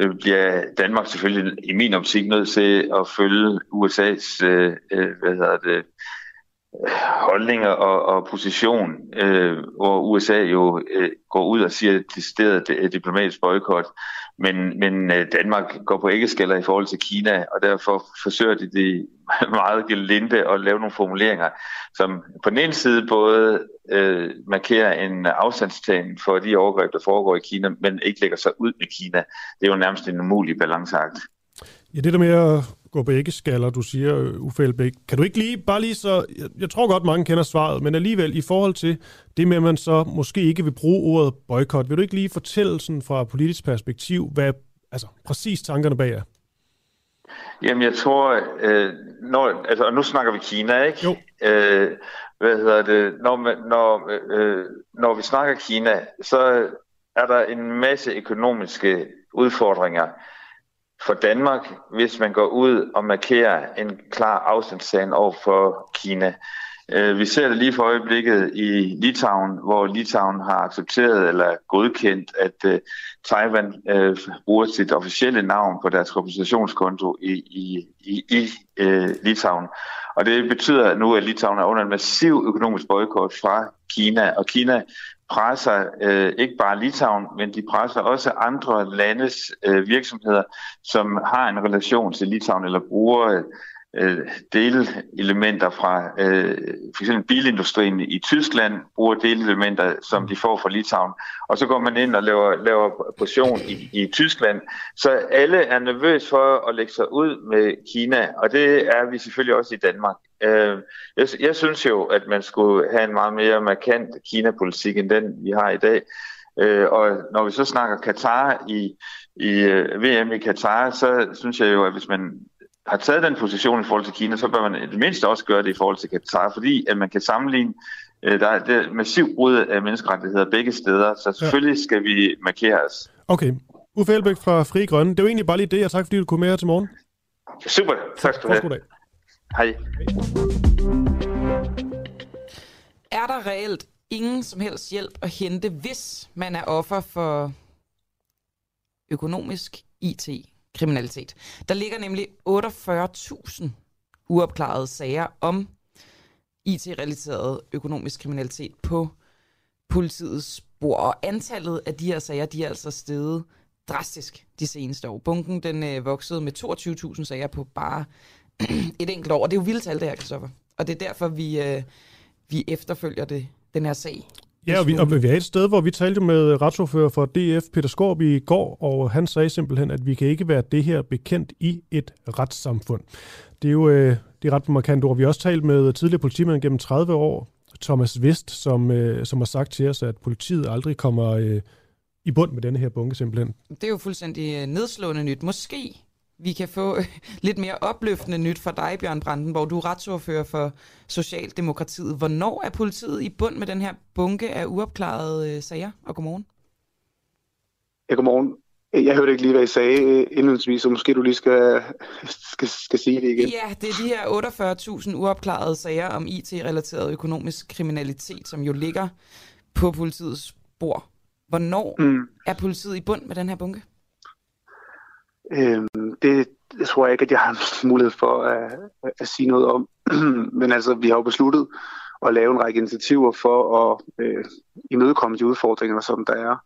øh, bliver Danmark selvfølgelig i min optik nødt til at følge USA's, øh, øh, hvad hedder det, holdninger og, og position, øh, hvor USA jo øh, går ud og siger det stedet et diplomatisk boykot, men, men øh, Danmark går på æggeskaller i forhold til Kina, og derfor forsøger de det meget gelinde at lave nogle formuleringer, som på den ene side både øh, markerer en afstandstagen for de overgreb, der foregår i Kina, men ikke lægger sig ud med Kina. Det er jo nærmest en umulig balanceakt. Ja, det der med at gå på æggeskaller, du siger, Uffe Elbæk. Kan du ikke lige, bare lige så, jeg, jeg tror godt, mange kender svaret, men alligevel i forhold til det med, at man så måske ikke vil bruge ordet boykot, vil du ikke lige fortælle sådan fra politisk perspektiv, hvad altså, præcis tankerne bag er? Jamen, jeg tror, øh, når, altså, og nu snakker vi Kina, ikke? Jo. Øh, hvad hedder det? Når, når, øh, når vi snakker Kina, så er der en masse økonomiske udfordringer, for Danmark, hvis man går ud og markerer en klar afstandstagen over for Kina. Øh, vi ser det lige for øjeblikket i Litauen, hvor Litauen har accepteret eller godkendt, at øh, Taiwan øh, bruger sit officielle navn på deres repræsentationskonto i, i, i, i Litauen. Og det betyder nu, at Litauen er under en massiv økonomisk boykot fra Kina, og Kina presser øh, ikke bare Litauen, men de presser også andre landes øh, virksomheder, som har en relation til Litauen eller bruger øh, delelementer fra øh, for eksempel bilindustrien i Tyskland, bruger delelementer, som de får fra Litauen, og så går man ind og laver, laver pression i, i Tyskland. Så alle er nervøs for at lægge sig ud med Kina, og det er vi selvfølgelig også i Danmark. Øh, jeg, jeg synes jo, at man skulle have en meget mere markant Kina-politik end den, vi har i dag. Øh, og når vi så snakker Katar i, i øh, VM i Katar, så synes jeg jo, at hvis man har taget den position i forhold til Kina, så bør man det mindste også gøre det i forhold til Katar, fordi at man kan sammenligne, øh, der er det massiv brud af menneskerettigheder begge steder, så selvfølgelig ja. skal vi markere os. Okay. Uffe Elbæk fra Fri Grønne. Det var egentlig bare lige det, og tak fordi du kom med her til morgen. Super. Tak skal du have. Hej. Er der reelt ingen som helst hjælp at hente, hvis man er offer for økonomisk IT-kriminalitet? Der ligger nemlig 48.000 uopklarede sager om IT-relateret økonomisk kriminalitet på politiets spor. Og antallet af de her sager, de er altså steget drastisk de seneste år. Bunken den øh, voksede med 22.000 sager på bare et enkelt år. Og det er jo vildt tal, det her, Christoffer. Og det er derfor, vi, øh, vi efterfølger det, den her sag. Ja, og vi, og vi er et sted, hvor vi talte med retsordfører for DF, Peter Skorp, i går, og han sagde simpelthen, at vi kan ikke være det her bekendt i et retssamfund. Det er jo øh, det er ret markant ord. Vi har også talt med tidligere politimand gennem 30 år, Thomas Vest, som, øh, som har sagt til os, at politiet aldrig kommer øh, i bund med denne her bunke simpelthen. Det er jo fuldstændig øh, nedslående nyt. Måske vi kan få lidt mere opløftende nyt fra dig, Bjørn Brandenborg. Du er retsordfører for Socialdemokratiet. Hvornår er politiet i bund med den her bunke af uopklarede øh, sager? Og godmorgen. Ja, godmorgen. Jeg hørte ikke lige, hvad I sagde øh, indledningsvis, så måske du lige skal, skal, skal sige det igen. Ja, det er de her 48.000 uopklarede sager om IT-relateret økonomisk kriminalitet, som jo ligger på politiets spor. Hvornår mm. er politiet i bund med den her bunke? Øhm, det, tror jeg ikke, at jeg har mulighed for at, at sige noget om. Men altså, vi har jo besluttet at lave en række initiativer for at øh, imødekomme de udfordringer, som der er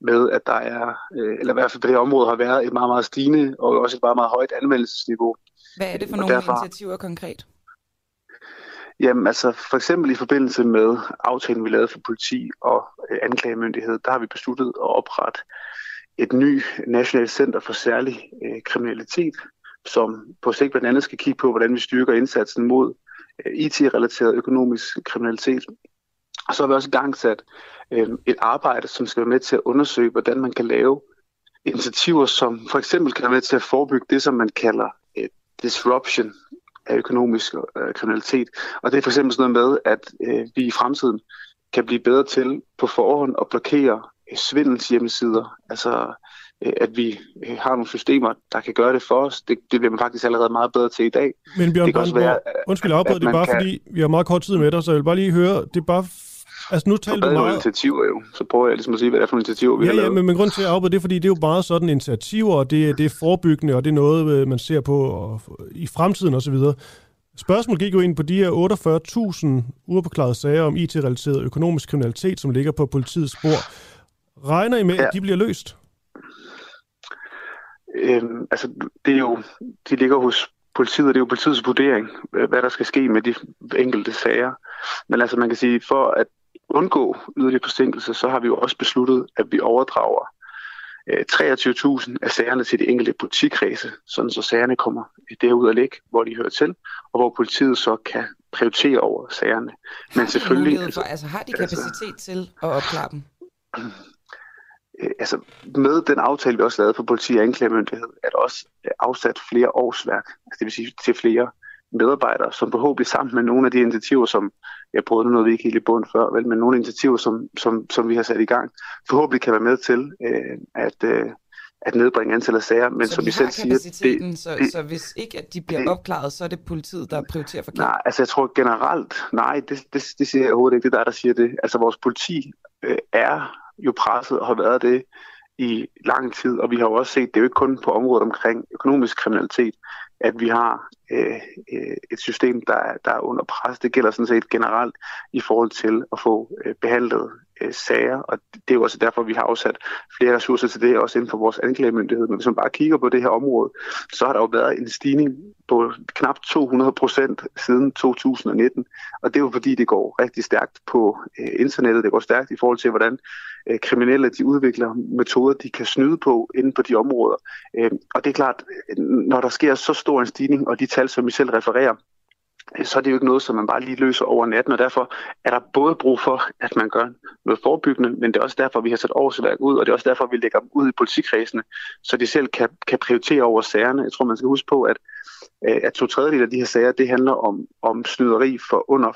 med, at der er, øh, eller i hvert fald på det her område har været et meget, meget stigende og også et meget, meget højt anvendelsesniveau. Hvad er det for og nogle derfor, initiativer konkret? Jamen altså for eksempel i forbindelse med aftalen, vi lavede for politi og øh, anklagemyndighed, der har vi besluttet at oprette et ny nationalt center for særlig øh, kriminalitet, som på sigt blandt andet skal kigge på, hvordan vi styrker indsatsen mod øh, IT-relateret økonomisk kriminalitet. Og så har vi også gangsat øh, et arbejde, som skal være med til at undersøge, hvordan man kan lave initiativer, som for eksempel kan være med til at forebygge det, som man kalder øh, disruption af økonomisk øh, kriminalitet. Og det er for eksempel sådan noget med, at øh, vi i fremtiden kan blive bedre til på forhånd at blokere svindels hjemmesider. Altså, øh, at vi øh, har nogle systemer, der kan gøre det for os. Det, det bliver man faktisk allerede meget bedre til i dag. Men Bjørn Brandborg, undskyld, jeg afbryder det bare, kan... fordi vi har meget kort tid med dig, så jeg vil bare lige høre, det er bare Altså nu taler du meget... initiativer jo, så prøver jeg ligesom at sige, hvad det er for initiativer, vi ja, har ja, lavet. men, men grund til at afbryde det er, fordi det er jo meget sådan initiativer, og det, det er forebyggende, og det er noget, øh, man ser på og, i fremtiden osv. Spørgsmålet gik jo ind på de her 48.000 uopklarede sager om IT-relateret økonomisk kriminalitet, som ligger på politiets spor. Regner I med, ja. at de bliver løst? Øhm, altså, det er jo, de ligger hos politiet, og det er jo politiets vurdering, hvad der skal ske med de enkelte sager. Men altså, man kan sige, for at undgå yderligere forsinkelse, så har vi jo også besluttet, at vi overdrager 23.000 af sagerne til de enkelte politikredse, sådan så sagerne kommer derud og ligge, hvor de hører til, og hvor politiet så kan prioritere over sagerne. Men har selvfølgelig... For, altså, altså har de kapacitet altså, til at opklare dem? Øh, altså med den aftale, vi også lavede for politi og anklagemyndighed, er der også øh, afsat flere årsværk, altså det vil sige til flere medarbejdere, som forhåbentlig sammen med nogle af de initiativer, som jeg prøvede noget, vi ikke helt i bund før, vel, men nogle initiativer, som, som, som vi har sat i gang, forhåbentlig kan være med til øh, at, øh, at nedbringe antallet af sager. Men så som vi selv siger, det, så, det, så hvis ikke at de bliver det, opklaret, så er det politiet, der prioriterer forkert? Nej, altså jeg tror generelt, nej, det, det, det siger jeg overhovedet ikke, det er der, der siger det. Altså vores politi øh, er jo presset og har været det i lang tid, og vi har jo også set, det er jo ikke kun på området omkring økonomisk kriminalitet, at vi har øh, øh et system, der, er- der er under pres. Det gælder sådan set generelt i forhold til at få øh, behandlet øh, sager, og det er jo også derfor, vi har afsat flere ressourcer til det, også inden for vores anklagemyndighed. Men hvis man bare kigger på det her område, så har der jo været en stigning på knap 200 procent siden 2019, og det er jo fordi, det går rigtig stærkt på øh, internettet. Det går stærkt i forhold til, hvordan øh, kriminelle de udvikler metoder, de kan snyde på inden på de områder. Øh, og det er klart, når der sker så stor en stigning, og de tal, som I selv refererer, så er det jo ikke noget, som man bare lige løser over natten, og derfor er der både brug for, at man gør noget forebyggende, men det er også derfor, vi har sat årsværk ud, og det er også derfor, vi lægger dem ud i politikredsene, så de selv kan, kan prioritere over sagerne. Jeg tror, man skal huske på, at, øh, at to tredjedel af de her sager, det handler om, om snyderi for under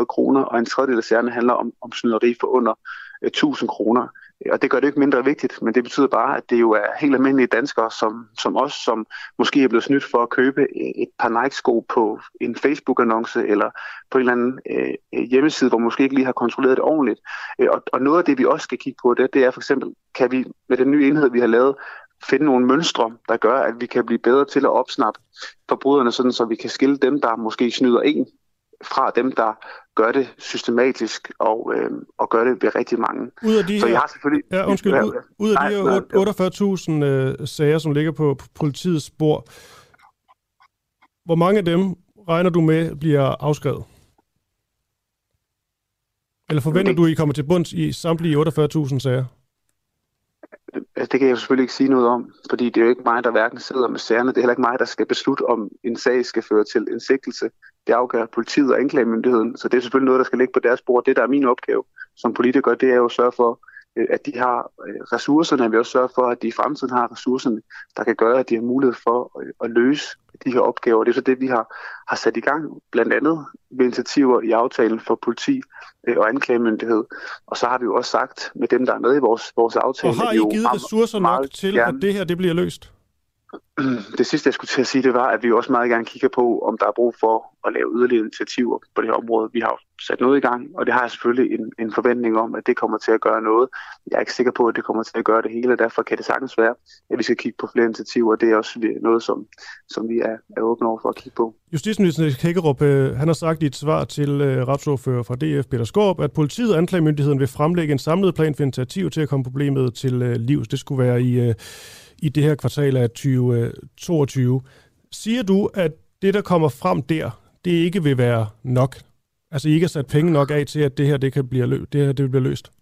1.500 kroner, og en tredjedel af sagerne handler om, om snyderi for under øh, 1.000 kroner. Øh, og det gør det ikke mindre vigtigt, men det betyder bare, at det jo er helt almindelige danskere, som, som os, som måske er blevet snydt for at købe et par Nike-sko på en Facebook-annonce eller på en eller anden øh, hjemmeside, hvor man måske ikke lige har kontrolleret det ordentligt. Øh, og, og noget af det, vi også skal kigge på, det, det er for eksempel, kan vi med den nye enhed, vi har lavet, finde nogle mønstre, der gør, at vi kan blive bedre til at opsnappe forbryderne, sådan så vi kan skille dem, der måske snyder en, fra dem, der gør det systematisk og, øh, og gør det ved rigtig mange. Ud af de så her, jeg har selvfølgelig... Ja, undskyld. Ud, ud af de her nej, 48.000 øh, sager, som ligger på på politiets spor, hvor mange af dem regner du med bliver afskrevet? Eller forventer du, at I kommer til bunds i samtlige 48.000 sager? Altså, det kan jeg jo selvfølgelig ikke sige noget om, fordi det er jo ikke mig, der hverken sidder med sagerne. Det er heller ikke mig, der skal beslutte, om en sag skal føre til en sigtelse. Det afgør politiet og anklagemyndigheden, så det er selvfølgelig noget, der skal ligge på deres bord. Det, der er min opgave som politiker, det er jo at sørge for, at de har øh, ressourcerne, og vi også sørge for, at de i fremtiden har ressourcerne, der kan gøre, at de har mulighed for øh, at løse de her opgaver. Det er så det, vi har, har sat i gang, blandt andet med initiativer i aftalen for politi øh, og anklagemyndighed. Og så har vi jo også sagt med dem, der er med i vores, vores aftale... Og har I jo givet ressourcer nok meget til, at det her det bliver løst? det sidste, jeg skulle til at sige, det var, at vi også meget gerne kigger på, om der er brug for at lave yderligere initiativer på det her område. Vi har sat noget i gang, og det har jeg selvfølgelig en, en forventning om, at det kommer til at gøre noget. Jeg er ikke sikker på, at det kommer til at gøre det hele, og derfor kan det sagtens være, at vi skal kigge på flere initiativer, og det er også noget, som, som vi er, er åbne over for at kigge på. Justitsminister Hækkerup, øh, han har sagt i et svar til øh, retsordfører fra DF, Peter Skorp, at politiet og anklagemyndigheden vil fremlægge en samlet plan for initiativ til at komme problemet til øh, livs. Det skulle være i, i det her kvartal af 2022. Øh, siger du, at det, der kommer frem der, det ikke vil være nok? Altså, I ikke har sat penge nok af til, at det her, det kan blive, lø- det her, det bliver løst?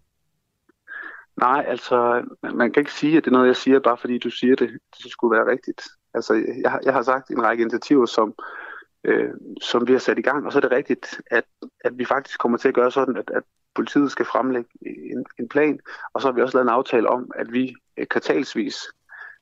Nej, altså, man kan ikke sige, at det er noget, jeg siger, bare fordi du siger det, det skulle være rigtigt. Altså, jeg, har- jeg har sagt en række initiativer, som, øh, som vi har sat i gang, og så er det rigtigt, at, at vi faktisk kommer til at gøre sådan, at, at politiet skal fremlægge en, en plan, og så har vi også lavet en aftale om, at vi øh, kvartalsvis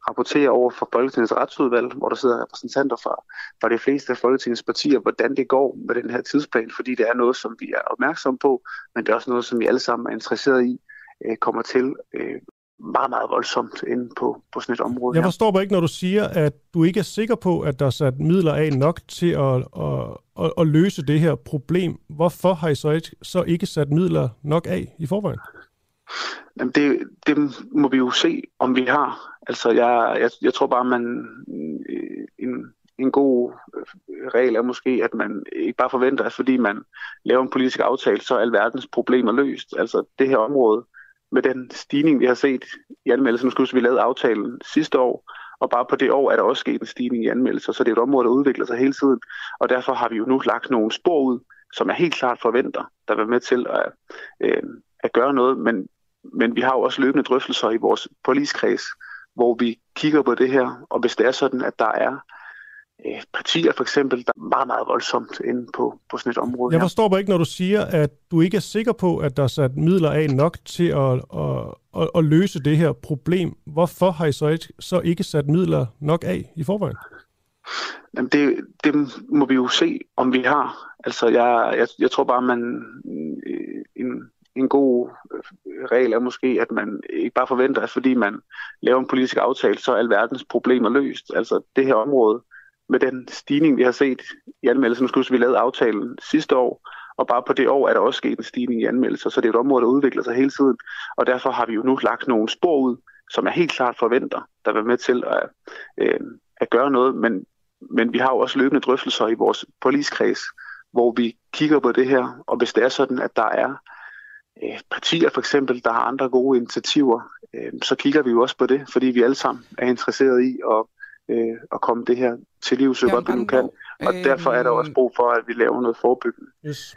rapporterer over for Folketingets retsudvalg, hvor der sidder repræsentanter fra, fra de fleste af Folketingets partier, hvordan det går med den her tidsplan, fordi det er noget, som vi er opmærksom på, men det er også noget, som vi alle sammen er interesseret i, øh, kommer til øh, meget, meget voldsomt inde på, på sådan et område. Jeg forstår bare ikke, når du siger, at du ikke er sikker på, at der er sat midler af nok til at, at, at, at løse det her problem. Hvorfor har I så ikke, så ikke sat midler nok af i forvejen? Jamen det, det må vi jo se, om vi har. Altså, jeg, jeg, jeg tror bare, man en, en god øh, regel er måske, at man ikke bare forventer, at fordi man laver en politisk aftale, så er alverdens problemer løst. Altså, det her område, med den stigning, vi har set i anmeldelser, nu skal vi lavede aftalen sidste år, og bare på det år er der også sket en stigning i anmeldelser, så det er et område, der udvikler sig hele tiden, og derfor har vi jo nu lagt nogle spor ud, som er helt klart forventer, der vil med til at, øh, at gøre noget, men men vi har jo også løbende drøftelser i vores forligskreds, hvor vi kigger på det her, og hvis det er sådan, at der er øh, partier for eksempel, der er meget, meget voldsomt inde på, på sådan et område Jeg forstår bare ikke, når du siger, at du ikke er sikker på, at der er sat midler af nok til at, at, at, at løse det her problem. Hvorfor har I så ikke, så ikke sat midler nok af i forvejen? Jamen det, det må vi jo se, om vi har. Altså jeg, jeg, jeg tror bare, man øh, en, en god øh, regel er måske, at man ikke bare forventer, at fordi man laver en politisk aftale, så er alverdens problemer løst. Altså det her område, med den stigning, vi har set i anmeldelser, nu vi lavede aftalen sidste år, og bare på det år er der også sket en stigning i anmeldelser, så det er et område, der udvikler sig hele tiden, og derfor har vi jo nu lagt nogle spor ud, som er helt klart forventer, der vil være med til at, øh, at gøre noget, men men vi har jo også løbende drøftelser i vores politiskreds, hvor vi kigger på det her, og hvis det er sådan, at der er øh, partier for eksempel, der har andre gode initiativer, øh, så kigger vi jo også på det, fordi vi alle sammen er interesserede i at, øh, at komme det her til liv, så godt vi nu kan. Og øh, derfor er der også brug for, at vi laver noget forebyggende. Yes.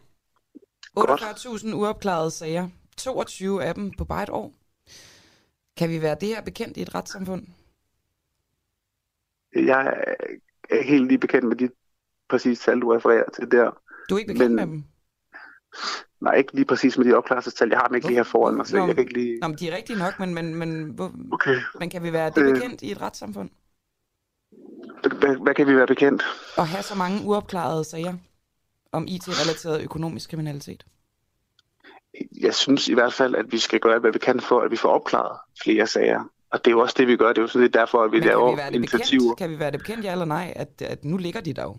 48.000 uopklarede sager. 22 af dem på bare et år. Kan vi være det her bekendt i et retssamfund? Jeg er helt lige bekendt med de præcise tal, du refererer til der. Du er ikke bekendt Men- med dem? Nej, ikke lige præcis med de opklarelsestal. Jeg har dem ikke lige her foran mig, så Nå, jeg kan ikke lige... Nå, men de er rigtige nok, men, men, men, hvor, Okay. men kan vi være det Øh. bekendt i et retssamfund? Hvad, hvad kan vi være bekendt? At have så mange uopklarede sager om IT-relateret økonomisk kriminalitet? Jeg synes i hvert fald, at vi skal gøre, hvad vi kan for, at vi får opklaret flere sager. Og det er jo også det, vi gør. Det er jo sådan lidt derfor, at vi Men kan laver vi være det initiativer. bekendt? Kan vi være det bekendt, ja eller nej, at, at nu ligger de der jo?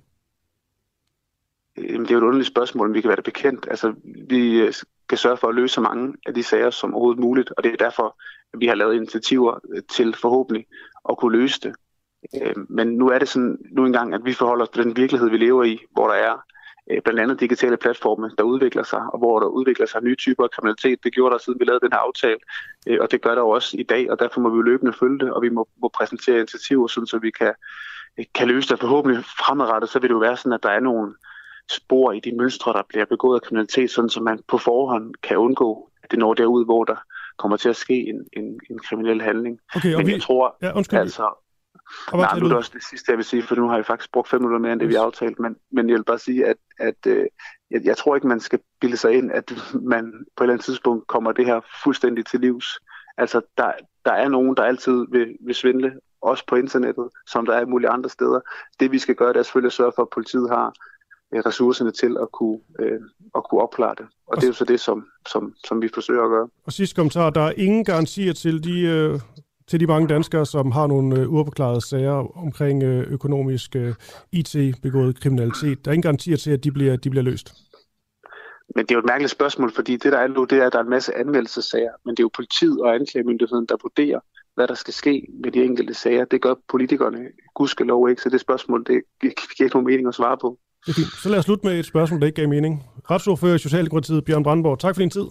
Jamen, det er jo et underligt spørgsmål, om vi kan være det bekendt. Altså, vi øh, skal sørge for at løse så mange af de sager som overhovedet muligt, og det er derfor, at vi har lavet initiativer øh, til forhåbentlig at kunne løse det. Øh, men nu er det sådan nu engang, at vi forholder os til den virkelighed, vi lever i, hvor der er blandt andet digitale platforme, der udvikler sig, og hvor der udvikler sig nye typer af kriminalitet. Det gjorde der, siden vi lavede den her aftale, og det gør der jo også i dag, og derfor må vi løbende følge det, og vi må, må præsentere initiativer, sådan, så vi kan, kan løse det. Forhåbentlig fremadrettet, så vil det jo være sådan, at der er nogle spor i de mønstre, der bliver begået af kriminalitet, sådan så man på forhånd kan undgå, at det når derud, hvor der kommer til at ske en, en, en kriminel handling. Okay, og Men vi- jeg tror, Ja, undskyld. altså, Og Nej, nu er det også det sidste, jeg vil sige, for nu har jeg faktisk brugt fem minutter mere, end det vi har aftalt. Men, men jeg vil bare sige, at, at øh, jeg, jeg tror ikke, man skal bilde sig ind, at man på et eller andet tidspunkt kommer det her fuldstændig til livs. Altså, der, der er nogen, der altid vil, vil svindle, også på internettet, som der er mulige andre steder. Det vi skal gøre, det er selvfølgelig at sørge for, at politiet har ressourcerne til at kunne, øh, at kunne opklare det. Og det er jo så det, som, som, som vi forsøger at gøre. Og sidste kommentar, der er ingen garantier til de, øh, til de mange danskere, som har nogle øh, uopklarede sager omkring øh, økonomisk øh, IT-begået kriminalitet. Der er ingen garantier til, at de bliver, de bliver løst. Men det er jo et mærkeligt spørgsmål, fordi det der er nu, det er, at der er en masse anmeldelsesager, men det er jo politiet og anklagemyndigheden, der vurderer, hvad der skal ske med de enkelte sager. Det gør politikerne gudskelov ikke, så det spørgsmål, det giver ikke nogen mening at svare på. Det er fint. Så lad os slutte med et spørgsmål, der ikke gav mening. Retsordfører i Socialdemokratiet, Bjørn Brandborg. Tak for din tid.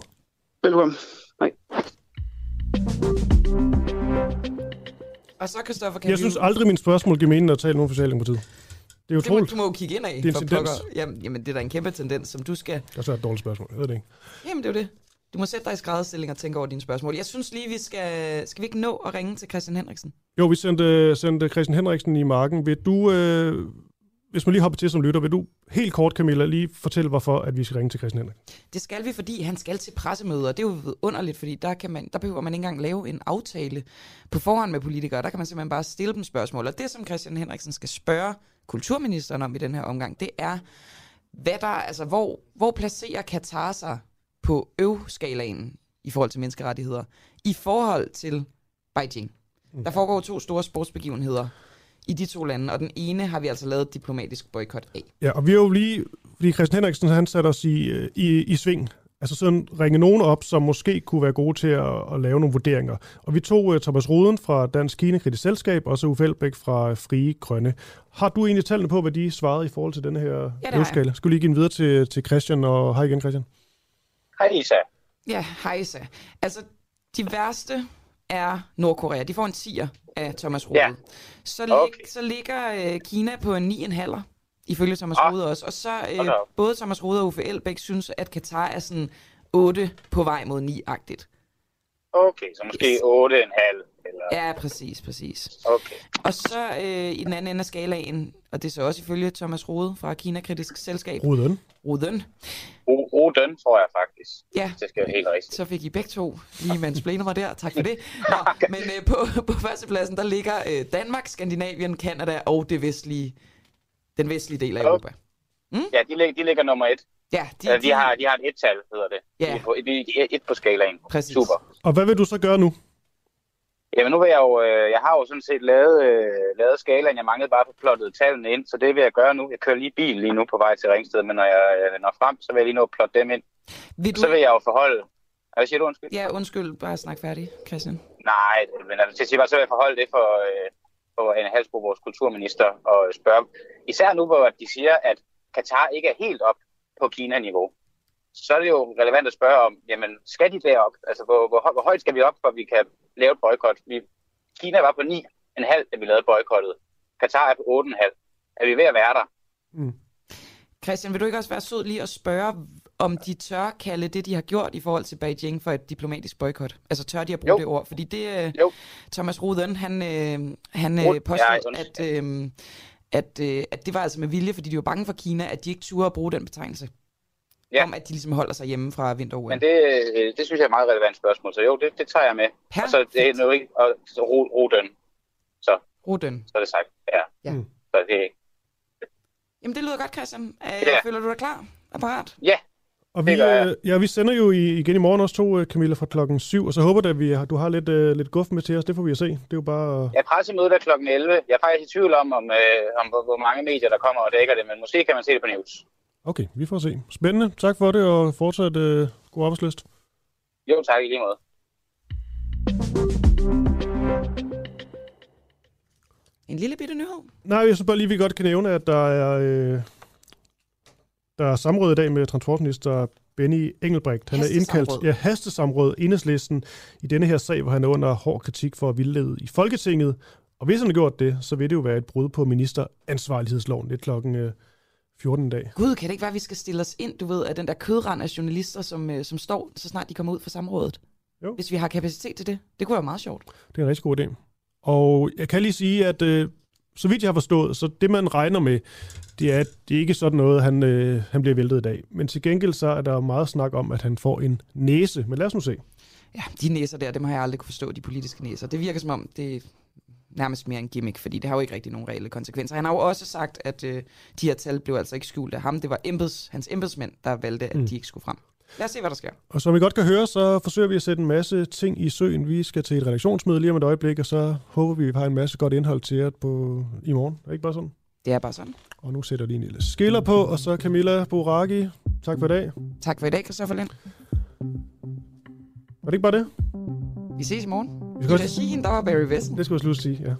Velkommen. Hej. Og så, Christoffer, kan Jeg vi synes aldrig, min spørgsmål giver mening, at tale nogen for Socialdemokratiet. Det er jo det må, utroligt. du må jo kigge ind af. Det er en for tendens. pokker. Jamen, jamen, det er da en kæmpe tendens, som du skal... Det er så et dårligt spørgsmål. Jeg ved det ikke. Jamen, det er jo det. Du må sætte dig i skrædderstilling og tænke over dine spørgsmål. Jeg synes lige, vi skal... Skal vi ikke nå at ringe til Christian Henriksen? Jo, vi sendte, sendte Christian Henriksen i marken. Vil du, øh, hvis man lige hopper til som lytter, vil du helt kort, Camilla, lige fortælle, hvorfor at vi skal ringe til Christian Henriksen? Det skal vi, fordi han skal til pressemøder. Det er jo underligt, fordi der, kan man, der behøver man ikke engang lave en aftale på forhånd med politikere. Der kan man simpelthen bare stille dem spørgsmål. Og det, som Christian Henriksen skal spørge kulturministeren om i den her omgang, det er, hvad der, altså, hvor, hvor placerer Katar sig på øv-skalaen i forhold til menneskerettigheder i forhold til Beijing. Der foregår to store sportsbegivenheder i de to lande, og den ene har vi altså lavet diplomatisk boykot af. Ja, og vi har jo lige, fordi Christian Henriksen, han satte os i, øh, i, i sving. Altså sådan ringe nogen op, som måske kunne være gode til at, at lave nogle vurderinger. Og vi tog uh, Thomas Roden fra Dansk Kinekritisk Selskab, og så Uffe Elbæk fra Frie Grønne. Har du egentlig tallene på, hvad de svarede i forhold til denne her har jeg. løvskala? Skal vi lige give den videre til, til Christian, og hej igen Christian. Hej Isa. Ja, hejsa. Altså, de værste er Nordkorea. De får en 10'er af Thomas Rode. Ja. Så, lig, Okay. så ligger øh, Kina på en 9,5'er, ifølge Thomas Ah. Rode også. Og så øh, op. både Thomas Rode og Uffe Elbæk synes, at Katar er sådan 8 på vej mod 9-agtigt. Okay, så måske 8,5 eller... Ja, præcis, præcis. Okay. Og så øh, i den anden ende af skalaen, og det er så også ifølge Thomas Rode fra Kina Kritisk Selskab. Roden. O- Odin, tror jeg faktisk. Ja. Det skal være helt rigtigt. Så fik I begge to lige mansplainer mig der. Tak for det. Nå, men øh, på, på førstepladsen, der ligger øh, Danmark, Skandinavien, Kanada og det vestlige, den vestlige del af Europa. Ja, de, lig, de ligger nummer et. Ja, de, de, de, har, de har et et-tal, hedder det. Ja. De er på, de, de er et på skalaen. Præcis. Super. Og hvad vil du så gøre nu? Jamen nu vil jeg jo, øh, jeg har jo sådan set lavet, øh, lavet skalaen, jeg manglede bare at få plottet tallene ind, så det vil jeg gøre nu. Jeg kører lige bil lige nu på vej til Ringsted, men når jeg øh, når frem, så vil jeg lige nå at plotte dem ind. Vil du... Så vil jeg jo forholde... Hvad siger du, undskyld? Ja, undskyld, bare snak færdig, Christian. Nej, men altså, til bare, så vil jeg forholde det for, øh, for Anne Halsbo, vores kulturminister, og spørge, især nu, hvor de siger, at Katar ikke er helt op på Kina-niveau, så er det jo relevant at spørge om, jamen, skal de derop? Altså, hvor, hvor, hvor højt skal vi op, for vi kan lave et boykot? Vi, Kina var på 9,5, da vi lavede boykottet. Katar er på 8,5. Er vi ved at være der? Mm. Christian, vil du ikke også være sød lige at spørge, om de tør kalde det, de har gjort i forhold til Beijing for et diplomatisk boykot? Altså tør de at bruge jo. det ord? Fordi det, øh, jo. Thomas Ruden, han, øh, han øh, påstod, ja, at, øh, at, øh, at det var altså med vilje, fordi de var bange for Kina, at de ikke turde at bruge den betegnelse. Ja. Om at de ligesom holder sig hjemme fra vinter Men det, øh, det synes jeg er et meget relevant spørgsmål, så jo, det, det tager jeg med. Her? Og så det er noget, ikke? Og så Ruden. Så, Ruden. Så er det sagt, ja. ja. Mm. Så det, Jamen det lyder godt, Christian. Ja. Føler du dig klar? Er parat? Ja, og vi, øh, ja, vi sender jo igen i morgen også to, øh, Camilla, fra klokken 7, og så håber jeg, at vi, du har lidt, uh, lidt guf med til os. Det får vi at se. Det er jo bare... Ja, pressemødet er klokken 11. Jeg er faktisk i tvivl om, om, øh, om hvor, hvor mange medier, der kommer og dækker det, men måske kan man se det på News. Okay, vi får se. Spændende. Tak for det, og fortsat uh, god arbejdsløst. Jo, tak i lige måde. En lille bitte nyhed. Nej, jeg synes bare lige, vi godt kan nævne, at der er... Øh der er samråd i dag med transportminister Benny Engelbrecht. Han er indkaldt ja, hastesamråd enhedslisten i denne her sag, hvor han er under hård kritik for at vildlede i Folketinget. Og hvis han har gjort det, så vil det jo være et brud på ministeransvarlighedsloven. Det er klokken 14 dag. Gud, kan det ikke være, at vi skal stille os ind, du ved, af den der kødrand af journalister, som, øh, som står, så snart de kommer ud fra samrådet? Jo. Hvis vi har kapacitet til det. Det kunne være meget sjovt. Det er en rigtig god idé. Og jeg kan lige sige, at øh, så vidt jeg har forstået, så det man regner med, det er, at det er ikke sådan noget, han, øh, han bliver væltet i dag. Men til gengæld så er der meget snak om, at han får en næse. Men lad os nu se. Ja, de næser der, dem har jeg aldrig kunne forstå, de politiske næser. Det virker som om, det nærmest mere en gimmick, fordi det har jo ikke rigtig nogen reelle konsekvenser. Han har jo også sagt, at øh, de her tal blev altså ikke skjult af ham. Det var embeds, hans embedsmænd, der valgte, at mm. de ikke skulle frem. Lad os se, hvad der sker. Og som I godt kan høre, så forsøger vi at sætte en masse ting i søen. Vi skal til et redaktionsmøde lige om et øjeblik, og så håber vi, at vi har en masse godt indhold til jer på, i morgen. Er det ikke bare sådan? Det er bare sådan. Og nu sætter de en lille skiller på, og så Camilla Boraki. Tak for i dag. Tak for i dag, Christoffer Lind. Var det ikke bare det? Vi ses i morgen. Vi skal også sige hende, der var Barry Vessen. Det skulle jeg slutte sige, ja.